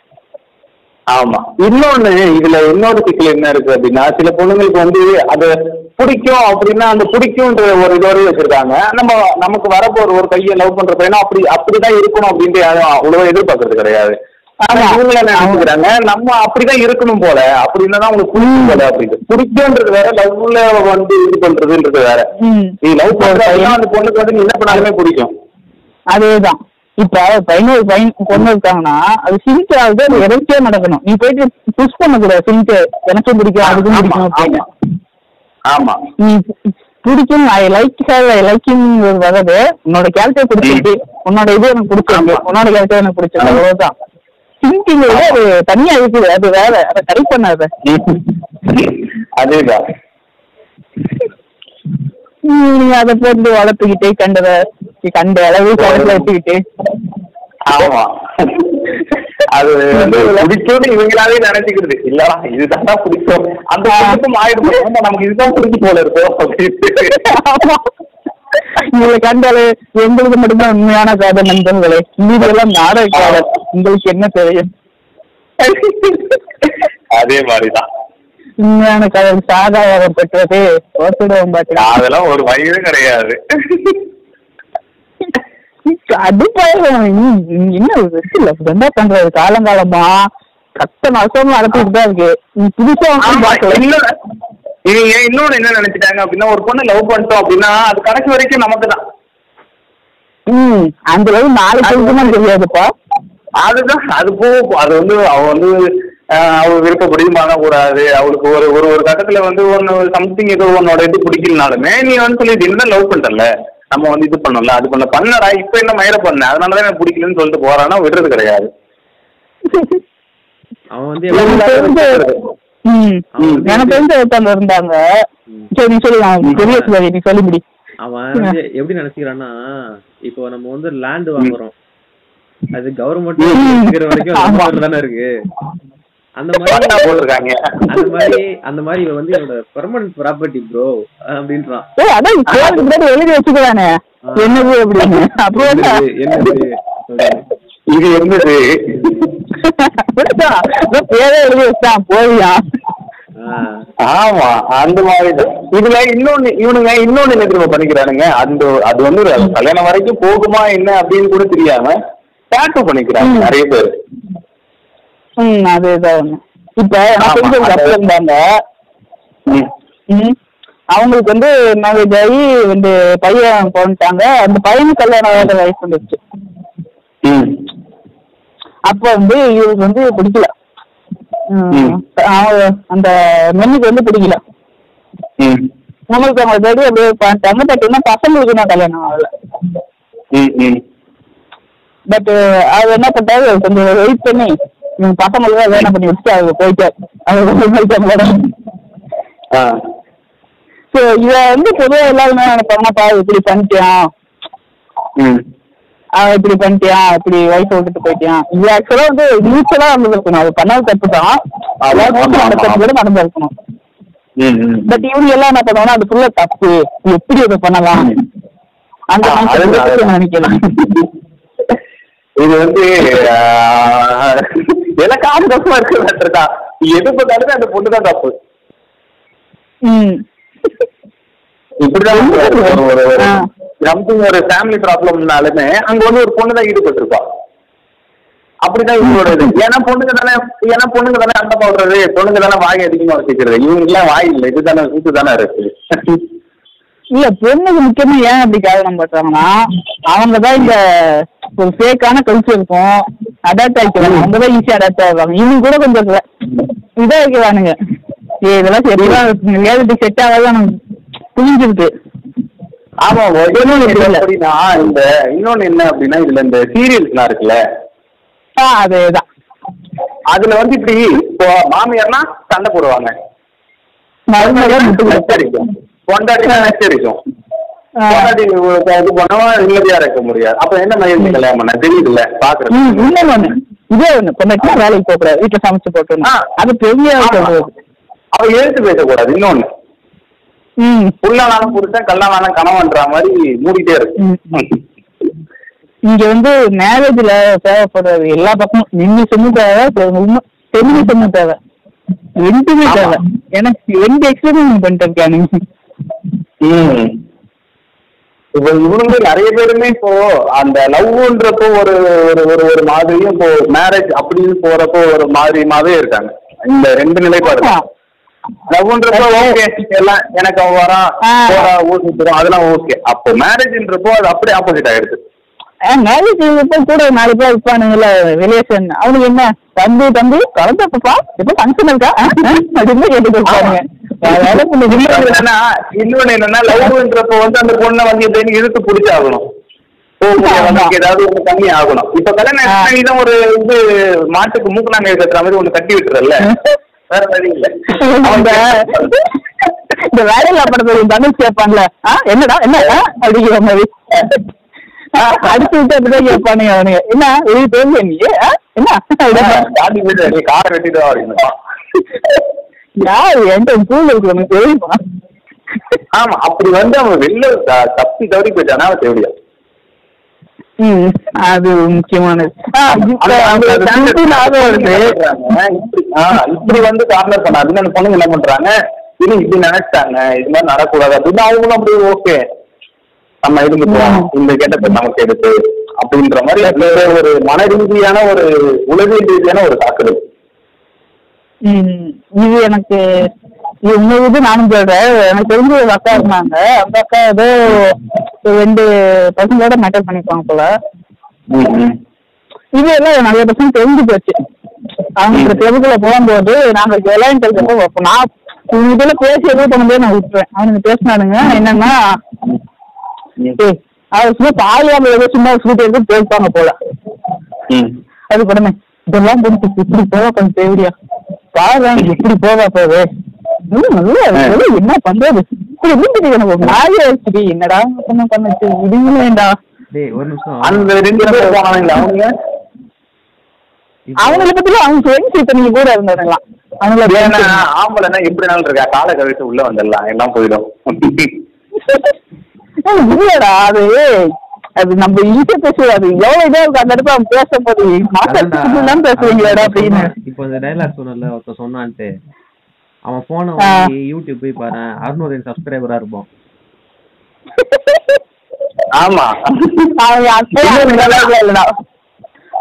ஆமா. இன்னொன்னு இதுல இன்னொரு சிக்கல் என்ன இருக்கு அப்படின்னா சில பொண்ணுங்களுக்கு வந்து அது பிடிக்கும் அப்படின்னா அந்த பிடிக்கும்ன்ற ஒரு இதோட வச்சிருக்காங்க. நம்ம நமக்கு வரப்போற ஒரு பையன் லவ் பண்ற பையனா அப்படி அப்படிதான் இருக்கணும் அப்படின்ட்டு யாரும் அவ்வளவு எதிர்பார்க்கறது கிடையாது. ஆனா என்ன நினைச்சுக்கிறாங்க? நம்ம அப்படிதான் இருக்கணும் போல. அப்படின்னா தான் உங்களுக்கு பிடிக்கும் போல அப்படின்ட்டு பிடிக்கும்ன்றது வேற லவ்ல வந்து இது பண்றதுன்றது வேற. நீ லவ் பண்ற அப்படின்னா அந்த பொண்ணுக்கு வந்து நீ என்ன பண்ணாலுமே பிடிக்கும். அதேதான். இப்ப பையனோட பையன் பொண்ணு இருக்காங்கன்னா அது சிங்க் ஆகுது அது இறக்கியே நடக்கணும் நீ போயிட்டு புஷ் பண்ணக்கூடாது சிங்க் எனக்கும் பிடிக்கும் அதுக்கும் பிடிக்கும். அப்படின்னு ஆமா. நீ பிடிக்கும் I like her I liking வர்றது உன்னோட கேரக்டர் பிடிச்சிருக்கு. உன்னோட இது எனக்கு பிடிச்சிருக்கு. உன்னோட கேரக்டர் எனக்கு பிடிச்சிருக்கு. அவ்வளவுதான். சிங்கிங் அது தனியா இருக்குது. அது வேற. அதை கரை பண்ணாத. [laughs] அதேதான். நீ அதை போட்டு வளர்த்துக்கிட்டு கண்டத கண்ட அளவு கணக்குல வச்சுக்கிட்டு. ஆமா. அது வந்து [laughs] பிடிக்கும்னு இவங்களாவே நினைச்சுக்கிறது. இல்லடா இதுதான் பிடிக்கும் அந்த ஆயிடும். ஆமா, நமக்கு இதுதான் பிடிக்கும் போல இருக்கும் அப்படின்ட்டு ஆமா. உங்களை கண்டாலே எங்களுக்கு மட்டும்தான் உண்மையான காதல் நண்பர்களே. மீதெல்லாம் நாடக காதல் உங்களுக்கு என்ன தெரியும்? அதே மாதிரிதான். உண்மையான காதல் சாகாவரம் பெற்றது. ஓட்டுடுவோம் பாட்டு அதெல்லாம் ஒரு வயது கிடையாது. கடுப்பாயிரும் என்ன இல்ல. என்ன பண்றது? காலங்காலமா? கஷ்ட நஷ்டம் நடத்திட்டு தான் இருக்கு. புதுசா இவங்க இன்னொன்னு என்ன நினைச்சிட்டாங்க அப்படின்னா ஒரு பொண்ணை லவ் பண்ணிட்டோம் அப்படின்னா அது கடைசி வரைக்கும் நமக்கு தான் ம் அந்த அளவு நாளைக்கு தெரியாதுப்பா. அதுதான் அது போ அது வந்து அவ வந்து ஆஹ், அவ விருப்பப்படி பண்ணக்கூடாது அவளுக்கு ஒரு ஒரு ஒரு கட்டத்துல வந்து ஒன்னு சம்திங் ஏதோ உன்னோட இது பிடிக்கலனாலுமே நீ வந்து சொல்லி என்ன லவ் பண்ணிட்டல நம்ம வந்து இது பண்ணல அது பண்ண பண்ணடா இப்ப என்ன மயிர பண்ண? அதனாலதான் எனக்கு பிடிக்கலன்னு சொல்லிட்டு போறான்னா விடுறது கிடையாது. அவன் வந்து எனக்கு தெரிஞ்ச ஒருத்தவங்க இருந்தாங்க. சரி சொல்லி நீ அவன் எப்படி நினைச்சுக்கிறான்னா இப்போ நம்ம வந்து லேண்ட் வாங்குறோம். அது கவர்மெண்ட் வரைக்கும் தானே இருக்கு. அந்த மாதிரி போட்டிருக்காங்க. அந்த மாதிரி அந்த மாதிரி இவன் வந்து என்னோட பெர்மனன்ட் ப்ராப்பர்ட்டி ப்ரோ அப்படின்றான். ஏய் அதான் கோயிலுக்கு முன்னாடி எழுதி வச்சுக்கிறானே. என்னது அப்படின்னு. என்ன? என்னது என்னது? இது இருந்தது அப்படிதான். அதான் பேரே எழுதி வச்சான் போவியா ஆஹ் ஆமா அந்த மாதிரி தான் இதுல இன்னொன்னு இவனுங்க இன்னொன்னு என்ன திரும்ப பண்ணிக்கிறானுங்க? அந்த அது வந்து கல்யாணம் வரைக்கும் போகுமா என்ன அப்படின்னு கூட தெரியாம டேட்டு பண்ணிக்கிறாங்க. நிறைய பேர். ம் அதேதான் ஒண்ணு. இப்ப எனக்கு தெரிஞ்ச இருந்தாங்க. அவங்களுக்கு வந்து மேரேஜ் ஆகி ரெண்டு பையன் போன்ட்டாங்க அந்த பையனுக்கு கல்யாணம் ஆகாத வயசு வந்துருச்சு. அப்ப வந்து இவருக்கு வந்து பிடிக்கல. அந்த மென்னுக்கு வந்து பிடிக்கல. நம்மளுக்கு அவங்க ரெடி அப்படியே பண்ணிட்டாங்க. பட் பசங்களுக்கு தான் கல்யாணம் ஆகல. பட் அவர் என்ன பண்ணாரு கொஞ்சம் வெயிட் பண்ணி. பசங்களுக்கு தான் வேலை பண்ணி வச்சுட்டு அவங்க போயிட்டார் அவங்க போயிட்டாங்களோட ஆ. ஸோ இவ வந்து பொதுவாக எல்லாருமே நினைப்பாங்கப்பா இப்படி பண்ணிட்டியான் ம். அவன் இப்படி பண்ணிட்டியான் இப்படி வயசு விட்டுட்டு போயிட்டியான் இது ஆக்சுவலாக வந்து மியூச்சுவலாக நடந்திருக்கணும் அது பண்ணாத தப்பு தான். கூட நடந்திருக்கணும். பட் இவங்க எல்லாம் என்ன பண்ணுவாங்கன்னா அது ஃபுல்லா தப்பு. எப்படி அதை பண்ணலாம்? அந்த. நினைக்கலாம் இது வந்து ஆஹ், எனக்காக தப்பா இருக்கு தான் எது பண்ணாலுமே அந்த பொண்ணு தான் தப்பு. இப்படிதான் ஒரு ஒரு ஒரு ஆ. சம்திங் ஒரு ஃபேமிலி ப்ராப்ளம்னாலுமே அங்க வந்து ஒரு பொண்ணு தான் ஈடுபட்டிருப்பா. அப்படிதான் இவங்களோட இது ஏன்னா பொண்ணுங்க தானே ஏன்னா பொண்ணுங்க தானே அண்டை போடுறது பொண்ணுங்க தானே வாய் அதிகமா வச்சுக்கிறது. இவங்களுக்குலாம் வாய் இல்லை. இது தானே சூத்து தானே இருக்கு. இல்ல பொண்ணுக்கு முக்கியமா ஏன் அப்படி காரணம் பண்றாங்கன்னா அவங்க தான் இந்த ஒரு ஃபேக்கான கல்ச்சர் இருக்கும் அடாப்ட் ஆகிக்கிறாங்க அவங்க தான் ஈஸியா அடாப்ட் ஆகுவாங்க இவங்க கூட கொஞ்சம் இதா வைக்கிறானுங்க ஏ இதெல்லாம் சரியா ரியாலிட்டி செட் ஆகாது நமக்கு புரிஞ்சிருக்கு. ஆமா. அப்படின்னா இந்த இன்னொன்னு என்ன அப்படின்னா இதுல இந்த சீரியல்ஸ்லாம் இருக்குல்ல? ஆ அதேதான். அதுல வந்து இப்படி இப்போ மாமியார்னா சண்டை போடுவாங்க. பொண்டாட்டினா நச்சரிக்கும். பொண்டாட்டி இது பண்ணவா நிம்மதியா இருக்க முடியாது. அப்ப என்ன மயிர் கல்யாணம் பண்ண? தெரியுதுல்ல பாக்குறது இன்னொன்னு இதே ஒண்ணு. பொண்ணு வேலைக்கு போக கூடாது வீட்டுல சமைச்சு. அது பெரிய அவ எழுத்து பேசக்கூடாது இன்னொன்னு. ம். புல்லானாலும் புருஷன் கல்லானாலும் கணவன்ற மாதிரி மூடிட்டே இருக்கு. இங்க வந்து மேரேஜ்ல தேவைப்படுறது எல்லா பக்கமும். நிமிஷமும் தேவை ஃபெமினிசமும் தேவை. ரெண்டுமே. தேவை. எனக்கு ரெண்டு எக்ஸ்பீரியன்ஸ் பண்ணிட்டு இருக்கானுங்க ம். இப்போ இவங்க நிறைய பேருமே இப்போ அந்த லவ்ன்றப்போ ஒரு ஒரு ஒரு ஒரு மாதிரியும் இப்போ மேரேஜ் அப்படின்னு போறப்போ ஒரு மாதிரியுமாவே இருக்காங்க. இந்த ரெண்டு நிலைப்பாடு. லவ்ன்றப்போ ஓகே எல்லாம் எனக்கு அவன் வரான் அதெல்லாம் ஓகே அப்போ மேரேஜ்ன்றப்போ அது அப்படியே ஆப்போசிட் ஆயிடுது. மேரேஜ் இப்ப கூட நாலு பேர் இருப்பானுங்கல்ல ரிலேஷன் அவனுக்கு என்ன? தம்பி தம்பி கலந்தப்பா இப்ப ஃபங்க்ஷன் இருக்கா? ஆ? ஆ? அப்படின்னு கேட்டுட்டு பண்ண இன்னொன்னு. என்னன்னா லவ்ன்றப்போ வந்து அந்த பொண்ணை வந்து எப்படின்னு இழுத்து பிடிச்சாகணும். ஏதாவது ஒண்ணு கம்மி ஆகணும். இப்ப கல்யாணம் ஒரு இது மாட்டுக்கு மூக்கு நாங்க கட்டுற மாதிரி ஒண்ணு கட்டி விட்டுறல வேற வழி இல்ல. இந்த இந்த வேலையில்லா படத்துல தனுஷ் கேட்பான்ல ஆ என்னடா என்ன ஆ? அப்படிங்கிற மாதிரி. ஆ, அடிச்சு விட்டு அப்படிதான் கேட்பானுங்க அவனுங்க. என்ன? வெளியே பேருங்க நீ? என்ன? காரை வெட்டிட்டு வா அப்படின்னு. யாரு? என்கிட்ட பூல் இருக்கு உனக்கு தெரியுமா? ஆமா அப்படி வந்து அவன் வெளில தப்பி தவறி போயிட்டானா அவன் தேவையா அது முக்கியமானது. இப்படி வந்து கார்னர் பண்ணாதுன்னு அந்த பொண்ணுங்க என்ன பண்றாங்க? இது இப்படி நினைச்சிட்டாங்க. இது மாதிரி நடக்கூடாது. அப்படின்னு அவங்களும் அப்படி ஓகே. நம்ம இருந்துட்டோம் ம். இந்த கெட்டத்தை நமக்கு எடுத்து அப்படின்ற மாதிரி அதுல ஒரு மன ரீதியான ஒரு உளவியல் ரீதியான ஒரு தாக்குதல். ம், இது எனக்கு இன்னொரு இது நானும் சொல்றேன். எனக்கு தெரிஞ்ச ஒரு அக்கா இருந்தாங்க. அந்த அக்கா ஏதோ ஒரு ரெண்டு பசங்களோட மேட்டர் பண்ணிப்பாங்க போல. இது எல்லாம் நிறைய பசங்க தெரிஞ்சு போச்சு. அவங்க கிளப்புக்குள்ள போகும்போது நாங்க இருக்கிறப்போ அப்போ நான் உங்க இதுல பேசி எதுவும் பண்ணும்போது நான் விட்டுறேன் அவனுங்க பேசினானுங்க. என்னன்னா சும்மா பாலியாமல் ஏதோ சும்மா ஸ்கூட்டி எடுத்து பேசுவாங்க போல. ம். அது படமே இதெல்லாம் புரிஞ்சு இப்படி போவா கொஞ்சம் தேவையா? பாரு எப்படி போவா போவே இன்னும் நல்லா இருக்கு. என்ன பண்றது? என்னடா பண்ண பண்ணுச்சு விடுங்களேண்டா டேய் ஒரு நிமிஷம். அந்த ரெண்டு அவங்க? அவங்கள பத்தி அவங்க ஃப்ரெண்ட்ஸ் இப்ப நீங்க கூட இருந்ததுங்களாம் அவங்கள ஏன்னா ஆம்பளைன்னா எப்படி நாள் இருக்கா? காலை உள்ள வந்துடலாம். எல்லாம் போயிடும். [laughs] இல்லடா அது அது நம்ம ஈஸியா பேசுவோம் அது எவ்வளவு இதா இருக்கு அந்த இடத்துல அவங்க பேசும்போது? அதான்டா. மாசம் பேசுவீங்களாடா அப்படின்னு. இப்போ இந்த டைலாக் சொன்னல ஒருத்தன் சொன்னான்ட்டு. அவன் போனை யூடியூப் போய் பாரு. அறுநூறு சப்ஸ்கிரைபரா இருப்பான். ஆமா. அவன்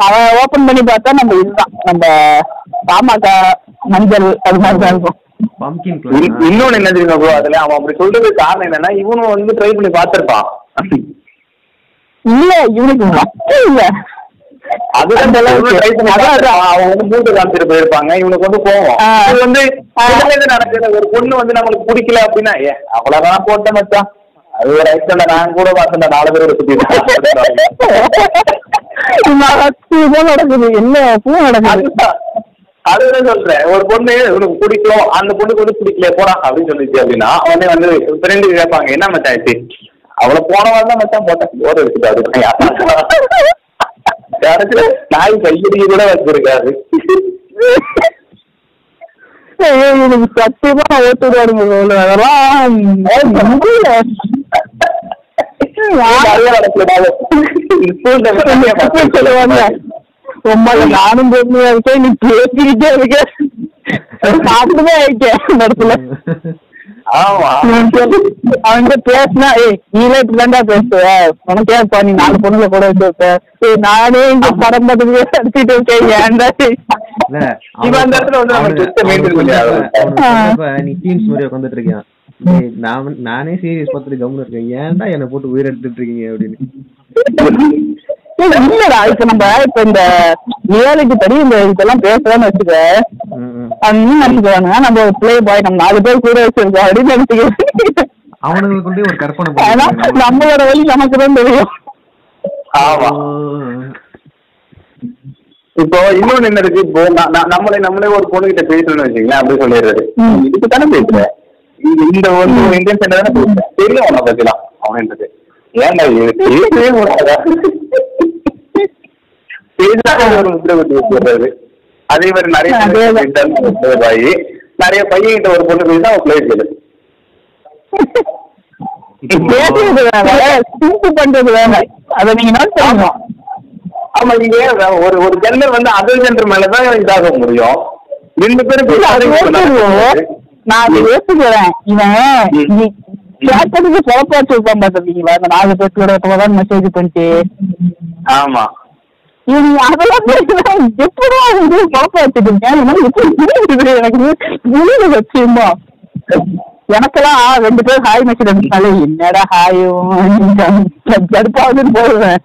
அவன் ஓபன் பண்ணி பார்த்தா நம்ம இதுதான். நம்ம பாமக மஞ்சள் அது மாதிரி தான் இருக்கும். இன்னொன்னு என்ன தெரியுமா ப்ரோ அதுல? அவன் அப்படி சொல்றது காரணம் என்னன்னா இவனும் வந்து ட்ரை பண்ணி பார்த்திருப்பான். இல்ல இவனுக்கு மட்டும் இல்ல. அதுதான். அவன் வந்து மூட்டை காமிச்சிட்டு போயிருப்பாங்க. இவனுக்கு வந்து போவோம். இது வந்து நடக்குது? ஒரு பொண்ணு வந்து நம்மளுக்கு பிடிக்கல அப்படின்னா ஏ அவ்வளவுதான் போட்ட மச்சான். அது ஒரு ஐட்டம்டா நான் கூட பார்த்தேன் நாலு பேரோட சுத்தி [laughs] நடக்குது. என்ன பூ நடக்குது? அதுதான் சொல்றேன்? ஒரு பொண்ணு உனக்கு பிடிக்கும் அந்த பொண்ணுக்கு வந்து பிடிக்கல போடா அப்படின்னு சொல்லிச்சு அப்படின்னா உடனே வந்து ஃப்ரெண்டு கேட்பாங்க என்ன மச்சான் ஆச்சு? அவளை போன வாரம் தான் மச்சான் போட்டேன். போர் எடுத்துட்டு கடைசியில நாய் கையடிக்க கூட வச்சிருக்காரு. எனக்கு சத்தியமா நான் ஓட்டு விடுவாருங்க bro. அதெல்லாம் [laughs] உம்மால நானும் பொறுமையா இருக்கேன் நீ பேசிக்கிட்டே இருக்க அப்படிதான் இருக்கேன் அந்த இடத்துல அவங்க பேசினா ஏய் நீங்களே இப்படிதான்டா பேசுவ உனக்கு நீ நாலு பொண்ணுல கூட வச்சிருப்ப ஏய் நானே இந்த படம் பார்த்து அடிச்சுட்டு இருக்கேன் ஏன்டா உட்காந்துட்டு இருக்கியான் டேய், நான் சீரியஸ் பார்த்துட்டு கம்முன்னு இருக்கேன் ஏன்டா என்னை போட்டு உயிர் எடுத்துட்டு இருக்கீங்க அப்படின்னு இப்ப நம்ம இப்ப இந்த ரியாலிட்டி படி இந்த இதெல்லாம் பேசுறோம்னு வச்சுக்க. அவங்க நினைச்சுக்கிறாங்க நம்ம பிளே பாய் நம்ம நாலு பேர் கூட வச்சிருக்கோம் அப்படின்னு நினைச்சுக்கிறேன் அவனுங்களுக்குள்ளே ஒரு கற்பனை. நம்மளோட வழி நமக்கு தான் தெரியும். ஆமா. இப்போ இன்னொன்னு என்ன இருக்கு? இப்போ நம்மளே நம்மளே ஒரு பொண்ணு கிட்ட பேசணும்னு அப்படி சொல்லிடுறது. இதுக்கு தானே பேசுற? இந்த இந்த வந்து ஒரு இந்தியன் சென்டர் தானே பேசுற? தெரியும் உன்னை பத்திலாம். அவன்றது ஏன்டா பேசவே கூடாதா [laughs] ஒரு முத்திரை குத்தி வச்சிடுறது அதே மாதிரி நிறைய. பாய் நிறைய பையன் கிட்ட ஒரு பொண்ணு பேசினா அவன் பிளேட் சிம்பு பண்றது அதை நீங்க நோட் பண்ணணும் ஆமா நீங்க ஒரு ஒரு ஜெண்டர் வந்து அதர் ஜெண்டர் மேலதான் இதாக முடியும். ரெண்டு பேரும். நான் அதை யோசிக்கிறேன் இவன் கேட்கறதுக்கு குழப்பாச்சு இருப்பான் பாத்துருக்கீங்களா இந்த நாலு பேர்த்தோட மெசேஜ் பண்ணிட்டு ஆமா. இவங்க அதெல்லாம் பேசுனா எப்படா வந்து குழப்பம் புரியுது எனக்கு புரியுது வச்சுமா? எனக்கெல்லாம் ரெண்டு பேர் ஹாய் மெசேஜ் அனுப்பிச்சாலே என்னடா ஹாயும் கடுப்பாகுதுன்னு போடுவேன்.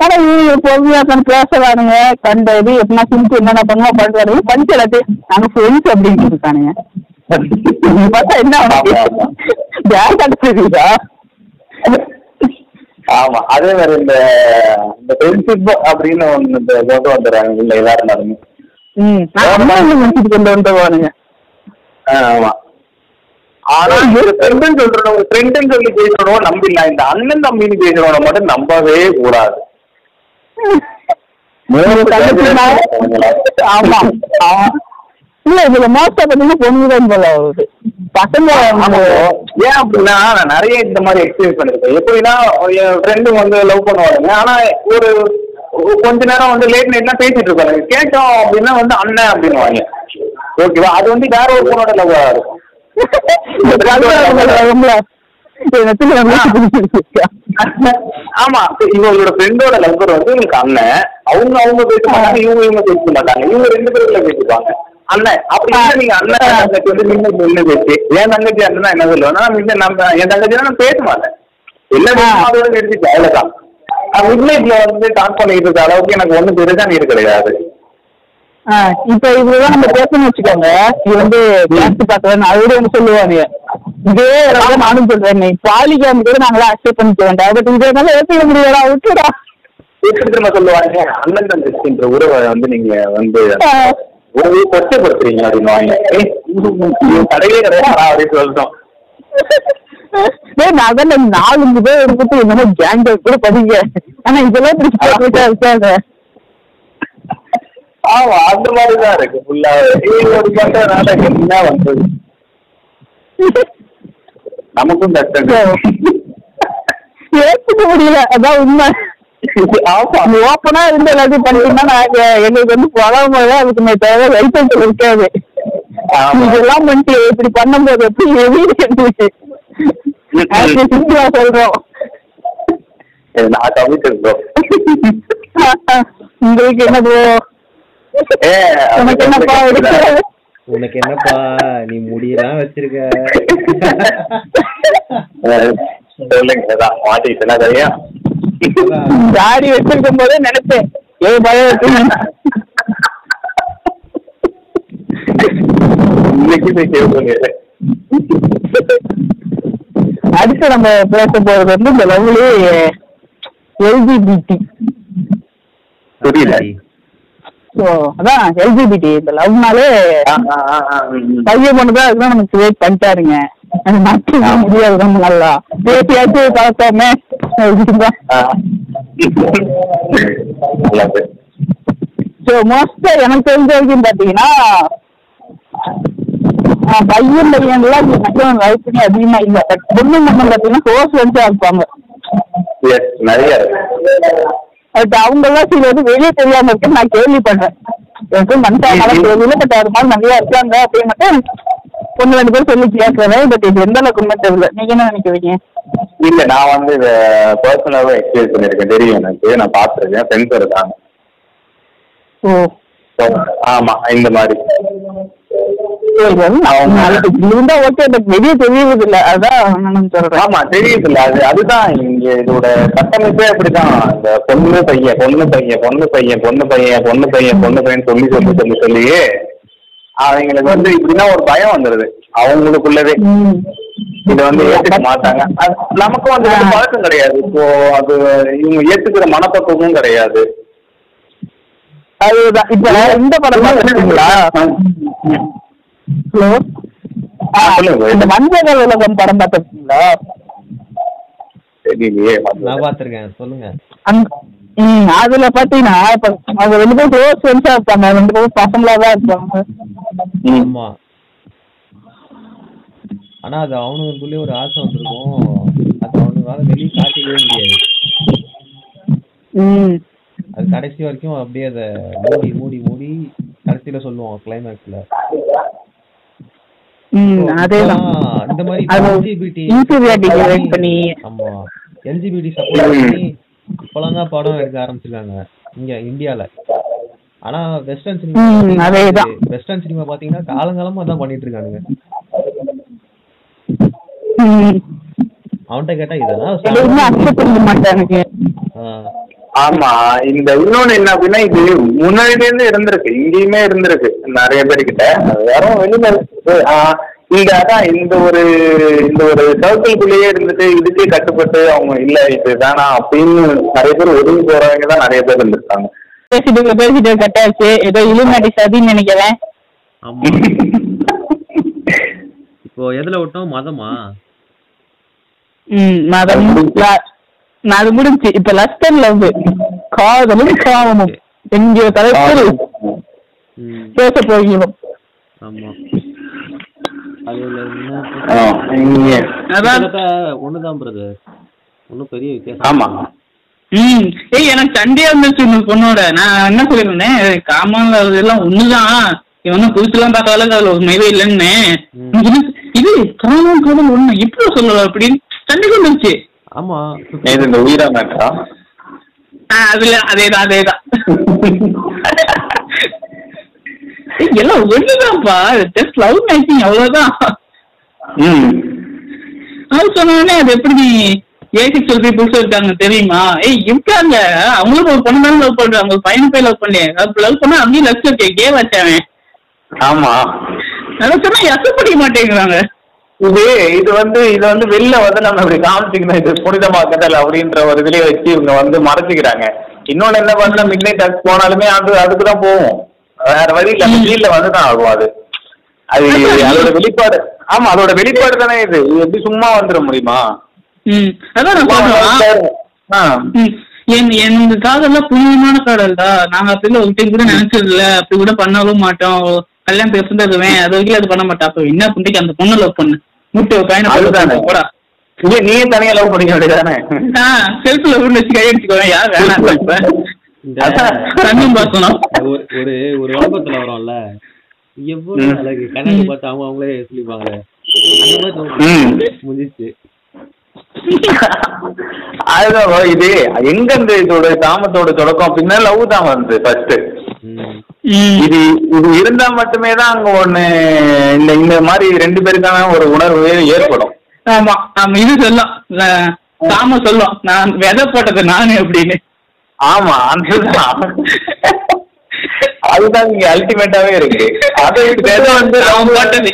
ஆனா இவங்க பொறுமையா உட்காந்து பேசுறானுங்க. கண்ட இது எப்படின்னா சிம்பிள் என்னென்ன பண்ணுவோம் பண்றாரு படிச்சு எல்லாத்தையும் நாங்க ஃப்ரெண்ட்ஸ் அப்படின்னு இருக்கானுங்க. [laughs] பார்த்தா என்ன ஆமா, ஆமா. அதே மாதிரி இந்த இந்த ஃப்ரெண்ட்ஷிப் அப்படின்னு ஒண்ணு இந்த கொண்டு வந்துடுறாங்க இல்ல எதா இருந்தாலுமே ம் நான் அம்மா முடிச்சுட்டு கொண்டு வந்துருவானுங்க ஆமா. ஆனா ஃப்ரெண்டுன்னு சொல்றோம் ஒரு ஃப்ரெண்டுன்னு சொல்லி பேசுறோம் நம்பிடலாம். இந்த அண்ணன் தம்பின்னு பேசுறவன மட்டும் நம்பவே கூடாது? ஆமா ஆமா. இல்ல இதுல மோஸ்டா பாத்தீங்கன்னா பொண்ணுதான் போல வருது. பசங்க ஏன் அப்படின்னா நான் நிறைய இந்த மாதிரி எக்ஸ்பீரியன்ஸ் பண்ணிருக்கேன். எப்படின்னா என் ஃப்ரெண்டு வந்து லவ் பண்ணுவாங்க ஆனா ஒரு கொஞ்ச நேரம் வந்து லேட் நைட்லாம் பேசிட்டு இருப்பாங்க கேட்டோம் அப்படின்னா வந்து அண்ணன் அப்படின்னுவாங்க ஓகேவா அது வந்து வேற ஒரு பொண்ணோட லவ் இருக்கும். எனக்கு. ஆமா. இவங்களோட ஃப்ரெண்டோட லவ்வர் வந்து இவங்களுக்கு அண்ணன். அவங்க அவங்க பேச மாட்டாங்க இவங்க இவங்க பேச மாட்டாங்க. இவங்க ரெண்டு பேருக்குள்ள பேசிப்பாங்க. அண்ணன் அப்படி நீங்க அண்ணன் தங்கச்சி வந்து நின்று நின்று பேசி என் தங்கச்சி அண்ணன் என்ன சொல்லுவேன்னா மின்ன நம்ம என் தங்கச்சி நான் பேச மாட்டேன். பேசுமோ அதோட நிறுத்திட்டு அவ்வளவுதான். மிட்நைட்ல வந்து டாக் பண்ணிட்டு இருக்க அளவுக்கு எனக்கு ஒண்ணும் பெருசா நீர் கிடையாது. ஆ, இப்ப இதுதான் நம்ம பேசணும்னு வச்சுக்கோங்க. இது வந்து கேட்டு பார்க்கறேன் அவரு வந்து சொல்லுவாங்க இதே நானும் சொல்றேன். நீ பாலிகாமி கூட நாங்களாம் அக்செப்ட் பண்ணிக்க வேண்டாம். பட் இதனால ஏற்றுக்க முடியாதா விட்டுடா. எப்படி திரும்ப சொல்லுவாங்க? அண்ணன் தங்கச்சின்ற உறவை வந்து நீங்க வந்து ஆ. உறவையை கொச்சப்படுத்துறீங்க அப்படின்னு இது கடையே கிடையாது அப்படின்னு சொல்லிட்டோம். ஏய் நான் தான் இந்த நாலு பேர் எடுத்துட்டு என்னமோ கேங்க கூட படிங்க. ஆனா இதெல்லாம் ஆமா அந்த மாதிரிதான் இருக்கு. ஃபுல்லா ஒரு பண்றதுனால என்ன வந்தது? நமக்கும் கஷ்டம். ஏத்துக்க முடியல. அதான் உண்மை. ஓப்பனா இருந்து எல்லாத்தையும் பண்ணிட்டீங்கன்னா நாங்க எங்களுக்கு வந்து பழமொழி அதுக்கு தேவை லைசன்ஸ் இருக்காது. இதெல்லாம் பண்ணிட்டு இப்படி பண்ணும்போது எப்படி எவிடன்ஸ் சிம்பிளா சொல்றோம். உங்களுக்கு என்ன ப்ரோ உனக்கு என்னப்பா இருக்கு? உனக்கு என்னப்பா? நீ முடியெல்லாம் வச்சிருக்க. சொல்லுங்க சரியா? [laughs] தாடி வச்சிருக்கும் போதே நினைப்பேன் ஏ பயம் இன்னைக்கு அடுத்து நம்ம பேச போறது வந்து இந்த லவ்லி எல்ஜிபிடி புரியல. ஸோ அதான் எல்ஜிபிடி இந்த லவ்னாலே. பையன் பொண்ணுதான் அதுதான் நமக்கு கிரியேட் பண்ணிட்டாருங்க. மட்டும் முடியாது நம்ம நல்லா பேசியாச்சு பார்த்தோமே. ஸோ மோஸ்டா எனக்கு தெரிஞ்ச வரைக்கும் பார்த்தீங்கன்னா பையன் பையன்லாம் மேக்ஸிமம் பண்ணி அதிகமா இல்ல. பட் பொண்ணு மட்டும் பாத்தீங்கன்னா க்ளோஸ் ஃப்ரெண்ட்ஸா இருப்பாங்க. நிறைய பட் அவங்க எல்லாம் சில வந்து வெளியே தெரியாம இருக்கு நான் கேள்விப்படுறேன். எனக்கு மனசால தெரியல பட் அது மாதிரி நிறைய இருக்காங்க அப்படின்னு மட்டும் ஒண்ணு ரெண்டு பேர் சொல்லி கேட்கறேன். பட் இது எந்த அளவுக்கு உண்மை தெரியல. நீங்க என்ன நினைக்கிறீங்க? இல்ல நான் வந்து இதை பர்சனலாவே எக்ஸ்பீரியன்ஸ் பண்ணிருக்கேன். தெரியும் எனக்கு. நான் பார்த்துருக்கேன். ஃப்ரெண்ட்ஸ் இருக்காங்க ஓ. ஆமா இந்த மாதிரி. இருந்தா ஓகே பட் வெளியே தெரியறது இல்ல அதான் சொல்றேன். ஆமா தெரியுதுல்ல அது அதுதான் இங்க இதோட கட்டமைப்பே அப்படிதான். இந்த பொண்ணு பையன் பொண்ணு பையன் பொண்ணு பையன் பொண்ணு பையன் பொண்ணு பையன் பொண்ணு பையன் சொல்லி சொல்லி சொல்லி சொல்லியே அவங்களுக்கு வந்து இப்படின்னா ஒரு பயம் வந்துடுது அவங்களுக்குள்ளவே. இதை வந்து ஏத்துக்க மாட்டாங்க. நமக்கும் வந்து ஒரு பழக்கம் கிடையாது. இப்போ அது இவங்க ஏத்துக்கிற மனப்பக்குவமும் கிடையாது. அதுதான். இப்ப இந்த படம் பார்த்துருக்கீங்களா ஹலோ. இந்த மஞ்சள் உலகம் படம் பார்த்துருக்கீங்களா? தெரியலையே நான் சொல்லுங்க. அந்த ம் அதுல பாத்தீங்கன்னா இப்ப அவங்க ரெண்டு பேரும் க்ளோஸ் ஃப்ரெண்ட்ஸா இருப்பாங்க. ரெண்டு பேரும் பசங்களா தான் இருப்பாங்க ஆனா அது அவனுக்குள்ளே ஒரு ஆசை வந்திருக்கும். அது அவனுங்களால வெளியே காட்டிக்கவே முடியாது. அது கடைசி வரைக்கும் அப்படியே அதை மூடி மூடி மூடி கடைசியில சொல்லுவான் கிளைமேக்ஸ்ல இந்த மாதிரி எல்ஜிபிடி ஆமா. எல்ஜிபிடி சப்போர்ட் பண்ணி இப்பெல்லாம் தான் படம் எடுக்க ஆரம்பிச்சிருக்காங்க. இங்க இந்தியால. ஆனா வெஸ்டர்ன் சினிமா. வெஸ்டர்ன் சினிமா பாத்தீங்கன்னா காலங்காலமா அதான் பண்ணிட்டு இருக்கானுங்க. அவன்கிட்ட கேட்டா இதெல்லாம் எதுவுமே அக்செப்ட் பண்ண மாட்டானுங்க ஆ, ஆமா இந்த இன்னொன்னு என்ன அப்படின்னா இது முன்னாடில இருந்து இருந்திருக்கு இங்கேயுமே இருந்திருக்கு நிறைய பேர்கிட்ட. யாரும் வெளியில இந்த அதான் இந்த ஒரு இந்த ஒரு சர்க்கிள்குள்ளேயே இருந்துட்டு இதுக்கே கட்டுப்பட்டு அவங்க இல்ல இது வேணாம் அப்படின்னு நிறைய பேர் ஒதுங்கி போறவங்க தான் நிறைய பேர் இருந்திருக்காங்க. பேசிட்டு பேசிட்டு கட்டாச்சு. ஏதோ இலுமினாட்டி சதின்னு நினைக்கிறேன். [laughs] இப்போ எதுல விட்டோம் மதமா? ம் மதம் லா- நான் அது முடிஞ்சு. இப்ப லஸ்ட் அண்ட் லவ் காதலும் காமமும். என்கிற தலைப்பில் ம். பேச போகிறோம் ஒண்ணுதான் பிரதர் ஒன்றும் பெரிய வித்தியாசம் ஆமா. ம். ஏய் எனக்கு சண்டையா இருந்துச்சு உங்க பொண்ணோட. நான் என்ன சொல்லியிருந்தேன் காமன் இதெல்லாம் ஒண்ணுதான். இவன் ஒன்றும் புதுசுலாம் அளவுக்கு அதுல ஒரு மைவே இல்லைன்னு. இது காமன் காதல் ஒண்ணு. எப்படி சொல்லலாம் அப்படின்னு? சண்டைக்கு வந்துருச்சு ஆமா. இது இந்த உயிரா மேட்டரா ஆ, அதுல அதேதான் அதேதான் எல்லாம் ஒண்ணுதான்ப்பா. ஜஸ்ட் லவ் மேக்கிங் அவ்வளவுதான். ம். அது சொன்னோடனே அது எப்படி ஏசிக்சுவல் பீப்புள்ஸ் இருக்காங்க தெரியுமா? ஏய் இருக்காங்க. அவங்களும் ஒரு பொண்ணு தானே லவ் பண்றாங்க. ஒரு பையனை போய் லவ் பண்ணல லவ் பண்ணா அங்கேயும் லட்சம் கே வச்சவன். ஆமா. அதை சொன்னா அசப்படிக்க மாட்டேங்கிறாங்க. இது இது வந்து இது வந்து வெளில வந்து நம்ம இப்படி காமிச்சிக்கணும். இது புனிதமாக்குதல் அப்படின்ற ஒரு இதுலயே வச்சு இவங்க வந்து மறைச்சிக்கிறாங்க. இன்னொன்னு என்ன பண்ணா மிட் நைட் போனாலுமே அது அதுக்கு தான் போகும் வேற வழி இல்ல ஃபீல்ட்ல வந்து தான் ஆகும் அது. அது அதோட வெளிப்பாடு. ஆமா அதோட வெளிப்பாடு தானே இது. எப்படி சும்மா வந்துட முடியுமா. என் எங்க காதல்லாம் புனிதமான காதல் தான் நாங்க அப்படி ஒரு டைம் கூட நினைச்சது இல்ல அப்படி கூட பண்ணவும் மாட்டோம். கல்யாணம் பேசுறதுவேன் அது வரைக்கும் அது பண்ண மாட்டா. அப்ப என்ன பண்ணிட்டு அந்த பொண்ணு லவ் பண்ணு? முட்டை பையனை. போடா. நீயே தனியா லவ் பண்ணிக்க வேண்டியதானே செல்ஃப் லவ் வச்சு கை அடிச்சுக்கோவேன் யார் வேணாம் இப்ப இந்த ஒரு ஒரு விளம்பரத்துல வரும்ல எவ்வளவு ம். அழகு. கண்ணாடி பார்த்து அவங்க அவங்களே சொல்லிப்பாங்களே. அந்த மாதிரி தோணுது. ம். முடிஞ்சிச்சு. அதுதான் இது எங்க இருந்து இதோட காமத்தோட தொடக்கம்? அப்படின்னா லவ் தான் வந்து ஃபர்ஸ்ட். இது இது இருந்தா மட்டுமே தான் அங்க ஒண்ணு இந்த இந்த மாதிரி ரெண்டு பேருக்கான ஒரு உணர்வு ஏற்படும். ஆமா ஆமா இது சொல்லும் சாம சொல்லும் நான் விதை போட்டது நானு அப்படின்னு. ஆமா அதுதான். அதுதான் இங்க அல்டிமேட்டாவே இருக்கு. அதை விதை வந்து அவன் போட்டது.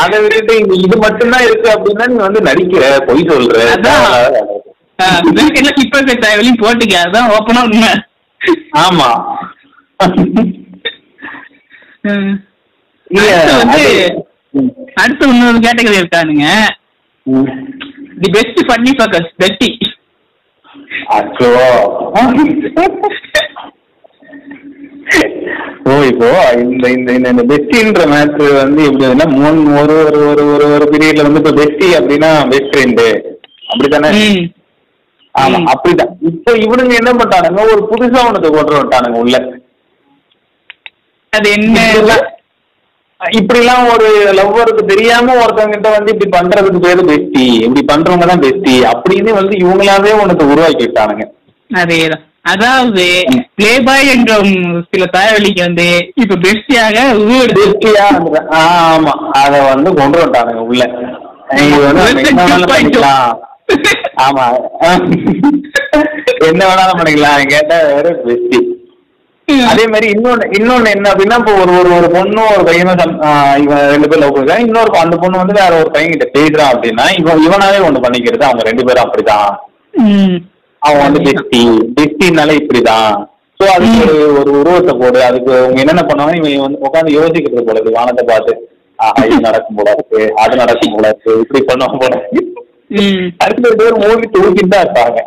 அதை விட்டுட்டு இது மட்டும்தான் இருக்கு அப்படின்னா நீ வந்து நடிக்கிற பொய் சொல்ற. இப்ப போட்டுக்க அதான் ஓப்பனா உண்மை. ஆமா. வந்து. அடுத்து இன்னொரு கேட்டகரி இருக்கானுங்க. The best funny fuckers bestie அச்சோ. ஓ இப்போ இந்த இந்த இந்த பெஸ்டின்ற மேட்ரு வந்து எப்படி மூணு ஒரு ஒரு ஒரு ஒரு பீரியட்ல வந்து இப்போ பெஸ்டி அப்படின்னா பெஸ்ட் ஃப்ரெண்டு அப்படித்தானே? ஆமா. அப்படிதான் இப்போ இவனுங்க என்ன பண்றானுங்க ஒரு புதுசா ஒண்ணத்தை கொண்டு வந்துட்டானுங்க உள்ள. அது என்ன? இப்படி எல்லாம் ஒரு லவ்வருக்கு தெரியாம ஒருத்தவங்க கிட்ட வந்து இப்படி பண்றதுக்கு பேரு பெஸ்டி. இப்படி பண்றவங்க தான் பெஸ்டி. அப்படின்னு வந்து இவங்களாவே உனக்கு உருவாக்கி விட்டானுங்க. அதேதான். அதாவது பிளே பாய் என்ற சில தலைவலிக்கு வந்து இப்ப பெஸ்டியாக பெஸ்டியா ஆமா அத வந்து கொண்டு வந்துட்டானுங்க உள்ள. ஆமா. என்ன வேணாலும் பண்ணிக்கலாம். கேட்டா வேற பெஸ்டி அதே மாதிரி இன்னொன்னு இன்னொன்னு என்ன அப்படின்னா இப்போ ஒரு ஒரு ஒரு பொண்ணும் ஒரு பையனும் இவன் ரெண்டு பேரும் லவ் பண்ணிருக்காங்க. இன்னொரு அந்த பொண்ணு வந்து வேற ஒரு பையன் கிட்ட பேசுறான் அப்படின்னா இவன் இவனாவே ஒண்ணு பண்ணிக்கிறது. அவங்க ரெண்டு பேரும் அப்படிதான். அவன் வந்து பெஸ்டி பெஸ்டினால இப்படிதான். சோ அதுக்கு ஒரு ஒரு உருவத்தை போடு. அதுக்கு அவங்க என்னென்ன பண்ணுவாங்க இவன் வந்து உட்காந்து யோசிக்கிறது போல இருக்கு. வானத்தை பார்த்து ஆஹா இது நடக்கும் போல இருக்கு. அது நடக்கும் போல இருக்கு. இப்படி பண்ணுவோம் போல இருக்கு. அடுத்த பேர் மூவி தூக்கிட்டு தான் இருப்பாங்க.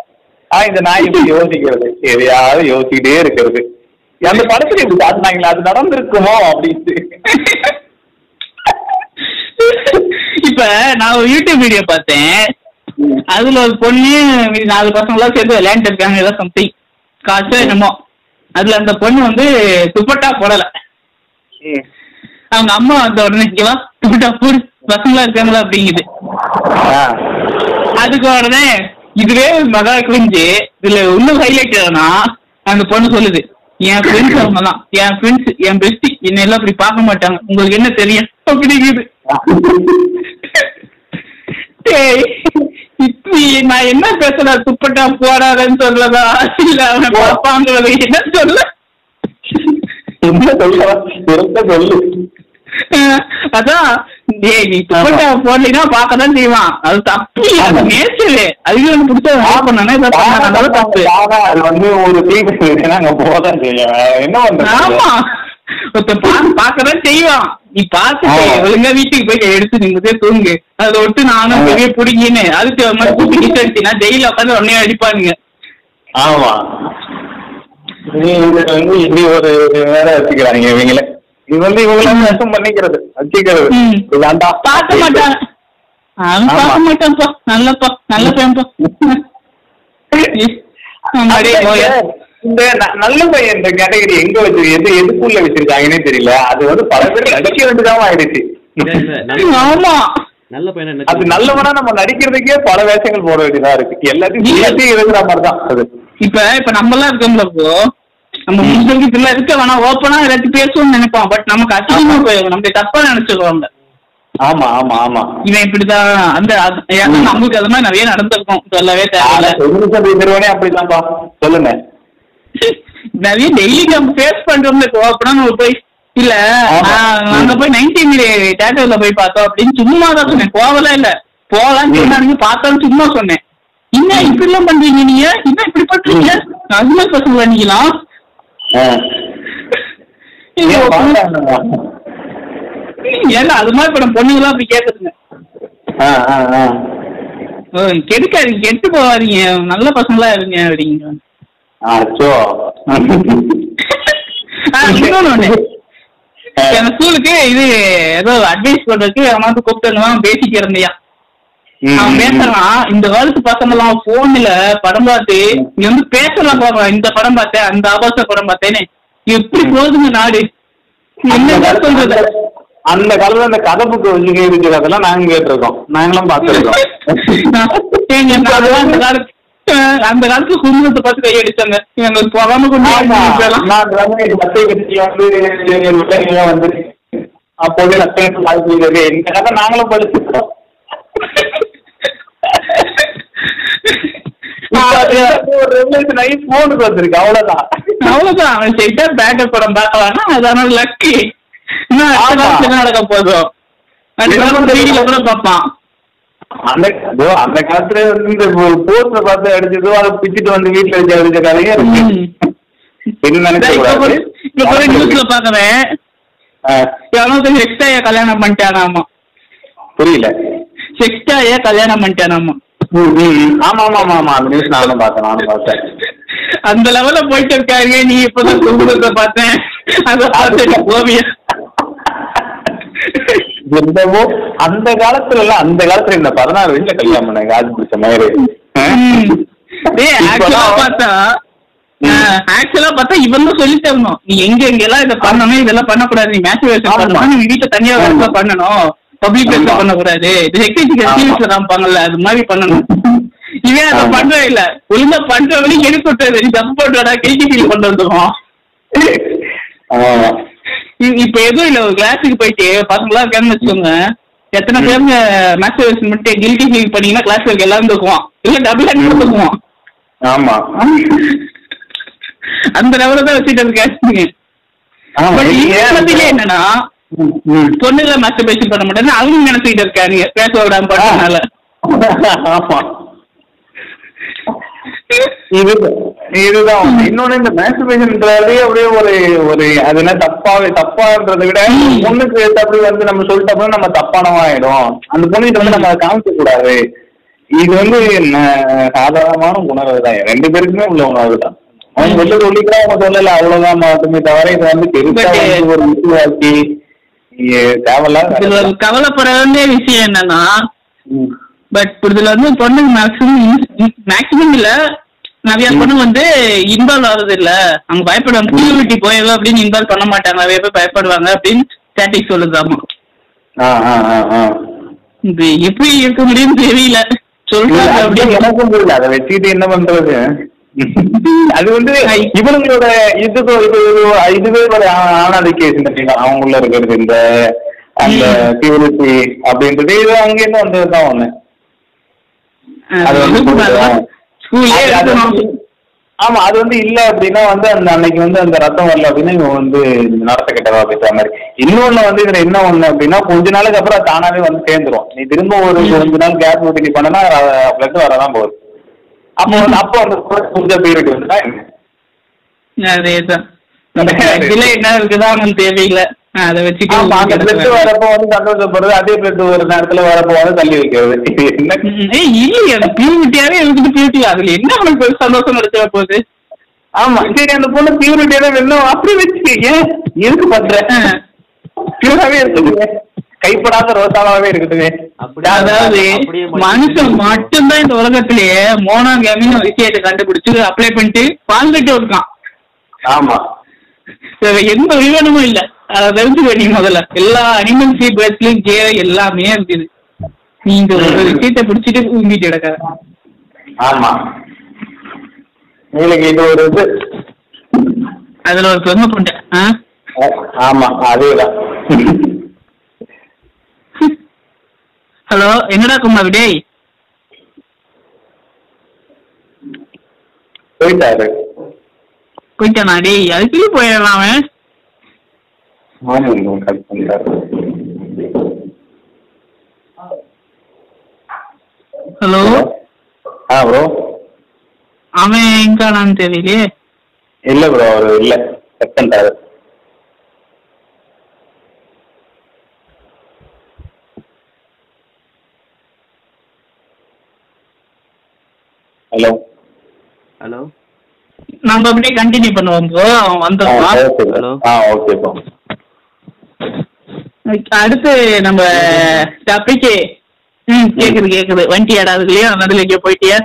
ஆ இந்த நாய் இப்படி யோசிக்கிறது. எதையாவது யோசிக்கிட்டே இருக்கிறது. அந்த படத்துல இப்படி காட்டினாங்களா அது நடந்திருக்குமோ அப்படின்ட்டு. இப்ப நான் ஒரு யூடியூப் வீடியோ பார்த்தேன். அதுல ஒரு பொண்ணு நாலு பசங்களாம் சேர்ந்து விளையாண்டு இருக்காங்க ஏதோ சம்திங் காசு என்னமோ. அதுல அந்த பொண்ணு வந்து துப்பட்டா போடல. அவங்க அம்மா வந்த உடனே இங்கவா துப்பட்டா போடு. பசங்களா இருக்காங்களா? அப்படிங்குது. அதுக்கு உடனே இதுவே மகா கிழிஞ்சு இதுல இன்னும் ஹைலைட் என்னன்னா அந்த பொண்ணு சொல்லுது என் ஃப்ரெண்ட்ஸ் அவங்க தான் என் ஃப்ரெண்ட்ஸ் என் பெஸ்டி என்ன எல்லாம் அப்படி பார்க்க மாட்டாங்க. உங்களுக்கு என்ன தெரியும்? அப்படிங்குது. இப்படி நான் என்ன பேசுற துப்பட்டா போடாதன்னு சொல்லதா இல்ல அவனை பாப்பாங்கிறது என்ன சொல்ல? என்ன சொல்ல? இருந்த சொல்லு? அஹ், அதான் போடலைன்னா பார்க்கதான் செய்வான். அது தப்பு. அது நேச்சரு. அதுக்கு ஒன்று பிடிச்ச பண்ணானே தப்பு அது வந்து ஒரு தீர்வு நாங்க போதான் செய்யும். என்ன ஆமா. பண்றது ஒருத்தன் பா பார்க்கதான் செய்வான். நீ பார்த்துட்டு ஆமா. ஒழுங்கா வீட்டுக்கு போய் எடுத்து நிம்மதியா தூங்கு. அதை விட்டு நானும் ஆமா. பெரிய பிடிங்கின்னு. அதுக்கு மாதிரி கூட்டி கிட்ட அடிச்சினா ஜெயில உட்காந்து உடனே அடிப்பானுங்க. ஆமா. இது வந்து இப்படி ஒரு வேற வச்சுக்கிறாங்க இவங்கள. இது வந்து இவங்கள நஷ்டம் பண்ணிக்கிறது வச்சுக்கிறது. இதாண்டா. பார்க்க அவன் ஆமா. பார்க்க மாட்டான்ப்பா. நல்லப்பா. நல்ல பையன்ப்பா இந்த நல்ல பையன் இந்த கேட்டகரி எங்க வச்சு எது எதுக்குள்ள வச்சிருக்காங்கன்னே தெரியல. அது வந்து பல பேர் நடிக்க வேண்டியதாம ஆயிடுச்சு. ஆமா. நல்ல பையனா அது நல்லவனா நம்ம நடிக்கிறதுக்கே பல வேஷங்கள் போட வேண்டியதா இருக்கு. எல்லாத்தையும் இல்ல. சேர்த்து இருக்கிற மாதிரி தான் அது. இப்ப இப்ப நம்ம எல்லாம் இருக்கோம்ல இப்போ. நம்ம முஸ்லிம்க்கு இதெல்லாம் இருக்க வேணாம் ஓப்பனா எல்லாத்தையும் பேசுவோம்னு நினைப்போம் பட் நமக்கு அசிங்கமா போயிடும். நம்ம தப்பா நினைச்சிருவாங்க ஆமா ஆமா ஆமா. இவன் இப்படிதான் அந்த நம்மளுக்கு அது மாதிரி நிறைய நடந்திருக்கும். சொல்லவே தேவையில்ல. திருவனே அப்படிதான்ப்பா. சொல்லுங்க. நிறைய டெய்லி நம்ம ஃபேஸ் பண்றோம்ல ஓப்பனா நம்ம போய் இல்ல அங்க போய் நைன்டீன் தேட்டர்ல போய் பார்த்தோம். அப்படின்னு சும்மா தான் சொன்னேன். போகலாம் இல்ல. போகலான்னு ம். சொன்னாங்க. பார்த்தாலும் சும்மா சொன்னேன். என்ன இப்படி எல்லாம் பண்றீங்க நீங்க? என்ன இப்படி பண்றீங்க? அதுமே பசங்க பண்ணிக்கலாம் ஏன்னா அது மாதிரி இப்ப நம்ம பொண்ணுங்களாம் அப்படி. ஓ, கெடுக்காதீங்க கெட்டு போவாதீங்க நல்ல பசங்களா இருங்க அப்படிங்க. அச்சோ. இன்னொன்னு. என் ஸ்கூலுக்கு இது ஏதோ அட்வைஸ் பண்றதுக்கு அவன் வந்து கூப்பிட்டு பேசிட்டு இருந்தியா ம், அவன் ம், பேசுறான் இந்த காலத்து பசங்க எல்லாம் போன்ல படம் பார்த்து நீ வந்து பேசலாம் பாக்கலாம் இந்த படம் பார்த்தேன் அந்த ஆபாச படம் பார்த்தேன்னு எப்படி போகுதுங்க நாடு? அந்த என்ன சொல்றது? அந்த காலத்துல அந்த கதை புக்கு வச்சு இருக்கிறதெல்லாம் நாங்க கேட்டிருக்கோம். நாங்களும் பார்த்துருக்கோம். நாங்கெல்லாம் அந்த காலத்துல குடும்பத்தை பார்த்து கையடிச்சாங்க. எங்களுக்கு போகாம கொண்டு. நான் வந்து அப்போதே லட்சம் வாய்ப்பு இந்த கதை நாங்களும் படிச்சிருக்கோம் இப்ப அது ஒரு ரெவல்யூஷன் ஆகி போனுக்கு வந்திருக்கு அவ்வளவுதான். அவ்வளவுதான். அவன் செய்தா பேக்கப் படம் பார்க்கலாம்னா அதான லக்கு இன்னும் நடக்க போதும் கூட பார்ப்பான். அந்த அந்த காலத்துல இந்த போஸ்டர் பார்த்து அடிச்சதோ அதை பிச்சுட்டு வந்து வீட்டுல வச்சு அடிச்ச கதையே இருக்கு. நியூஸ்ல பாக்குறேன் ஆ, எவனோ செக்ஸ்டாய கல்யாணம் பண்ணிட்டானாமா. புரியல. செக்ஸ்டாய கல்யாணம் பண்ணிட்டானாமா. ஆமா ஆமா ஆமா ஆமா. அந்த நியூஸ் நானும் பார்த்தேன். நானும் பார்த்தேன். அந்த லெவல்ல போயிட்டு இருக்காங்க நீ இப்பதான் குங்குமத்தை பார்த்தேன். அத ஓவியா என்னவோ அந்த காலத்துல எல்லாம் அந்த காலத்துல இந்த பதினாறு வயசுல கல்யாணம் பண்ணாங்க அது பிடிச்ச மாதிரி. பார்த்தா ஆக்சுவலா பார்த்தா இவன் தான் சொல்லி தரணும் நீ எங்க எங்க எல்லாம் இதை பண்ணணும் இதெல்லாம் பண்ணக்கூடாது. நீ மேட்ச் வேஷன் ஆமா. பண்ணணும். நீ வீட்டுல தனியா பண்ணணும். பப்ளிக் பிளேஸ்ல ஆமா. பண்ணக்கூடாது இது எக்கேஜிக்கல் சீரியஸ்ல காமிப்பாங்கல்ல அது மாதிரி பண்ணணும். இவன் அதை. பண்றே இல்ல. ஒழுங்கா பண்றவனையும் எடுத்து விட்டுறது நீ தப்பு பண்றடா கேஜி ஃபீல் கொண்டு வந்துருவோம் இப்ப எதுவும் இல்ல. ஒரு கிளாஸுக்கு போயிட்டு பசங்களா இருக்காங்கன்னு வச்சுக்கோங்க. எத்தனை பேருங்க மேஸ்டர் மட்டும் கில்ட்டி ஃபீல் பண்ணீங்கன்னா கிளாஸ் இருக்க எல்லாரும் தூக்குவான். இல்ல டபுள் ஹேண்ட் தூக்குவான். ஆமா. அந்த லெவல தான் வச்சுட்டு இப்போதைக்கு என்னன்னா. பொண்ணுல மாஸ்டர்பேஷன் பண்ண மாட்டேன்னு அவங்க நினைச்சுக்கிட்டு இருக்காங்க. பேச விடாம பண்ணனால ஆமா. இது இதுதான். இன்னொன்னு இந்த மேஸ்டர்பேஷன்ன்றதே அப்படியே ஒரு ஒரு அது என்ன தப்பாவே தப்பான்றதை விட பொண்ணுக்கு தப்பு வந்து நம்ம சொல்லிட்டப்போ நம்ம தப்பானவா ஆயிடும் அந்த பொண்ணுகிட்ட வந்து நம்ம காமிக்க கூடாது இது வந்து சாதாரணமான உணர்வு தான். ரெண்டு பேருக்குமே உள்ள உணர்வு தான். அவங்க வெளில சொல்லிக்கிறா அவங்க சொல்லல. அவ்வளவுதான். மட்டுமே தவிர இது வந்து பெருசா ஒரு விசுவாசி. தேவையில்லாத இதுல வேலை ஒரு தான். கவலைப்பட வேண்டிய விஷயம் என்னன்னா. பட் இதுல வந்து பொண்ணுங்க மேக்ஸிமம் மேக்ஸிமம் இல்ல. நிறைய பொண்ணு வந்து இன்வால்வ் ஆகுது இல்ல. அவங்க பயப்படுவாங்க பியூரிட்டி போயவோ அப்படின்னு இன்வால்வ் பண்ண மாட்டாங்க. நிறைய பேர் பயப்படுவாங்க அப்படின்னு ஸ்டாட்டிக் சொல்லுதாமா. ஆ ஆ ஆ ஆ. இது எப்படி இருக்க முடியும்னு தெரியல. சொல்றாங்க அப்படின்னு. எனக்கும் புரியல. அதை வச்சுக்கிட்டு என்ன பண்றது? அது வந்து இவனுங்களோட இதுக்கு இது இது- இதுவே ஒரு ஆனாதிகேஷன் தெரியும் அவங்களுள்ள இருக்கிறது இந்த அந்த பியூரிட்டி அப்படின்றது. இது அங்க இருந்து வந்ததுதான் ஒண்ணு. அது வந்து ஆமா அது வந்து இல்ல அப்படின்னா வந்து அந்த அன்னைக்கு வந்து அந்த ரத்தம் வரல அப்படின்னா இவன் வந்து நடத்த கெட்டதா பேசுற மாதிரி. இன்னொன்னு வந்து இதுல என்ன ஒண்ணு அப்படின்னா கொஞ்ச நாளுக்கு அப்புறம் தானாவே வந்து சேர்ந்துரும். நீ திரும்ப ஒரு கொஞ்ச நாள் கேஸ் ஊட்டி நீ பண்ணனா பிளட் வரதான் போகுது. அப்போ வந்து அப்போ அந்த பீரியட் வந்துட்டா அதேதான். [laughs] என்ன இருக்குதோ அவங்களுக்கு தேவையில்லை அதை ஆமா அந்த பிளட் வரப்போ வந்து சந்தோஷப்படுறது அதே பிளட் ஒரு நேரத்துல வரப்போ வந்து தள்ளி வைக்கிறது. இல்லையே அது பியூரிட்டியாவே இருக்குது பியூரிட்டி அதுல என்ன பெரிய சந்தோஷம் கிடைச்சா போகுது? ஆமா சரி அந்த பொண்ணு பியூரிட்டியில வேணும் அப்படி வச்சு ஏன் எதுக்கு பண்ற? பியூராவே இருக்குது கைப்படாத ரோசாவாவே இருக்குது அப்படியே அதாவது மனுஷன் மட்டும்தான் இந்த உலகத்திலேயே மோனோகேமின்னு விஷயத்தை கண்டுபிடிச்சு அப்ளை பண்ணிட்டு வாழ்ந்துட்டு இருக்கான். ஆமா. எந்த உயிரினமும் இல்ல. அதை தெரிஞ்சுக்க நீ முதல்ல. எல்லா அனிமல்ஸ் பேர்ட்ஸ்லயும் கே எல்லாமே இருக்குது நீங்க ஒரு விஷயத்தை பிடிச்சிட்டு ஊங்கிட்டு கிடக்காத. ஆமா. உங்களுக்கு இது ஒரு இது. அதுல ஒரு பெருமை ஆ? ஆமா அதேதான். ஹலோ என்னடா குமார் டேய்? போயிட்டாரு. போயிட்டானா டேய்? அதுக்குள்ளே போயிடலாம் அவன். ஹலோ? ஆ ப்ரோ அவன் எங்கானான்னு தெரியலையே. இல்ல ப்ரோ அவரு இல்ல. கட் பண்ணிட்டாரு. ஹலோ ஹலோ நம்ம அப்படியே கண்டினியூ பண்ணுவோம். அவன் வந்துருவான் Hello. ஆ ஓகே ப்ரோ அடுத்து நம்ம டாபிக் ம் கேக்குது கேக்குது. வண்டி ஆடாதுலயா நடுவில் எங்கேயோ போயிட்டியா?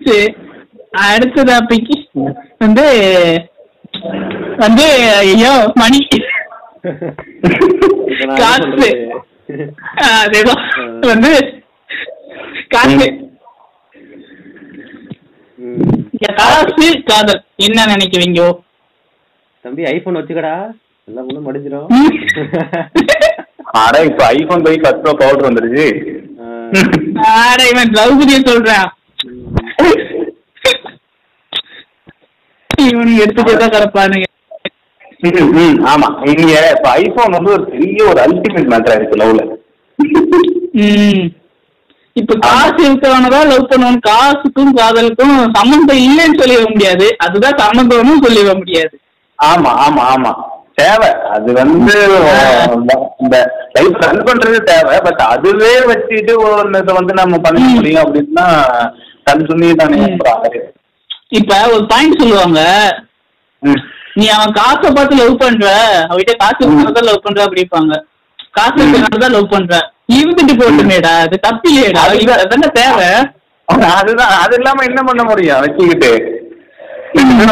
சரி அடுத்த டாபிக் வந்து வந்து ஐயோ மணி. காசு. சொல்றது? ஆ, அதேதான். வந்து காசு. ம். காசு காதல். என்ன நினைக்கிறீங்க? தம்பி ஐபோன் வச்சுக்கடா. எல்லா பொண்ணும் மடிஞ்சிடும் அட இப்ப ஐபோன் போய் பத்து ரூபா பவுடர் வந்துருச்சு. ஆட இவன் திரௌபதிய சொல்றான். இவனுக்கு எடுத்துட்டே தான் கிடப்பானுங்க ம், ம், ஆமா. இங்க இப்ப ஐபோன் வந்து ஒரு பெரிய ஒரு அல்டிமேட் மேட்டரா இருக்கு லவ்ல ம். இப்ப காசு இருக்கிறவனதான் லவ் பண்ணுவான். காசுக்கும் காதலுக்கும் சம்மந்தம் இல்லைன்னு சொல்லிட முடியாது. அதுதான் சம்மந்தம்னு சொல்லிட முடியாது. ஆமா ஆமா ஆமா. தேவை. அது வந்து இந்த லைஃப் ரன் பண்றது தேவை. பட் அதுவே வச்சுட்டு ஒரு இதை வந்து நம்ம பண்ண முடியும் அப்படின்னா கண் சுண்ணி தானே இப்ப ஒரு பாயிண்ட் சொல்லுவாங்க. நீ அவன் காசை பார்த்து லவ் பண்ற அவகிட்ட காசு இருக்கிறத லவ் பண்ற அப்படிப்பாங்க காசு இருக்கிறத லவ் பண்ற. இருந்துட்டு போட்டுமேடா அது தப்பு இல்லையடா அதானே தேவை. அதுதான் அது இல்லாம என்ன பண்ண முடியும்? வச்சுக்கிட்டு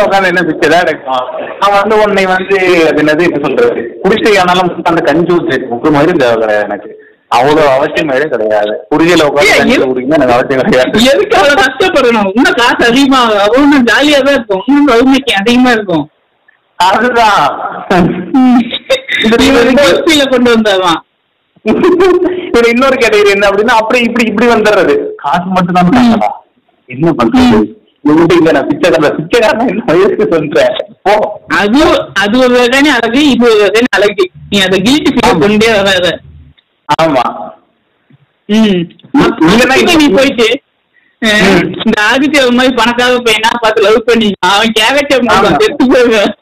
உட்காந்து என்ன பிச்சை தான் எடுக்கும் அவன் வந்து உன்னை வந்து அது என்னது என்ன சொல்றது? குடிசை ஆனாலும் அந்த கஞ்சி ஊற்றி உப்பு மாதிரி தேவை கிடையாது எனக்கு. அவ்வளவு அவசியமே கிடையாது. குடிசையில உட்காந்து அவசியம் கிடையாது. எதுக்கு அவ்வளவு கஷ்டப்படணும்? இன்னும் காசு அதிகமா அவ்வளவு ஜாலியா தான் இருக்கும். இன்னும் லவ்மேக்கி அதிகமா இருக்கும். அதுதான். கொண்டு வந்தாதான் இதுல இன்னொரு கேட்டகரி என்ன அப்படின்னா அப்படி இப்படி இப்படி வந்துடுறது. காசு மட்டும் தான் என்ன பண்றது? அது அது ஒரு வகையான அழகு இது ஒரு வகையான அழகு. நீ அதை ஃபீல் கொண்டே வராத. ஆமா. ம். நீ போயிட்டு. இந்த ஆதித்ய மாதிரி பணக்கார பையனா பார்த்து லவ் பண்ணி அவன் ஆமா. செத்து போயிடுவேன்.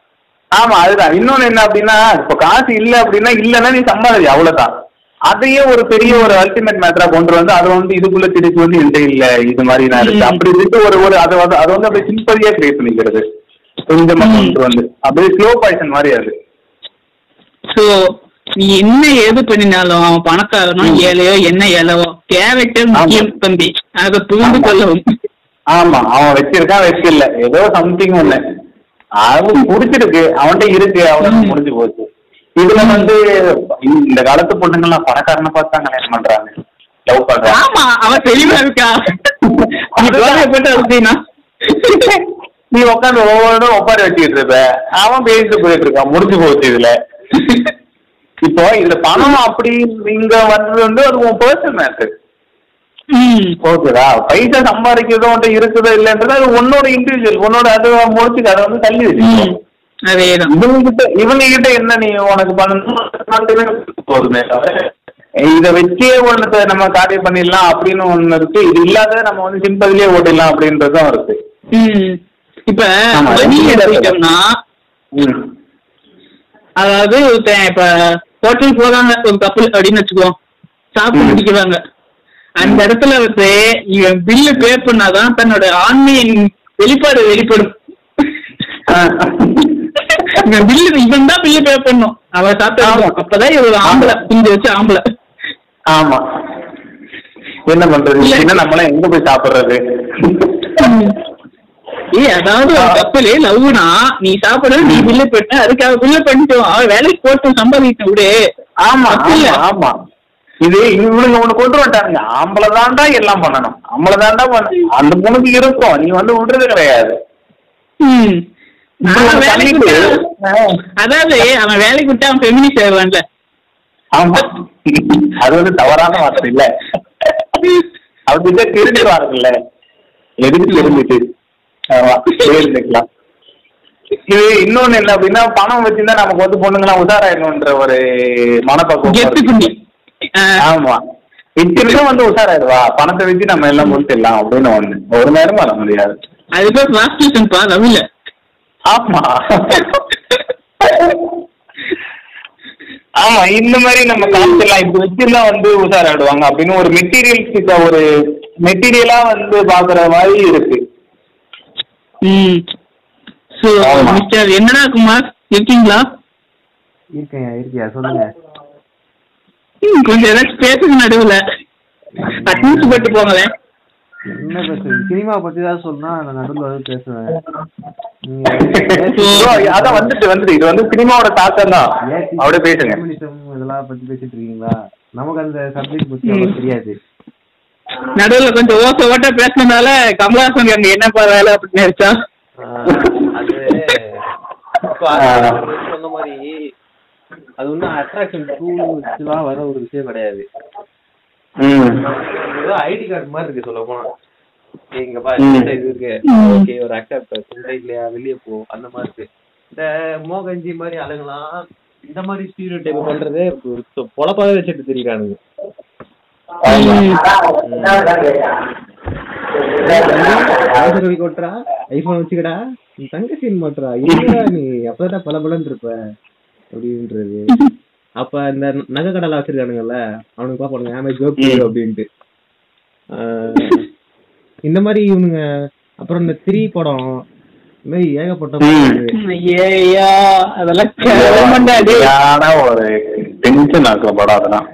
ஆமா அதுதான். இன்னொன்னு என்ன அப்படின்னா இப்ப காசு இல்ல அப்படின்னா இல்லன்னா நீ சம்பாதி அவ்வளவுதான். அதையே ஒரு பெரிய ஒரு அல்டிமேட் மேட்டரா கொண்டு வந்து அதை வந்து இதுக்குள்ள திருப்பி வந்து என்கிட்ட இல்ல இது மாதிரி நான் இருக்கு. அப்படி இருக்கு ஒரு ஒரு அதை வந்து அதை வந்து அப்படியே சிம்பதியா கிரியேட் பண்ணிக்கிறது. கொஞ்சமா. கொண்டு வந்து அப்படியே ஸ்லோ பாய்சன் மாதிரி அது. சோ நீ என்ன ஏது பண்ணினாலும் அவன் பணக்காரனோ ஏழையோ என்ன ஏழவோ கேரக்டர் முக்கியம் தம்பி. அதை புரிந்து ஆமா. கொள்ளவும். ஆமா அவன் வச்சிருக்கான் வச்சில்ல ஏதோ சம்திங் ஒண்ணு. அவன் புடிச்சிருக்கு அவன்கிட்ட இருக்கு. அவனுக்கு. முடிஞ்சு போச்சு. இதுல வந்து இந்த காலத்து பொண்ணுங்கெல்லாம் பணக்காரனை பார்த்து தான் கல்யாணம் பண்றாங்க. லவ் பண்றாங்க. ஆமா அவன் தெளிவா இருக்கா? நீ உட்காந்து ஒவ்வொன்றும் ஒப்பாரி வச்சுக்கிட்டு இருப்ப. அவன் பேசிட்டு போயிட்டு இருக்கான். முடிஞ்சு போச்சு இதுல. இப்போ இதுல பணம் அப்படி இங்க வர்றது வந்து அது உன் பர்சனல் மேட்டர் ம். ஓகேவா பைசா சம்பாதிக்கிறதோ உன்ட்ட இருக்குதோ இல்லைன்றது அது உன்னோட இண்டிவிஜுவல் உன்னோட அது முடிச்சுக்க அதை வந்து தள்ளி வச்சுக்கோ. ம். அதேதான். இவங்க கிட்ட இவங்க கிட்ட என்ன நீ உனக்கு பண்ணணும் போதுமே இத வச்சே ஒண்ணு நம்ம காரியம் பண்ணிடலாம் அப்படின்னு ஒண்ணு இருக்கு. இது இல்லாத நம்ம வந்து சிம்பிள்லயே ஓட்டிடலாம் அப்படின்றதும் இருக்கு. இப்ப எடுத்துக்கிட்டோம்னா. அதாவது இப்ப ஹோட்டல் போறாங்க ஒரு கப்பல் அப்படின்னு வச்சுக்கோ. சாப்பிட்டு. முடிக்கிறாங்க. அந்த இடத்துல வந்து இவன் பில்லு பே பண்ணாதான் தன்னோட ஆண்மையின் வெளிப்பாடு வெளிப்படும். இவன் பில்லு இவன் தான் பில்லு பே பண்ணும். அவன் சாப்பிட்டு. அப்பதான் இவர் ஆம்பளை குஞ்சு வச்சு ஆம்பளை. ஆமா. என்ன பண்றது? இல்ல. என்ன நம்மளாம் எங்க போய் சாப்பிடுறது? ஏய் அதாவது கப்பலே லவ்னா நீ சாப்பிட நீ பில்லு பண்ண அதுக்காக பில்லு பண்ணிட்டோம் அவன் வேலைக்கு போட்டு சம்பாதிக்க விடு. ஆமா ஆமா. இது இவனுங்க ஒண்ணு கொண்டு வந்துட்டாங்க ஆம்பளை தாண்டா எல்லாம் பண்ணணும். ஆம்பளை தாண்டா பண்ண அந்த பொண்ணுக்கு இருக்கும். நீ வந்து விடுறது கிடையாது. அதாவது அவன் வேலைக்கு விட்டா அவன் ஃபெமினிஸ்ட் ஆயிடுவான்ல. ஆமா. அது வந்து தவறான வார்த்தை இல்ல. அவர்கிட்ட திருடுவாருல்ல எதுக்கு தெரிஞ்சுட்டு? ஆமா தெரிஞ்சுக்கலாம். இது இன்னொன்னு என்ன அப்படின்னா பணம் வச்சிருந்தா நமக்கு வந்து பொண்ணுங்களாம் உஷாராயிடணுன்ற ஒரு மனப்பக்குவம் ஆமா. வச்சிருந்தா வந்து உஷாராயிடுவா. பணத்தை வச்சு நம்ம எல்லாம் முடிச்சிடலாம் அப்படின்னு ஒண்ணு. ஒரு நேரம் வர முடியாது. அது பேர் ப்ராஸ்டியூஷன் பா லவ்ல ஆமா. ஆமா இந்த மாதிரி நம்ம காமிச்சிடலாம் இப்படி வச்சிருந்தா வந்து உஷாராயிடுவாங்க அப்படின்னு ஒரு மெட்டீரியல்ஸ் ஒரு மெட்டீரியலா வந்து பாக்குற மாதிரி இருக்கு. ம். ஸோ ஆமா. மிஸ்டர் என்னடா குமார் இருக்கீங்களா? இருக்கேன் இருக்கியா சொல்லுங்க. கொஞ்சம் ஏதாச்சும் பேசுங்க நடுவுல. அட்மிஸ் போட்டு போங்களேன். என்ன பேசுறது? சினிமா பத்தி தான் சொன்னா நான் நடுவில் வந்து பேசுவேன். [laughs] அதான் வந்துட்டு வந்துட்டு. இது வந்து சினிமாவோட தாக்கம் தான். அப்படியே பேசுங்க. இதெல்லாம் பத்தி பேசிட்டு இருக்கீங்களா? நமக்கு அந்த சப்ஜெக்ட் பத்தி தெரியாது. நடுவுல கொஞ்சம் ஓச ஓட்ட பேசுனதால கமலஹாசன் அங்க என்ன வேலை அப்படின்னு நினைச்சா? சொன்ன மாதிரி அது ஒன்றும் அட்ராக்ஷன் டூலாம் வர ஒரு விஷயம் கிடையாது. ஐடி கார்டு மாதிரி இருக்கு சொல்ல போனா. இங்க பா ம். இந்த இது இருக்கு. ஓகே ஒரு அக்செப்ட் இந்த இல்லையா வெளியே போ அந்த மாதிரி இருக்கு. இந்த மோகஞ்சி மாதிரி ஆளுங்கலாம் இந்த மாதிரி ஸ்டீரியோ டைப் பண்றதே பொழப்பாவே வச்சுட்டு தெரியுறானுங்க. கொட்டுறா ஐபோன் வச்சுக்கடா தங்க சீன் மாட்டுறா. இல்லையா நீ அப்பதான் பல பலன் இருப்ப? அப்படின்றது. [laughs] அப்ப இந்த நகை கடைலாம் வச்சிருக்கானுங்கல்ல அவனுக்கு பாப்பானுங்க ஆமே ஜோக் அப்படின்ட்டு. ஆஹ் இந்த மாதிரி இவனுங்க அப்புறம் இந்த த்ரீ படம் இந்த மாதிரி ஏகப்பட்ட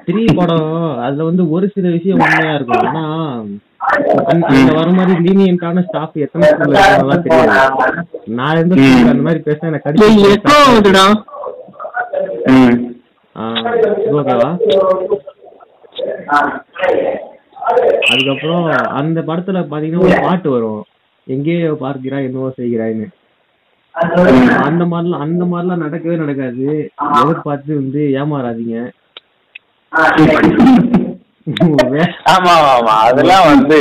த்ரீ படம் அதுல வந்து ஒரு சில விஷயம் உண்மையா இருக்கும். ஆனா அந்த வர மாதிரி லீனியன்டான ஸ்டாஃப் எத்தனை தெரியாது. நான் எந்த அந்த மாதிரி பேசினா எனக்கு கடிச்சு ஓகேவா? அதுக்கப்புறம் அந்த படத்துல பாத்தீங்கன்னா ஒரு பாட்டு வரும். எங்கேயோ பார்க்கிறாய் என்னவோ செய்கிறாய்ன்னு. அந்த மாதிரிலாம் அந்த மாதிரிலாம் நடக்கவே நடக்காது. எதிர்பார்த்து வந்து ஏமாறாதீங்க. ஆமா ஆமா ஆமா. அதெல்லாம் வந்து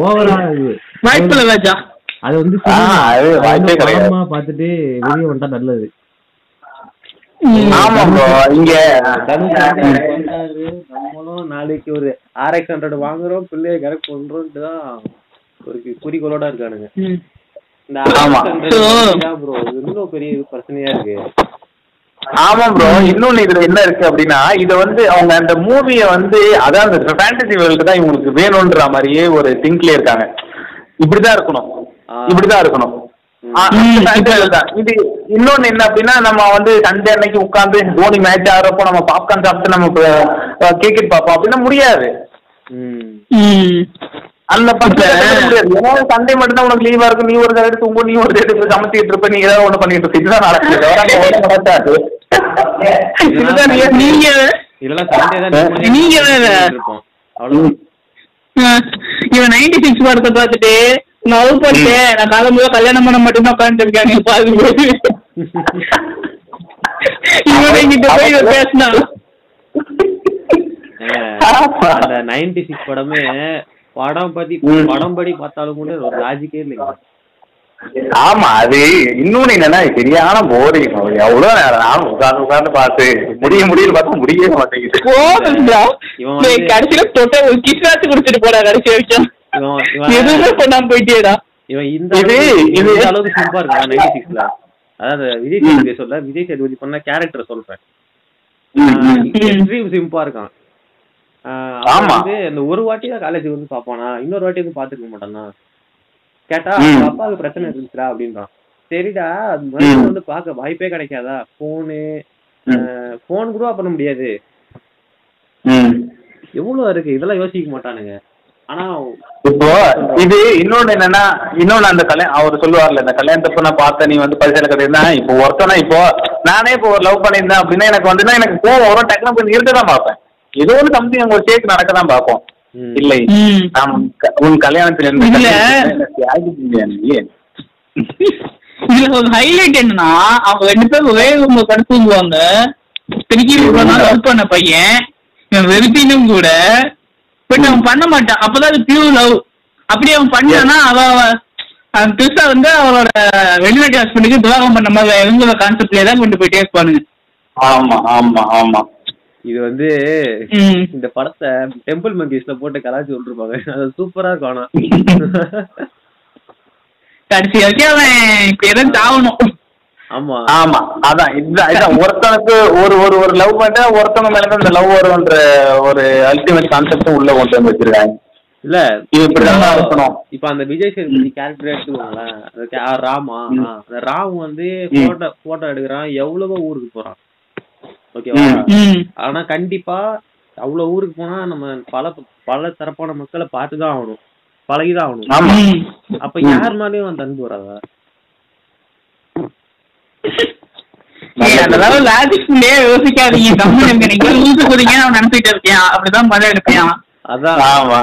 ஓவரா அது. வந்து வந்து பார்த்துட்டு வெளியே வந்துட்டா நல்லது ஆமா ப்ரோ இங்க தனுஷ் வந்து வந்தாரு, நம்மளும் நாளைக்கு ஒரு ஆர்எக்ஸ் ஹண்ட்ரட் வாங்குறோம் பிள்ளைய கரெக்ட் பண்றோம்ட்டு தான் ஒரு குறிக்கோளோட இருக்கானுங்க. இந்த ஆமா. ப்ரோ இன்னும் பெரிய பிரச்சனையா இருக்கு. ஆமா ப்ரோ இன்னொன்னு இதுல என்ன இருக்கு அப்படின்னா இத வந்து அவங்க அந்த மூவிய வந்து அதான் அந்த ஃபேண்டசி வேர்ல்டு தான் இவங்களுக்கு வேணும்ன்ற மாதிரியே ஒரு திங்க்ல இருக்காங்க. இப்படிதான் இருக்கணும். இப்படிதான் இருக்கணும். இது இன்னொன்னு என்ன அப்படின்னா நம்ம வந்து சண்டே அன்னைக்கு உட்கார்ந்து தோனி மேட்ச் ஆடுறப்போ நம்ம பாப்கார்ன் சாப்பிட்டு நம்ம கிரிக்கெட் பார்ப்போம். அப்படின்னா முடியாது. ம். ம் அந்த பத்து முடியாது. ஏன்னா சண்டே மட்டும் தான் உனக்கு லீவா இருக்கும். நீ ஒரு சைடு தூங்கும் நீ ஒரு சைடு சமைச்சிட்டு இருப்ப. நீ ஏதாவது ஒண்ணு பண்ணிட்டு இருப்ப. இதுதான் நடக்குது. இதுதான் நீங்க நீங்க. இவன் நைன்டி சிக்ஸ் படத்தை பார்த்துட்டு நான் லவ் பண்ணிட்டேன் நான் காலம் முழுக்க கல்யாணம் பண்ண மட்டும்தான் உட்காந்துட்டு இருக்காங்க. பாதி பேரு. இவன் கிட்ட போய் அந்த நைன்டி சிக்ஸ் படமே படம் பத்தி ம். படம் படி பார்த்தாலும் கூட ஒரு லாஜிக்கே இல்லைங்க. ஆமா அது இன்னொன்னு என்னன்னா சரியான போரிங் எவ்வளவு நேரம் நானும் உட்கார்ந்து உட்கார்ந்து பார்த்து முடிய முடியல பார்த்தா முடியவே மாட்டேங்குது. கடைசியில தொட்ட ஒரு கிஸ்ராச்சு குடுத்துட்டு போடா கடைசி வரைக்கும். எதுவுமே போயிட்டேடா இவன் இந்த அளவுக்கு- சிம்பா இருக்கான். நைன்டி சிக்ஸ்ல அதாவது விஜய் சேதுபதி சொல்ல விஜய் சேதுபதி பண்ண கேரக்டர் சொல்றேன். எக்ஸ்ட்ரீம் சிம்பா இருக்கான். அவன். வந்து இந்த ஒரு வாட்டி தான் காலேஜ் வந்து பாப்பானா இன்னொரு வாட்டி வந்து பாத்துக்க மாட்டானா? கேட்டா. அவங்க அப்பாவுக்கு பிரச்சனை இருந்துச்சுடா அப்படின்றான். சரிடா அது மனுஷன் வந்து பார்க்க வாய்ப்பே கிடைக்காதா? போனு போன் கூட பண்ண முடியாது. எவ்வளவு இருக்கு? இதெல்லாம் யோசிக்க மாட்டானுங்க. ஆனா இப்போ இது இன்னொன்னு என்னன்னா இன்னொன்னு அந்த கல்யாணம் அவர் சொல்லுவார்ல இந்த கல்யாணத்தப்ப நான் பார்த்தேன் நீ வந்து பரிசையில கட்டியிருந்தா இப்போ ஒருத்தனா இப்போ நானே இப்போ ஒரு லவ் பண்ணியிருந்தேன் அப்படின்னா எனக்கு வந்துன்னா எனக்கு கோவம் வரும் டக்குனு போய் நிறுத்த தான் பார்ப்பேன். ஏதோ ஒரு சம்திங் ஒரு சேக் நடக்க தான் பார்ப்போம். இல்லை. உன் கல்யாணத்தில் இருந்து? இதுல ஒரு ஹைலைட் என்னன்னா அவங்க ரெண்டு பேரும் படுத்து தூங்குவாங்க. திருக்கி லவ் பண்ண பையன் வெறுப்பினும் கூட பட் அவன் பண்ண மாட்டான். அப்பதான் அது பியூர் லவ் அப்படி அவன் பண்ணானா அவ பெருசா வந்து அவளோட வெளிநாட்டு ஹஸ்பண்டுக்கு துரோகம் பண்ண மாதிரி இவங்களோட கான்செப்ட்லயே தான் கொண்டு போயிட்டே இருப்பானுங்க ஆமா ஆமா ஆமா. இது வந்து. இந்த படத்தை டெம்பிள் மங்கீஸ்ல போட்டு கலாச்சி விட்டுருப்பாங்க. அது சூப்பரா இருக்கும் ஆனா. கடைசி வரைக்கும் அவன் இப்ப எதுவும் தாவணும் ஆமா. ஆமா அதான் இதுதான் இதான். ஒருத்தனுக்கு ஒரு ஒரு ஒரு லவ் பண்ணா ஒருத்தவங்க மேல இந்த லவ் வரும்ன்ற ஒரு அல்டிமேட் கான்செப்டும் உள்ள கொண்டு வந்து வச்சிருக்காங்க. இல்ல இது இப்படிதான் இருக்கணும் இப்ப அந்த விஜய் சேதுபதி கேரக்டர் எடுத்துக்கோங்களேன். அந்த ராமா. அந்த ராம் வந்து. போட்டோ போட்டோ எடுக்கிறான். எவ்வளவோ ஊருக்கு போறான். ஓகேவா. ஆனா கண்டிப்பா அவ்வளவு ஊருக்கு போனா நம்ம பல பல தரப்பான மக்களை பார்த்துதான் ஆகணும். பழகிதான் ஆகணும். அப்ப யார் மேலயும் அந்த அன்பு வராதா? அதெல்லாம் லாஜிக்லயே யோசிக்காதீங்க. கம்மி நீங்க லூசு அவன் நினைச்சிட்டு இருக்கேன் அப்படிதான் மழை எடுப்பேன் அதான். ஆமா.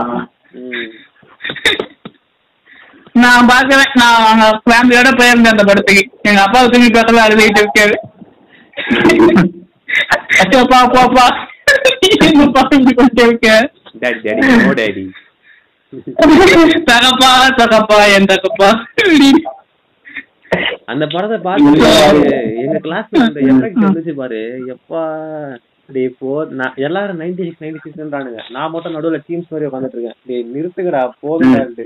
நான் பாக்குறேன் நான் ஃபேமிலியோட போயிருந்தேன் அந்த படத்துக்கு. எங்க அப்பா திரும்பி பக்கத்துல அழுதுகிட்டு இருக்காரு. அப்பா அப்பா அப்பா எங்க அப்பா இப்படி கொண்டு இருக்க தகப்பா தகப்பா என் தகப்பா அந்த படத்தை பார்த்து எங்க கிளாஸ்ல அந்த எஃபெக்ட் வந்துச்சு பாரு. எப்பா டேய் போ நான் எல்லாரும் நைன்டி சிக்ஸ் நைன்டி சிக்ஸ்ன்றானுங்க நான் மட்டும் நடுவுல டீம்ஸ் மாதிரி உட்காந்துட்டு இருக்கேன். டேய் நிறுத்துக்கடா போகலான்ட்டு.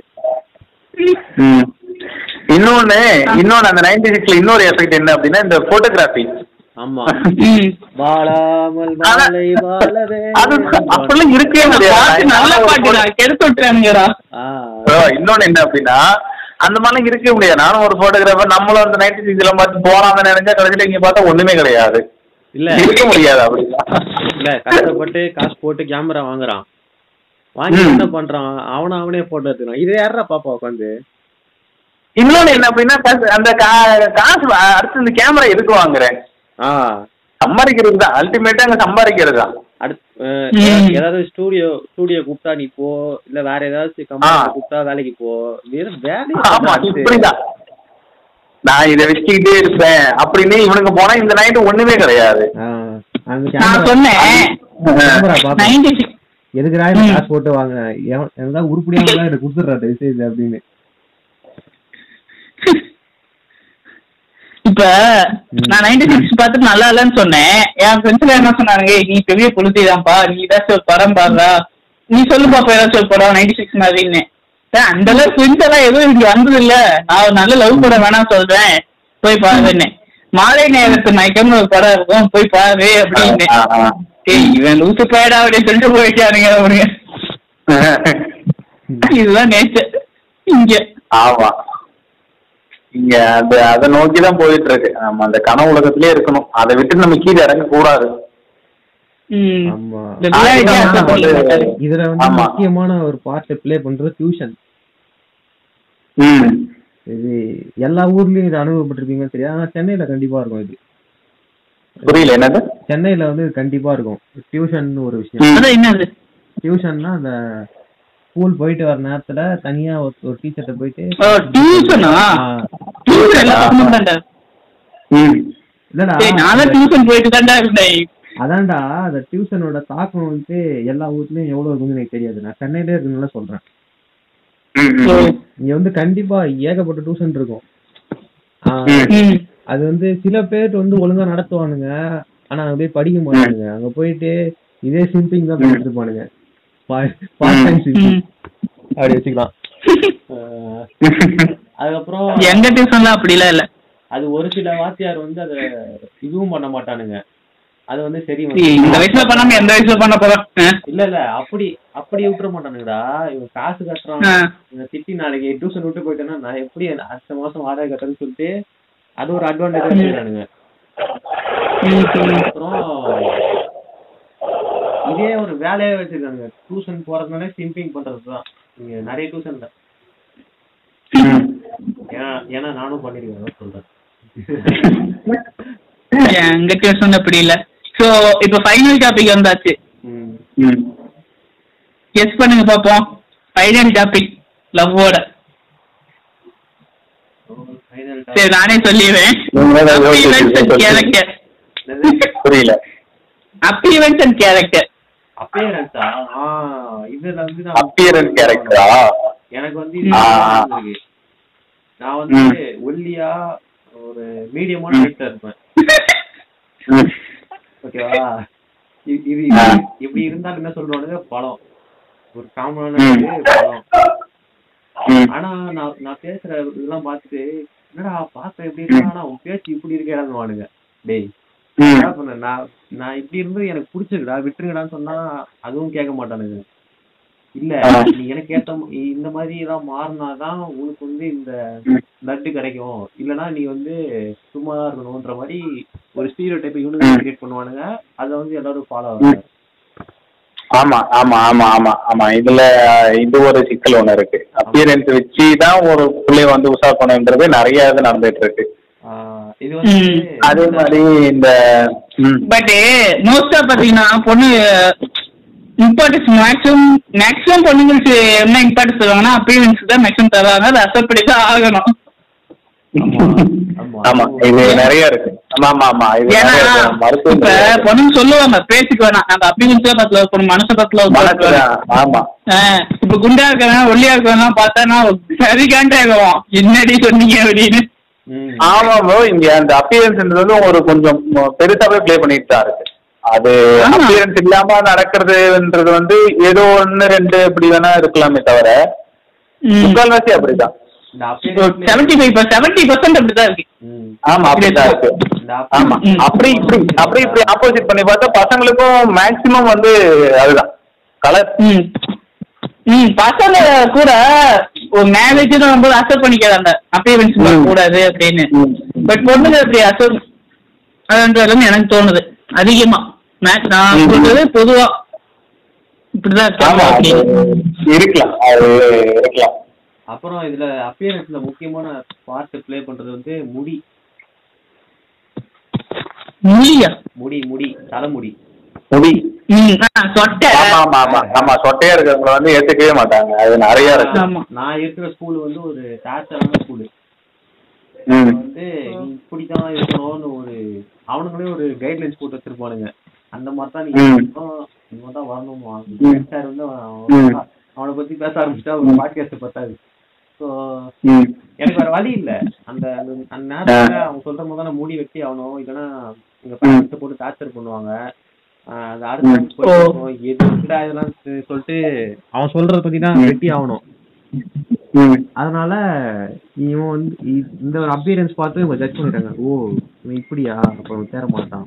இன்னொன்னு இன்னொன்னு அந்த நைன்டி சிக்ஸ்ல இன்னொரு எஃபெக்ட் என்ன அப்படின்னா இந்த போட்டோகிராஃபி ஆமா. வாழாமல் வாழை வாழவே. அப்படிலாம் நல்ல முடியாது பாட்டுடா கெடுத்து விட்டுறானுங்கடா. ஆ. bro, இன்னொன்னு என்ன அப்படின்னா அந்த மாதிரிலாம் இருக்கவே முடியாது. நானும் ஒரு போட்டோகிராஃபர் நம்மளும் அந்த நைன்டி சிக்ஸ்ல பார்த்து போலாம்னு நினைச்சா கடைசியில இங்க பார்த்தா ஒண்ணுமே கிடையாது. இல்ல. இருக்க முடியாது அப்படின்னா. இல்ல கஷ்டப்பட்டு காசு போட்டு கேமரா வாங்குறான். வாங்கி. என்ன பண்றான்? அவன அவனே போட்டோ எடுத்துக்கிறான். இது யாரா பாப்பா உட்காந்து? இன்னொன்னு என்ன அப்படின்னா அந்த காசு அடுத்து இந்த கேமரா எதுக்கு வாங்குறேன்? ஆ. சம்பாதிக்கிறது தான். அல்டிமேட்டா அங்க சம்பாதிக்கிறது தான். அடுத்து. ஏதாவது- ஸ்டூடியோ ஸ்டூடியோ கூப்பிட்டா நீ போ இல்ல வேற ஏதாவது கம்பெனி. கூப்பிட்டா வேலைக்கு போ. வேலை இப்படிதான் நான் இதை வச்சுக்கிட்டே இருப்பேன். அப்படின்னு இவனுக்கு போனா இந்த நைட்டு ஒண்ணுமே கிடையாது. நான் சொன்னேன். எதுக்குடா. காசு போட்டு வாங்கினேன் எதாவது உருப்படியாக எனக்கு கொடுத்துட்றா அப்படின்னு. [laughs] இப்ப நான் நைன்டி சிக்ஸ் பார்த்துட்டு நல்லா இல்லைன்னு சொன்னேன். என் ஃப்ரெண்ட்ஸ்ல என்ன சொன்னாங்க "ஏய், நீ பெரிய புளுத்திதான்ப்பா நீ ஏதாச்சும் ஒரு படம் பாடுறா. நீ சொல்லு பாப்பா ஏதாச்சும் ஒரு படம் நைன்டி சிக்ஸ் மாதிரின்னு அந்த அளவுக்கு ஃப்ரெண்ட்ஸ் எல்லாம் எதுவும் இங்க வந்தது இல்ல. நான் நல்ல லவ் படம் வேணாம் சொல்றேன். போய் பாருன்னு. மாலை நேரத்து மயக்கம்னு ஒரு படம் இருக்கும். போய் பாரு அப்படின்னு. இவன் லூசு பேடா அப்படின்னு சொல்லிட்டு போயிட்டானுங்க அவனுங்க இதுதான் நேச்சர் இங்க. ஆமா. இங்க அது அதை நோக்கி தான் போயிட்டு இருக்கு நம்ம அந்த கனவு உலகத்திலே இருக்கணும். அதை விட்டு நம்ம கீழே இறங்க கூடாது. இதுல வந்து. முக்கியமான ஒரு பார்ட் ப்ளே பண்றது டியூஷன் ம். இது எல்லா ஊர்லயும் இது அனுபவப்பட்டிருப்பீங்கன்னு தெரியாது ஆனா சென்னையில கண்டிப்பா இருக்கும் இது. புரியல என்னது? சென்னையில வந்து கண்டிப்பா இருக்கும். டியூஷன் ஒரு விஷயம். டியூஷன்னா அந்த ஸ்கூல் போயிட்டு வர நேரத்துல தனியா ஒரு டீச்சர்ட்ட போயிட்டு டியூஷனா டியூஷன் தான்டா. இல்லடா. நான் தான் டியூஷன் போயிட்டு தான்டா இருந்தேன். அதான்டா அந்த டியூஷனோட தாக்கம் வந்து எல்லா ஊர்லயும் எவ்வளவு இருக்குன்னு எனக்கு தெரியாது. நான் சென்னையிலே இருக்குன்னு சொல்றேன். இங்க வந்து கண்டிப்பா ஏகப்பட்ட டியூஷன் இருக்கும். அது வந்து சில பேர் வந்து ஒழுங்கா நடத்துவானுங்க. ஆனா அங்க போய் படிக்க மாட்டானுங்க. அங்க போயிட்டு இதே சிம்பிங் தான் பண்ணிட்டு இருப்பானுங்க அப்படி வச்சுக்கலாம். [laughs] அதுக்கப்புறம் எங்க டியூஷன்லாம் அப்படிலாம் இல்ல. அது ஒரு சில வாத்தியார் வந்து அத இதுவும் பண்ண மாட்டானுங்க. அது வந்து சரி இந்த வயசுல பண்ணாம எந்த வயசுல பண்ண போறோம் இல்ல இல்ல அப்படி அப்படி விட்டுற மாட்டானுங்கடா. இவன் காசு கட்டுறான். திட்டி நாளைக்கு டியூஷன் விட்டு போயிட்டேன்னா நான் எப்படி அடுத்த மாசம் வாடகை கட்டுறேன்னு சொல்லிட்டு அது ஒரு அட்வான்டேஜ் அப்புறம் இதே ஒரு வேலையே வச்சிருக்காங்க. டியூஷன் போறதுனாலே சிம்பிங் பண்றதுதான். நீங்க நிறைய டியூஷன்ல ம். ஏன்னா நானும் பண்ணிருக்கேன் சொல்றேன். எங்க டியூஷன் அப்படி இல்ல? சோ இப்ப ஃபைனல் டாபிக் வந்தாச்சு. கெஸ் பண்ணுங்க பாப்போம் ஃபைனல் டாபிக் லவ்வோட சரி நானே சொல்லிடுவேன்? புரியல. Appearance and character. ஆ, இதுல வந்து நான் அப்பியரன்ஸ் கேரக்டரா எனக்கு வந்து. நான் வந்து ஒல்லியா ஒரு மீடியமான இருப்பேன். ஓகேவா? இது இப்படி இருந்தாலும் என்ன சொல்றானுங்க? பழம். ஒரு காமனான பழம். ஆனா நான் நான் பேசுற இதெல்லாம் பார்த்துட்டு என்னடா பார்க்க எப்படி இருக்கா ஆனா உன் பேச்சு இப்படி இருக்கேடான்னு டேய். ம். என்ன பண்ண நான் நான் இப்படி இருந்து எனக்கு பிடிச்சிருக்குடா விட்டுருங்கடான்னு சொன்னா அதுவும் கேட்க மாட்டானுங்க. இல்ல. நீ எனக்கு ஏத்த இந்த மாதிரி எல்லாம் மாறினாதான் உனக்கு வந்து இந்த ம். லட்டு கிடைக்கும். இல்லனா நீ வந்து சும்மா தான் இருக்கணும்ன்ற மாதிரி ஒரு ஸ்டீரியோ டைப் இவனுங்க கிரியேட் பண்ணுவானுங்க. அதை வந்து எல்லாரும் ஃபாலோ ஆகுறாங்க ஆமா ஆமா ஆமா ஆமா ஆமா. இதுல இது ஒரு சிக்கல் ஒண்ணு இருக்கு. அப்பியரன்ஸ் வச்சு தான் ஒரு பிள்ளைய வந்து உஷார் பண்ணுன்றது நிறைய இது நடந்துட்டு இருக்கு. அதே மாதிரி இந்த. பட் மோஸ்டா பாத்தீங்கன்னா பொண்ணு இம்பார்ட்டன்ஸ் மேக்ஸிமம் மேக்ஸிமம் பொண்ணுங்களுக்கு என்ன இம்பார்ட்டன்ஸ் தருவாங்கன்னா அப்பீரன்ஸ் தான் மேக்ஸிமம் தருவாங்க. அதை அக்செப்ட் பண்ணி தான் ஆகணும். ஆமா. இது நிறைய இருக்கு. ஆமா ஆமா ஆமா. இது இப்ப. பொண்ணுங்க சொல்லுவாங்க பேசிக்கு வேணாம். நம்ம அப்பீரன்ஸ் பத்துல இருக்கணும் மனசு பத்துல. ஆமா. இப்ப குண்டா இருக்கவன் ஒல்லியா இருக்கவன் பார்த்தானா சரி காண்டாகும் என்னடி சொன்னீங்க அப்படின்னு. ஆமா ப்ரோ இங்க அந்த அப்பியரன்ஸ்ன்றது ஒரு கொஞ்சம் பெருசாவே ப்ளே பண்ணிட்டு தான் இருக்கு. அது. அப்பியரன்ஸ் இல்லாம நடக்கிறதுன்றது வந்து ஏதோ ஒன்னு ரெண்டு இப்படி வேணா இருக்கலாமே தவிர முக்கால்வாசி அப்படிதான். செவன்டி ஃபைவ் செவன்டி பர்சன்ட் அப்படிதான் இருக்கு. ஆமா அப்படிதான் இருக்கு. ஆமா. அப்படி இப்படி அப்படி இப்படி ஆப்போசிட் பண்ணி பார்த்தா பசங்களுக்கும் மேக்சிமம் வந்து அதுதான். கலர் பசங்க கூட ஒரு மேரேஜ் நம்ம அக்செப்ட் பண்ணிக்கிறாங்க அப்பியரன்ஸ். கூடாது அப்படின்னு. பட் பொண்ணுங்க அப்படி அக்செப்ட் அதுன்றதுல எனக்கு தோணுது. அதிகமா. நான். சொல்றது பொதுவா. இப்படிதான் இருக்கலாம். அது இருக்கலாம். அப்புறம் இதுல அப்பியரன்ஸ்ல முக்கியமான பார்ட் ப்ளே பண்றது வந்து முடி. முடியா? முடி முடி தலைமுடி. முடி. ஆமா ஆமா ஆமா ஆமா. சொட்டையா இருக்கிறவங்கள வந்து ஏத்துக்கவே மாட்டாங்க. அது நிறைய இருக்கு. ஆமா நான் இருக்கிற ஸ்கூல் வந்து ஒரு டாச்சரான ஸ்கூலு வந்து நீ இப்படித்தான் இருக்கணும்னு ஒரு அவனுங்களே ஒரு கைட்லைன்ஸ் போட்டு வச்சிருப்பானுங்க. அந்த மாதிரி தான் நீ ம். இருக்கணும், இந்த மாதிரி தான் வரணுமா. சார் வந்து அவன் பத்தி பேச ஆரம்பிச்சிட்டா ஒரு பாட்காஸ்ட் பத்தாது. ஸோ எனக்கு வேற வழி இல்ல. அந்த அந்த- நேரத்துல அவங்க சொல்ற நான் மூடி வெட்டி ஆகணும். இல்லைன்னா எங்க பேரண்ட்ஸ் போட்டு டார்ச்சர் பண்ணுவாங்க. இதெல்லாம் சொல்லிட்டு அவன் சொல்றத பத்தி தான். வெட்டி ஆகணும். அதனால இவன் வந்து இந்த ஒரு அப்பியரன்ஸ் பார்த்து இவங்க ஜட்ஜ் பண்ணிட்டாங்க. ஓ இவன் இப்படியா? அப்ப அவன் தேர மாட்டான்.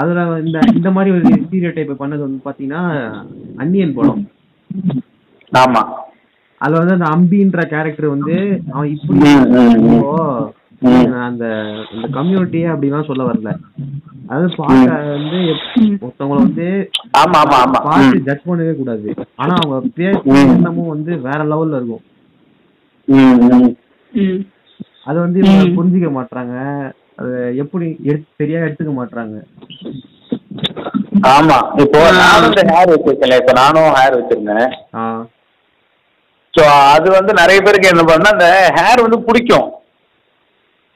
அதுல இந்த இந்த மாதிரி ஒரு ஸ்டீரியோ டைப் பண்ணது வந்து பாத்தீங்கன்னா அன்னியன் படம். ஆமா. அதுல வந்து அந்த அம்பின்ற கேரக்டர் வந்து அவன் இப்படி. அந்த அந்த கம்யூனிட்டியே அப்படிலாம் சொல்ல வரல. அதாவது பார்க்க வந்து ஒருத்தவங்கள வந்து ஆமா ஆமா ஆமா. பார்த்து ம். ஜட்ஜ் பண்ணவே கூடாது. ஆனா அவங்க பேச ம். எண்ணமும் வந்து வேற லெவல்ல இருக்கும். அது வந்து. புரிஞ்சுக்க மாட்றாங்க. அது எப்படி எடுத்து சரியா எடுத்துக்க மாட்றாங்க. ஆமா. இப்போ நானும் இந்த ஹேர் வச்சிருக்கேன் இப்ப நானும் ஹேர் வச்சிருந்தேன். ஸோ அது வந்து நிறைய பேருக்கு என்ன பண்ணா அந்த ஹேர் வந்து பிடிக்கும்.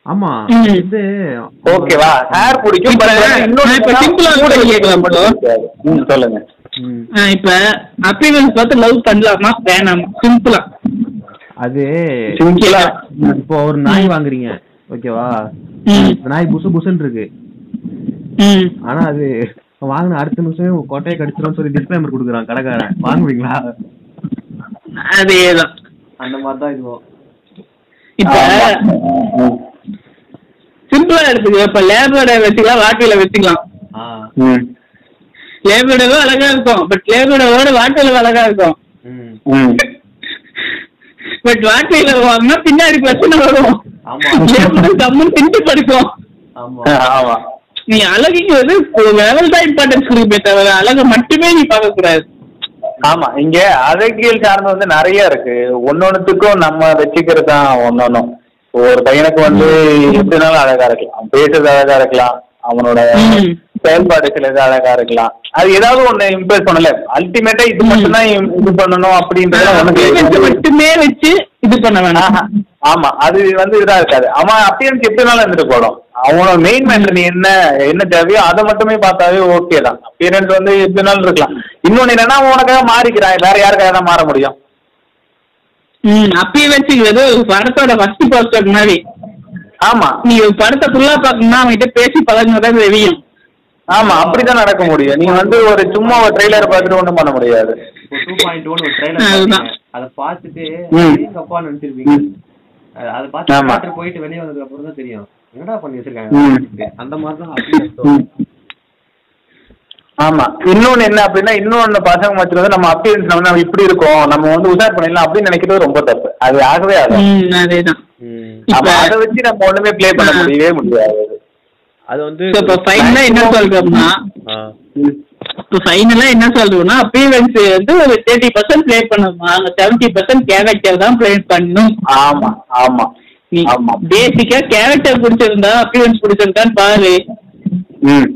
ஆமா. இது ஓகேவா ஹேர் பிடிக்கும் இப்ப ஆ கூட கூட கேட்கலாம் bro. பிடிக்காது. ம், சொல்லுங்க. இப்ப அப்பியரன்ஸ் பார்த்து லவ் பண்ணலாமா வேணாமா? சிம்பிளா அது சிம்பிளா இப்போ ஒரு நாய் வாங்குறீங்க ஓகேவா? நாய் புசு புசுன்னு இருக்கு. ம். ஆனா அது வாங்கின அடுத்த நிமிஷமே உங்க கொட்டையை கடிச்சிடும் சொல்லி டிஸ்க்ளைமர் கொடுக்குறான் கடைக்காரன். வாங்குவீங்களா? அதேதான். அந்த மாதிரி தான் இதுவும். இப்ப ம், சிம்பிளா எடுத்துக்க. இப்ப லேபரோட வச்சுக்கலாம் வாட்டில வச்சுக்கலாம் ஆ. ம், லேபரோட அழகா இருக்கும். பட் லேபரோட வாட்டில அழகா இருக்கும். பட் வாட்டில வாங்கினா பின்னாடி பிரச்சனை வரும். கம்முன்னு திண்டு படுக்கும் நீ அழகுக்கு வந்து லெவல் தான் இம்பார்ட்டன்ஸ் கொடுப்பே தவிர அழகை மட்டுமே நீ பார்க்க கூடாது ஆமா. இங்க அழகியல் சார்ந்து வந்து நிறைய இருக்கு. ஒன்னொன்னுத்துக்கும் நம்ம வச்சுக்கிறது தான் ஒன்னொன்னும் ஒரு பையனுக்கு வந்து எப்படினாலும் அழகா இருக்கலாம். அவன் பேசுறது அழகா இருக்கலாம். அவனோட. செயல்பாடு சிலது அழகா இருக்கலாம். அது ஏதாவது ஒண்ணு இம்ப்ரெஸ் பண்ணல. அல்டிமேட்டா இது ம். மட்டும்தான் இம்- இது பண்ணணும் கிடையாது. மட்டுமே வச்சு இது பண்ண வேணாம். ஆமா. அது வந்து இதா இருக்காது. அவன் அப்பியன்ஸ் எப்படினாலும் இருந்துட்டு போடும் அவனோட மெயின் மேட்டர் நீ என்ன என்ன தேவையோ அதை மட்டுமே பார்த்தாவே ஓகே தான். அப்பியரன்ஸ் வந்து எப்படினாலும் இருக்கலாம். இன்னொன்னு என்னன்னா உனக்காக மாறிக்கிறான். வேற யாருக்காக தான் மாற முடியும்? ம் அப்பயே வச்சுக்கிறது படத்தோட ஃபர்ஸ்ட் போஸ்டர் மாதிரி. ஆமா. நீ படத்தை ஃபுல்லா பார்க்கணும்னா அவன்கிட்ட பேசி பழகுனதான் தெரியும் ஆமா அப்படிதான் நடக்க முடியும். நீ வந்து ஒரு சும்மா ஒரு ட்ரெய்லர் பார்த்துட்டு ஒண்ணும் பண்ண முடியாது. டூ பாயிண்ட் ஒன் ஒரு. பார்த்தீங்க. அதை பார்த்துட்டு ம். தப்பா நினைச்சிருப்பீங்க. அது- பார்த்து போயிட்டு வெளியே வந்ததுக்கு அப்புறம் தான் தெரியும். என்னடா பண்ணி. வச்சிருக்காங்க? அந்த மாதிரி தான். ஆமா. இன்னொன்னு என்ன அப்படின்னா இன்னொன்னு பசங்க மத்தியில வந்து நம்ம அப்பியரன்ஸ் வந்து நம்ம இப்படி இருக்கோம் நம்ம வந்து உஷார் பண்ணிடலாம் அப்படின்னு நினைக்கிறது ரொம்ப தப்பு. அது ஆகவே ஆகும் அதேதான். அதை வச்சு நம்ம ஒண்ணுமே ப்ளே பண்ண. முடியவே முடியாது. அது வந்து So, இப்ப ஃபைனலா என்ன சொல்றோம்னா. இப்போ ஃபைனலா என்ன சொல்றோம்னா அப்பியரன்ஸ் வந்து ஒரு தேர்ட்டி பர்சன்ட் ப்ளே பண்ணுமா? அங்க செவன்டி பர்சன்ட் கேரக்டர் தான் ப்ளே பண்ணும். ஆமா ஆமா பேசிக்கா கேரக்டர் பிடிச்சிருந்தா அப்பியரன்ஸ் பிடிச்சிருக்கான்னு பாரு. ம்.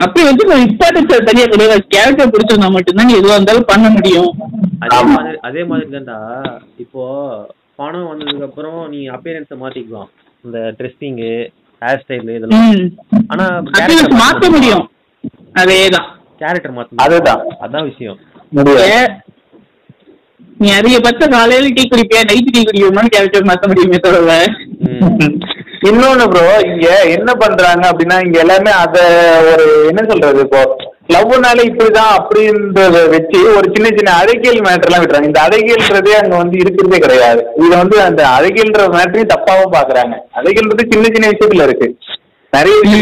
அப்படி வந்து ஒரு இம்பார்ட்டன்ஸ் தனியா கிடையாது கேரக்டர் பிடிச்சிருந்தா மட்டும்தான் எதுவா இருந்தாலும் பண்ண முடியும். அதே. மாதிரி அதே மாதிரி தான்டா இப்போ பணம் வந்ததுக்கு அப்புறம் நீ அப்பியரன்ஸை மாத்திக்கலாம். இந்த ட்ரெஸ்ஸிங்கு ஹேர் ஸ்டைல் இதெல்லாம். ஆனா அப்பியரன்ஸ் மாத்த முடியும். அதேதான். கேரக்டர் மாத்த அதுதான். அதான் விஷயம். நீ அதிகபட்ச காலையில டீ குடிப்பியா நைட்டு டீ குடிக்கணும்னு கேரக்டர் மாத்த முடியுமே தவிர. இன்னொன்னு ப்ரோ இங்க என்ன பண்றாங்க அப்படின்னா இங்க எல்லாமே அத ஒரு என்ன சொல்றது இப்போ லவ்னால இப்படிதான் அப்படின்றத வச்சு ஒரு சின்ன சின்ன அழகியல் மேட்டர்லாம் விட்டுறாங்க. இந்த அழகியல்ன்றதே அங்க வந்து இருக்கிறதே கிடையாது. இது வந்து அந்த அழகியல்ன்ற மேட்டரையும் தப்பாவும் பாக்குறாங்க. அழகியல்ன்றது சின்ன சின்ன விஷயத்துல இருக்கு. நிறைய இருக்கு.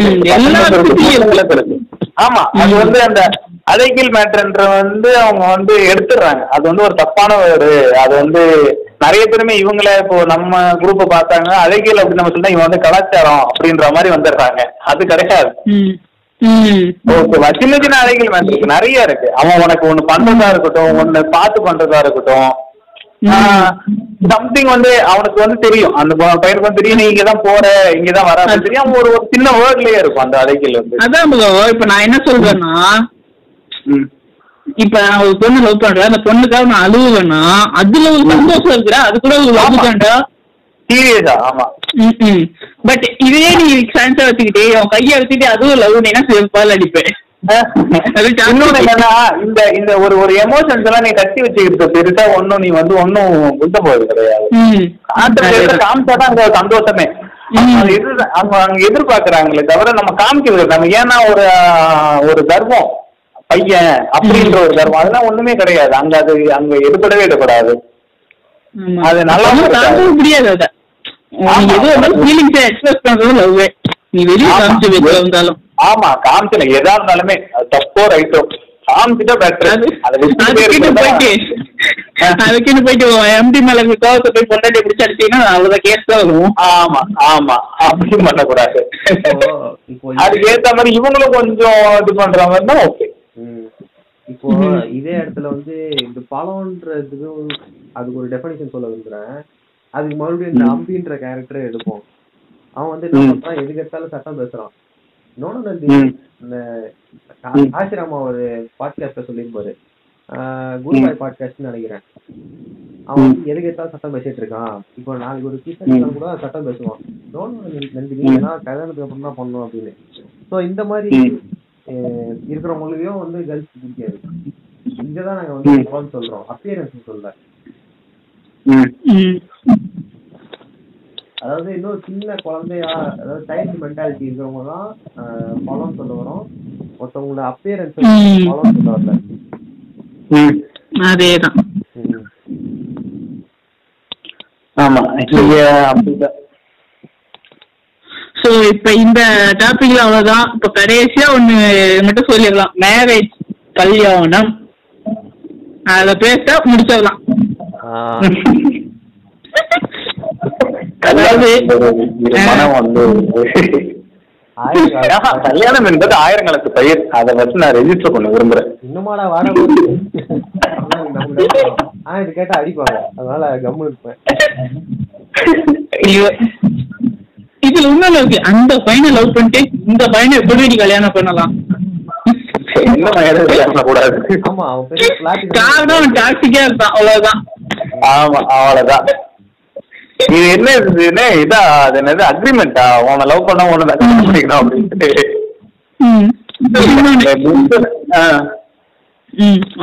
ஆமா அது வந்து அந்த அழகியல் மேட்டர்ன்ற வந்து அவங்க வந்து எடுத்துடுறாங்க. அது வந்து ஒரு தப்பான ஒரு அது வந்து நிறைய பேருமே இவங்கள இப்போ நம்ம குரூப்பை பார்த்தாங்க அழகியல் அப்படின்னு நம்ம சொன்னா இவன் வந்து கலாச்சாரம் அப்படின்ற மாதிரி வந்துடுறாங்க. அது கிடையாது சின்ன சின்ன அழகியல் மேட்டர் இருக்கு. நிறைய இருக்கு. அவன் உனக்கு ஒண்ணு பண்றதா இருக்கட்டும் ஒண்ணு பார்த்து பண்றதா இருக்கட்டும். சம்திங் வந்து அவனுக்கு வந்து தெரியும். அந்த பையனுக்கு வந்து தெரியும் நீ இங்கதான் போற இங்கதான் வர தெரியும். ஒரு சின்ன வேர்ட்லயே இருக்கும் அந்த அழகியல் வந்து. அதான் இப்ப நான் என்ன சொல்றேன்னா. இப்ப நான் ஒரு பொண்ணு லவ் பண்றேன். அந்த பொண்ணுக்காக நான் அழுவேன்னா அதுல ஒரு சந்தோஷம் இருக்குடா. அது கூட ஒரு லவ். தான்டா. சீரியஸா ஆமா. பட் இதே நீ சயின்ஸா வச்சுக்கிட்டே அவன் கையை வச்சுட்டு அதுவும் லவ் நீனா சிறப்பால் அடிப்பேன். இன்னொன்னு என்னன்னா இந்த இந்த ஒரு ஒரு எமோஷன்ஸ் எல்லாம் நீ கட்டி வச்சுக்கிட்டு பெருசா ஒண்ணும் நீ வந்து ஒன்னும் குத்த போறது கிடையாது. காமிச்சாதான் அங்க சந்தோஷமே. அவங்க அங்க எதிர்பார்க்கறாங்களே தவிர நம்ம காமிக்கிறது நம்ம ஏன்னா ஒரு ஒரு கர்வம் பையன் அப்படின்ற ஒரு கர்வம் அதெல்லாம் ஒண்ணுமே கிடையாது. அங்க அது அங்க எடுபடவே எடுபடாது. அது நல்லா முடியாது அத. நீ வெளியே. காமிச்சு வைக்க வந்தாலும். ஆமா காமிச்சல எதா இருந்தாலுமே தப்போ ரைட்டோ காமிச்சுட்டா பெட்டர் அதுக்குன்னு போயிட்டு. எம்டி மேல கோவத்தை போய் பொண்டாட்டி பிடிச்சு அடிச்சீங்கன்னா அவ்வளவுதான் கேஸ் தான் வரும். ஆமா ஆமா. அப்படியும் பண்ணக்கூடாது. அதுக்கு ஏத்த மாதிரி இவங்களும் கொஞ்சம் இது பண்ற மாதிரினா ஓகே ம். இப்போ இதே இடத்துல வந்து இந்த பழம்ன்றதுக்கு அதுக்கு ஒரு டெஃபனிஷன் சொல்ல விரும்புறேன். அதுக்கு மறுபடியும் இந்த அம்பின்ற கேரக்டரை எடுப்போம். அவன் வந்து என்ன. பண்றான் எதுக்கு எடுத்தாலும் சட்டம் பேசுறான். இன்னொன்னு நந்தி. இந்த. ஆசிரமா ஒரு பாட்காஸ்ட்ல சொல்லியிருப்பாரு. குருபாய் பாட்காஸ்ட்னு நினைக்கிறேன். அவன் வந்து எதுக்கு எடுத்தாலும் சட்டம் பேசிட்டு இருக்கான். இப்போ நாளைக்கு ஒரு கீசன் கூட சட்டம் பேசுவான். இன்னொன்னு நந்தி கல்யாணத்துக்கு அப்புறம் தான் பண்ணணும் அப்படின்னு. ஸோ இந்த மாதிரி ம். அஹ் இருக்கிறவங்களையும் வந்து கேர்ள்ஸ் பிடிக்காது இதுதான் நாங்க வந்து சொல்றோம். அப்பியரன்ஸ் ம். அதாவது இன்னும் சின்ன குழந்தையா அதாவது சைல்டு மென்டாலிட்டி இருக்கிறவங்க தான் பழம் சொல்ல வரோம். ஒருத்தவங்களோட அப்பியரன்ஸ். பழம் சொல்ல வரல. அதேதான். ஆமா. இங்க அப்படிதான். சோ இப்ப இந்த டாபிக்ல அவ்வளவுதான். இப்ப கடைசியா ஒண்ணு மட்டும் சொல்லிடலாம். மேரேஜ் கல்யாணம் அத பேச முடிச்சிடலாம். கல்யாணம் என்பது ஆயிரங்களுக்கு பயிர். அதை வச்சு நான் ரெஜிஸ்டர் பண்ண விரும்புறேன். இன்னுமாடா வாட ஆனா இது கேட்டா அடிப்பாங்க. அதனால கம்மு இருப்பேன். ஐயோ. இதுல இன்னொன்னு இருக்கு. அந்த பையனை லவ் பண்ணிட்டு இந்த பையனை எப்படி நீ கல்யாணம் பண்ணலாம்? காரணம் டாக்ஸிக்கா இருப்பான். அவ்வளவுதான். ஆமா அவ்வளவுதான். இது என்ன இது அது என்னது அக்ரிமெண்டா உன்னை லவ் பண்ண உன்னை கல்யாணம் பண்ணிக்கணும் அப்படின்ட்டு.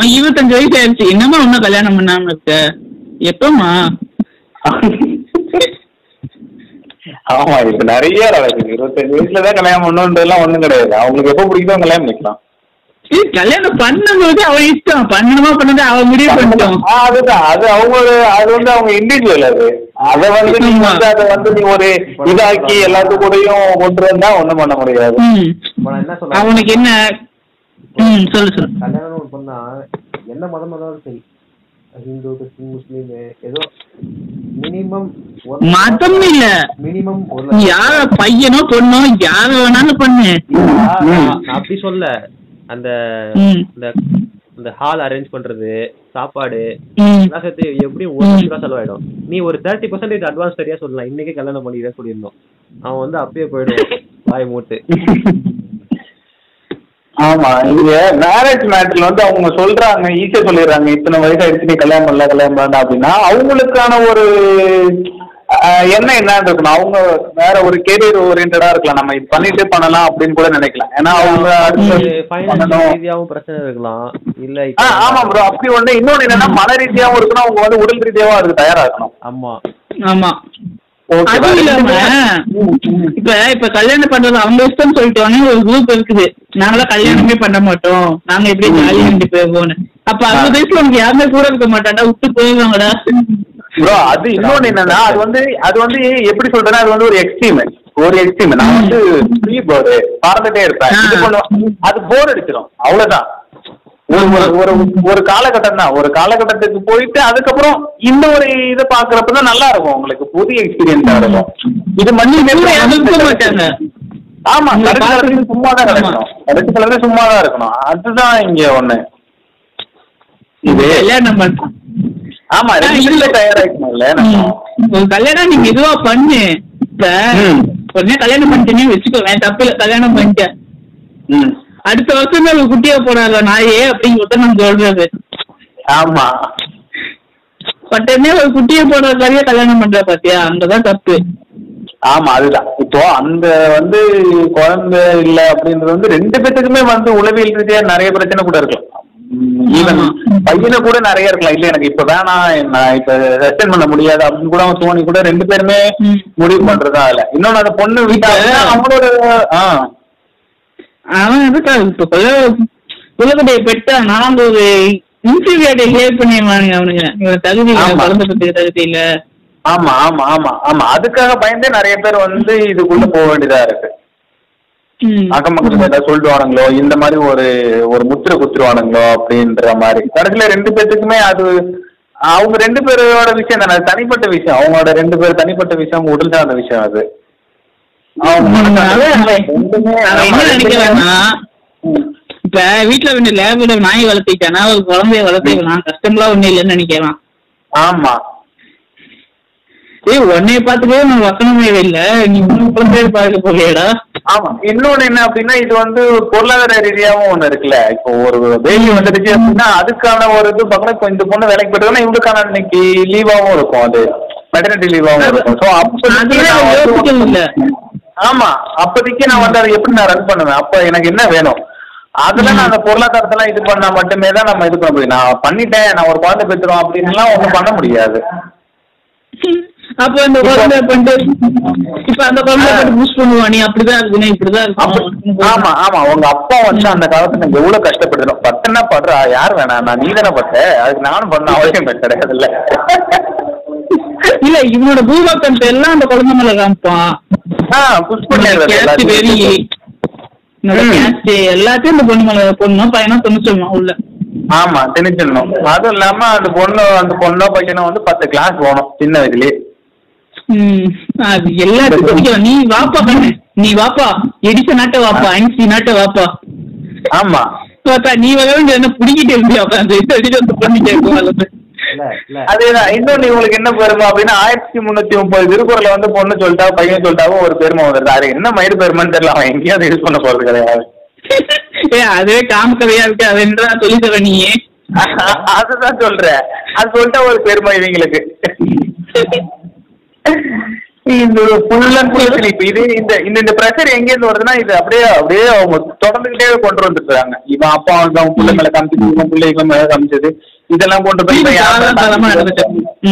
இருபத்தஞ்சு வயசு ஆயிடுச்சு. என்னம்மா இன்னும் கல்யாணம் பண்ணாம இருக்க? எப்பமா [laughs] ஆமா இப்ப நிறைய நடக்குது இருபத்தஞ்சு வயசுல தான் கல்யாணம் பண்ணணுன்றதுலாம் ஒண்ணும் கிடையாது. அவங்களுக்கு எப்ப பிடிக்குதோ கல்யாணம் பண்ணிக்கலாம். கல்யாணம் பண்ணும்போது அவன் இஷ்டம். பண்ணணுமா பண்ணது அவன் முடிவு அதுதான். அது அவங்க அது வந்து அவங்க இண்டிவிஜுவல் அது. அத வந்து நீ. வந்து அதை வந்து நீ ஒரு இதாக்கி எல்லாத்து கூடயும் கொண்டு வந்தா ஒண்ணும் பண்ண முடியாது. அவனுக்கு என்ன? ம் சொல்லு சொல்லு. கல்யாணம் ஒரு பொண்ணா எந்த மதம் இருந்தாலும் சரி. ஹிந்து கிறிஸ்டின் முஸ்லீம் ஏதோ மினிமம் மதம் இல்ல மினிமம் யார பையனோ பொண்ணோ யார வேணாலும் பண்ணு. அப்படி சொல்ல அந்த. இந்த ஹால் அரேஞ்ச் பண்றது சாப்பாடு சேர்த்து எப்படியும் ஒரு லட்சம் ரூபா செலவாயிடும். நீ ஒரு தேர்ட்டி பர்சன்டேஜ் அட்வான்ஸ் சரியா சொல்லலாம். இன்னைக்கே கல்யாணம் பண்ணிக்கிறேன் சொல்லியிருந்தோம். அவன் வந்து அப்பயே போயிடுவான் வாய் மூட்டு. [laughs] ஆமா இங்க மேரேஜ் மேட்டர்ல வந்து அவங்க சொல்றாங்க ஈஸியா சொல்லிடுறாங்க. இத்தனை வயசு ஆயிடுச்சு நீ கல்யாணம் பண்ணல கல்யாணம் பண்ணல அப்படின்னா அவங்களுக்கான ஒரு எண்ணம் என்ன இருக்கணும். அவங்க வேற ஒரு கெரியர் ஓரியன்டா இருக்கலாம். நம்ம இது பண்ணிட்டு பண்ணலாம் அப்படின்னு கூட நினைக்கலாம். ஏன்னா அவங்க ரீதியாவும் பிரச்சனை இருக்கலாம். இல்ல ஆ ஆமா ப்ரோ அப்படி ஒண்ணு. இன்னொன்னு என்னன்னா மன ரீதியாவும் இருக்கணும். அவங்க வந்து உடல் ரீதியாவும் அதுக்கு தயாரா இருக்கணும். ஆமா. ஆமா. அதுவும் இல்லாம இப்ப இப்ப கல்யாணம் பண்றது அவங்க இஷ்டம் சொல்லிட்டு ஒரு குரூப் இருக்குது. நாங்களாம் கல்யாணமே பண்ண மாட்டோம். நாங்க எப்படி ஜாலியா ரெண்டு போவோம்னு. அப்ப அந்த வயசுல உனக்கு யாருமே கூட இருக்க மாட்டாண்டா விட்டு போயிடுவாங்கடா. ப்ரோ அது இன்னொன்னு என்னன்னா அது வந்து அது வந்து எப்படி சொல்றேன்னா அது வந்து ஒரு எக்ஸ்ட்ரீம் ஒரு எக்ஸ்ட்ரீம் நான் வந்து ஃப்ரீ பேர்டு பறந்துட்டே இருப்பேன். இது பண்ணுவேன் அது போர் அடிச்சிடும் அவ்வளவுதான். ஒரு ஒரு ஒரு காலகட்டம் தான். ஒரு காலகட்டத்துக்கு போயிட்டு அதுக்கப்புறம் இந்த ஒரு இதை பாக்குறப்ப தான் நல்லா இருக்கும். உங்களுக்கு புதிய எக்ஸ்பீரியன்ஸா இருக்கும். இது மண்ணி. ஆமா கலர்ல சும்மா தான் கிடக்கணும் கடைசி கலர்ல சும்மா தான் இருக்கணும். அதுதான் இங்க ஒண்ணு. இது பண்ண. ஆமா ரெண்டுல தயாராக்கணும்ல நம்ம கல்யாணம் நீங்க இதுவா பண்ணு. இப்ப. உடனே கல்யாணம் பண்ணிட்டேன்னு வச்சுக்கோ வேன் தப்பு இல்ல. கல்யாணம் பண்ணிட்டேன். அடுத்த வருஷம் ஒரு குட்டியா போடாத நாயே அப்படிங்கிறத நான் சொல்றது. ஆமா. உடனே ஒரு குட்டியை போடுற மாதிரியே கல்யாணம் பண்ற பாத்தியா? அங்கதான் தப்பு. ஆமா அதுதான். இப்போ அந்த வந்து குழந்தை இல்ல அப்படின்றது வந்து ரெண்டு பேத்துக்குமே வந்து உளவியல் ரீதியா நிறைய பிரச்சனை கூட இருக்கலாம் ஈவன். பையனை கூட நிறைய இருக்கலாம். இல்ல எனக்கு இப்ப வேணாம். நான் இப்ப ரெஸ்டன் பண்ண முடியாது. அப்படின்னு கூட அவன் தோணி கூட ரெண்டு பேருமே. முடிவு பண்றதா இல்ல இன்னொன்னு அந்த பொண்ணு வீட்டா இப்ப- அவங்களோட ஆ. அவன் எதுக்கா இப்ப கொல்ல உலகடைய பெட்டா நாங்க ஒரு இன்டர்வியூட்டை கிளியர் பண்ணிடுவானுங்க அவனுங்க. இவன் தகுதி. குழந்தை தகுதி இல்ல. ஆமா ஆமா ஆமா ஆமா. அதுக்காக பயந்தே நிறைய பேர் வந்து இதுக்குள்ள போக வேண்டியதா இருக்கு. அக்கம் பக்கத்துல ஏதாவது சொல்லிடுவானுங்களோ இந்த மாதிரி ஒரு ஒரு முத்திரை குத்துருவானுங்களோ அப்படின்ற மாதிரி. கடைசியில ரெண்டு பேத்துக்குமே அது அவங்க ரெண்டு பேரோட விஷயம் தானே தனிப்பட்ட விஷயம். அவங்களோட ரெண்டு பேர் தனிப்பட்ட விஷயம் உடல் சார்ந்த விஷயம் அது. நினைக்கிறான்னா. இப்ப வீட்டுல வந்து லேபில் நாய் வளர்த்திட்டானா ஒரு குழந்தைய வளர்த்திக்கலாம் கஷ்டம்லாம் ஒண்ணும் இல்லைன்னு நினைக்கிறான் ஆமா. ஏய் உன்னைய பார்த்துக்கவே நான் வசனமே இல்ல. நீ இன்னும் குழந்தைய பார்க்க போகலையடா ஆமா. இன்னொன்னு என்ன அப்படின்னா இது வந்து பொருளாதார ரீதியாவும் ஒண்ணு இருக்குல்ல. இப்போ ஒரு பேபி வந்துடுச்சு அப்படின்னா அதுக்கான ஒரு இது இப்போ இந்த பொண்ணு வேலைக்கு போயிட்டு இவங்களுக்கான இன்னைக்கு லீவாவும் இருக்கும். அது மெட்டர்னிட்டி லீவாவும் இருக்கும். ஸோ இல்ல. ஆமா அப்போதைக்கு நான் வந்து அதை எப்படி நான் ரன் பண்ணுவேன்? அப்ப எனக்கு என்ன வேணும்? அதுல நான் அந்த பொருளாதாரத்தெல்லாம் இது பண்ணா மட்டுமே தான் நம்ம இது பண்ண முடியும். நான் பண்ணிட்டேன் நான் ஒரு குழந்தை பெற்றுறோம் அப்படின்லாம் ஒண்ணும் பண்ண முடியாது. அப்ப அந்த குழந்தை பண்ணிட்டு இப்ப அந்த குழந்தை பண்ணிட்டு புஷ் பண்ணுவான் நீ அப்படிதான் இருக்கணும் இப்படிதான் ஆமா ஆமா. உங்க அப்பா வந்து அந்த காலத்துல எவ்வளவு கஷ்டப்பட்டுடும் பத்தனா படுறா. யார் வேணாம்? நான் நீ தானே பட்ட அதுக்கு நானும் பண்ண அவசியம் கிடையாதுல்ல. இல்ல இவனோட பூபாக்கத்தை எல்லாம் அந்த குழந்தை மேல காமிப்பான் வெறி எல்லாத்தையும். இந்த பொண்ணு மேல பொண்ணும் பையனும் தொண்ணூச்சோம் உள்ள. ஆமா திணிச்சிடணும். அதுவும் இல்லாம அந்த பொண்ணு அந்த பொண்ணோ பையனோ வந்து பத்து கிளாஸ் போகணும் சின்ன வயசுலயே ம் அது எல்லாத்தையும் பிடிக்கும் நீ வாப்பா கண்ணு. நீ வாப்பா. எடிசன் நாட்ட வாப்பா ஐன்ஸ்டி நாட்ட வாப்பா. ஆமா. பார்த்தா நீ வேண்டிய என்ன பிடிக்கிட்டு இருந்தியா உட்காந்து அடிச்சு வந்து பண்ணிட்டே இருக்கும் இல்ல இல்ல அதேதான். இன்னொன்னு இவங்களுக்கு என்ன பெருமை அப்படின்னா ஆயிரத்தி முன்னூத்தி முப்பது திருக்குறளை வந்து பொண்ணு சொல்லிட்டா பையன் சொல்லிட்டாவும் ஒரு பெருமை வந்துருது. அது என்ன மயிறு பெருமைன்னு தெரியல அவன் எங்கேயும் அதை யூஸ் பண்ண போறது கிடையாது. அதுவே காம கதையா இருக்கு. அது என்ன சொல்லி தர நீ? அதுதான் சொல்றேன். அது சொல்லிட்டா ஒரு பெருமை இவங்களுக்கு. [laughs] இந்த ஃபுல் அண்ட் ஃபுல் ஸ்லீப் இது இந்த இந்த இந்த ப்ரெஷர் எங்க இருந்து வருதுன்னா இது அப்படியே அப்படியே அவங்க தொடர்ந்துகிட்டே கொண்டு வந்துருக்காங்க இவன் அப்பா வந்து அவன் பிள்ளை மேல காமிச்சது இவன் பிள்ளை இவன் மேல காமிச்சது இதெல்லாம் கொண்டு போய்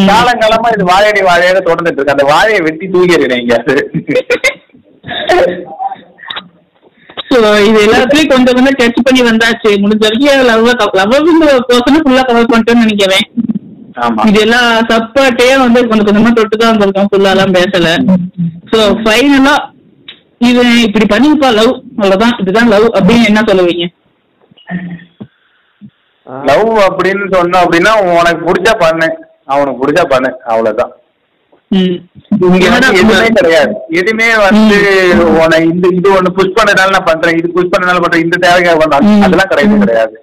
காலங்காலமா இது வாழையடி வாழையாக தொடர்ந்துட்டு இருக்கு. அந்த வாழையை வெட்டி தூக்கிறேன் எங்கேயாவது இது எல்லாத்துலயும் கொஞ்சம் கொஞ்சம் டச் பண்ணி வந்தாச்சு. முடிஞ்ச வரைக்கும் லவ் லவ்ங்கிற பர்சனை ஃபுல்லா கவர் பண்ணிட்டோம்னு நினைக்கிறேன். இது எல்லாம் சப்பாட்டையே வந்து கொஞ்சம் கொஞ்சமா தொட்டு தான் வந்திருக்கோம் ஃபுல்லாலாம் பேசல. ஸோ ஃபைனலா இது இப்படி பண்ணிப்பா லவ் அவ்வளவுதான். இதுதான் லவ் அப்படின்னு என்ன சொல்லுவீங்க? லவ் அப்படின்னு சொன்னோம் அப்படின்னா உனக்கு பிடிச்சா பண்ணு. அவனுக்கு பிடிச்சா பண்ணு. அவ்வளவுதான். எதுவுமே கிடையாது. எதுவுமே வந்து உன இந்த இது ஒண்ணு புஷ் பண்ணனால நான் பண்றேன். இது புஷ் பண்ணனால பண்றேன். இந்த தேவைக்காக பண்றேன். ம். அதெல்லாம் கிடையவே கிடையாது.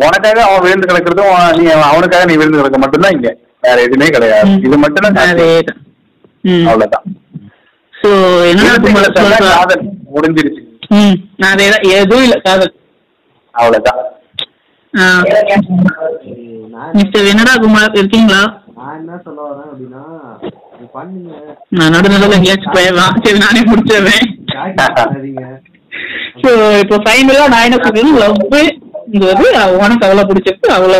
உனக்காக அவன் விழுந்து கிடக்கிறதும் நீ அவனுக்காக நீ விழுந்து கிடக்க மட்டும்தான் இங்க. வேற எதுவுமே கிடையாது. இது மட்டும்தான் அவ்வளவுதான். ஸோ என்ன காதல் முடிஞ்சிருச்சு. ம். நான் அதேதான் எதுவும் இல்லை காதல். அவ்வளவுதான். மிஸ்டர் வெனடா குமார் இருக்கீங்களா? நான் என்ன சொல்ல வரேன் அப்படின்னா பண்ணுங்க. நான் நடு நடுவில் எங்கேயாச்சும் போயிடலாம். சரி நானே பண்ணாதீங்க. ஸோ இப்போ ஃபைனலா நான் என்ன சொல்றேன்? லவ் இங்கிறது உனக்கு அவ்வளோ பிடிச்சிருக்கு அவ்வளோ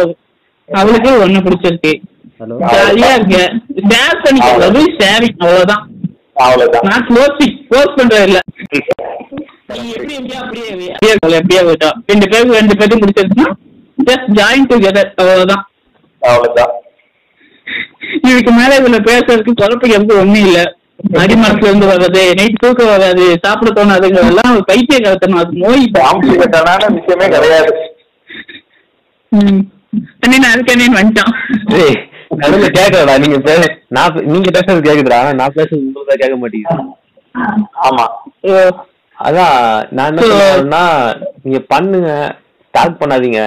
அவளுக்கு ஒன்று பிடிச்சிருக்கு. ஜாலியா இருக்கு ஷேர் பண்ணிக்கிறது ஷேரிங் அவ்வளவுதான். நான் க்ளோசிங் க்ளோஸ் பண்றது இல்ல. எப்படி எப்படியா அப்படியே எப்படியா ரெண்டு பேருக்கு ரெண்டு பேரும் முடிச்சிருச்சுன்னா ஜஸ்ட் ஜாயின் டுகெதர் அவ்வளவுதான். அவ்வளவுதான். இதுக்கு மேல இதுல பேசுறதுக்கு குழப்பிக்கிறது ஒண்ணும் இல்ல. அடிமரத்துல இருந்து வர்றது நைட் தூக்கம் வராது சாப்பிட தோணாதுங்கிறதெல்லாம் பைத்திய கருத்தணும் அது நோய். விஷயமே கிடையாது ம் அண்ணே அதுக்கு அண்ணே வந்துட்டான் ஏய் நடுவுல கேட்கறடா நீங்க பேச நான் நீங்க பேசுறது கேக்குதுடா நான் பேசுறது உங்களுக்கு கேட்க மாட்டேங்குது. ஆமா. அதான் நான் என்ன So- சொல்றேன்னா நீங்க பண்ணுங்க ஸ்டார்ட் பண்ணாதீங்க.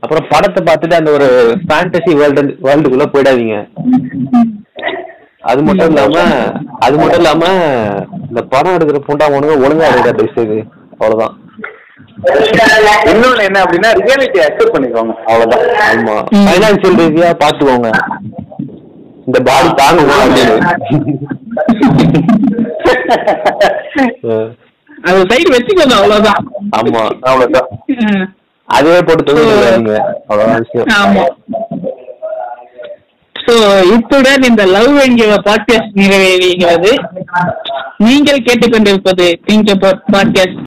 அப்புறம் படத்தை பார்த்துட்டு அந்த ஒரு ஃபேண்டசி வேர்ல்டு வேர்ல்டுக்குள்ள போயிடாதீங்க. அது மட்டும் இல்லாம அது மட்டும் இல்லாம இந்த படம் எடுக்கிற புண்டாமனுங்க ஒழுங்கா ட்ரெஸ் இது அவ்வளவுதான். இன்னொன்னு என்ன அப்படின்னா ரியாலிட்டி அக்செப்ட் பண்ணிக்கோங்க அவ்வளவுதான். ஆமா. ம். ஃபைனான்சியல் ரீதியா பாத்துக்கோங்க. இந்த பாடி அது சைடு வச்சுக்கோங்க அவ்வளவுதான். ஆமா அவ்வளவுதான். அதுவே போட்டு தூங்கிடுங்க அவ்வளவுதான் சோ இத்துடன் இந்த லவ் என்கிற பாட்காஸ்ட் நிறைவேறுகிறது நீங்கள் கேட்டுக்கொண்டிருப்பது திங்க் பாட்காஸ்ட்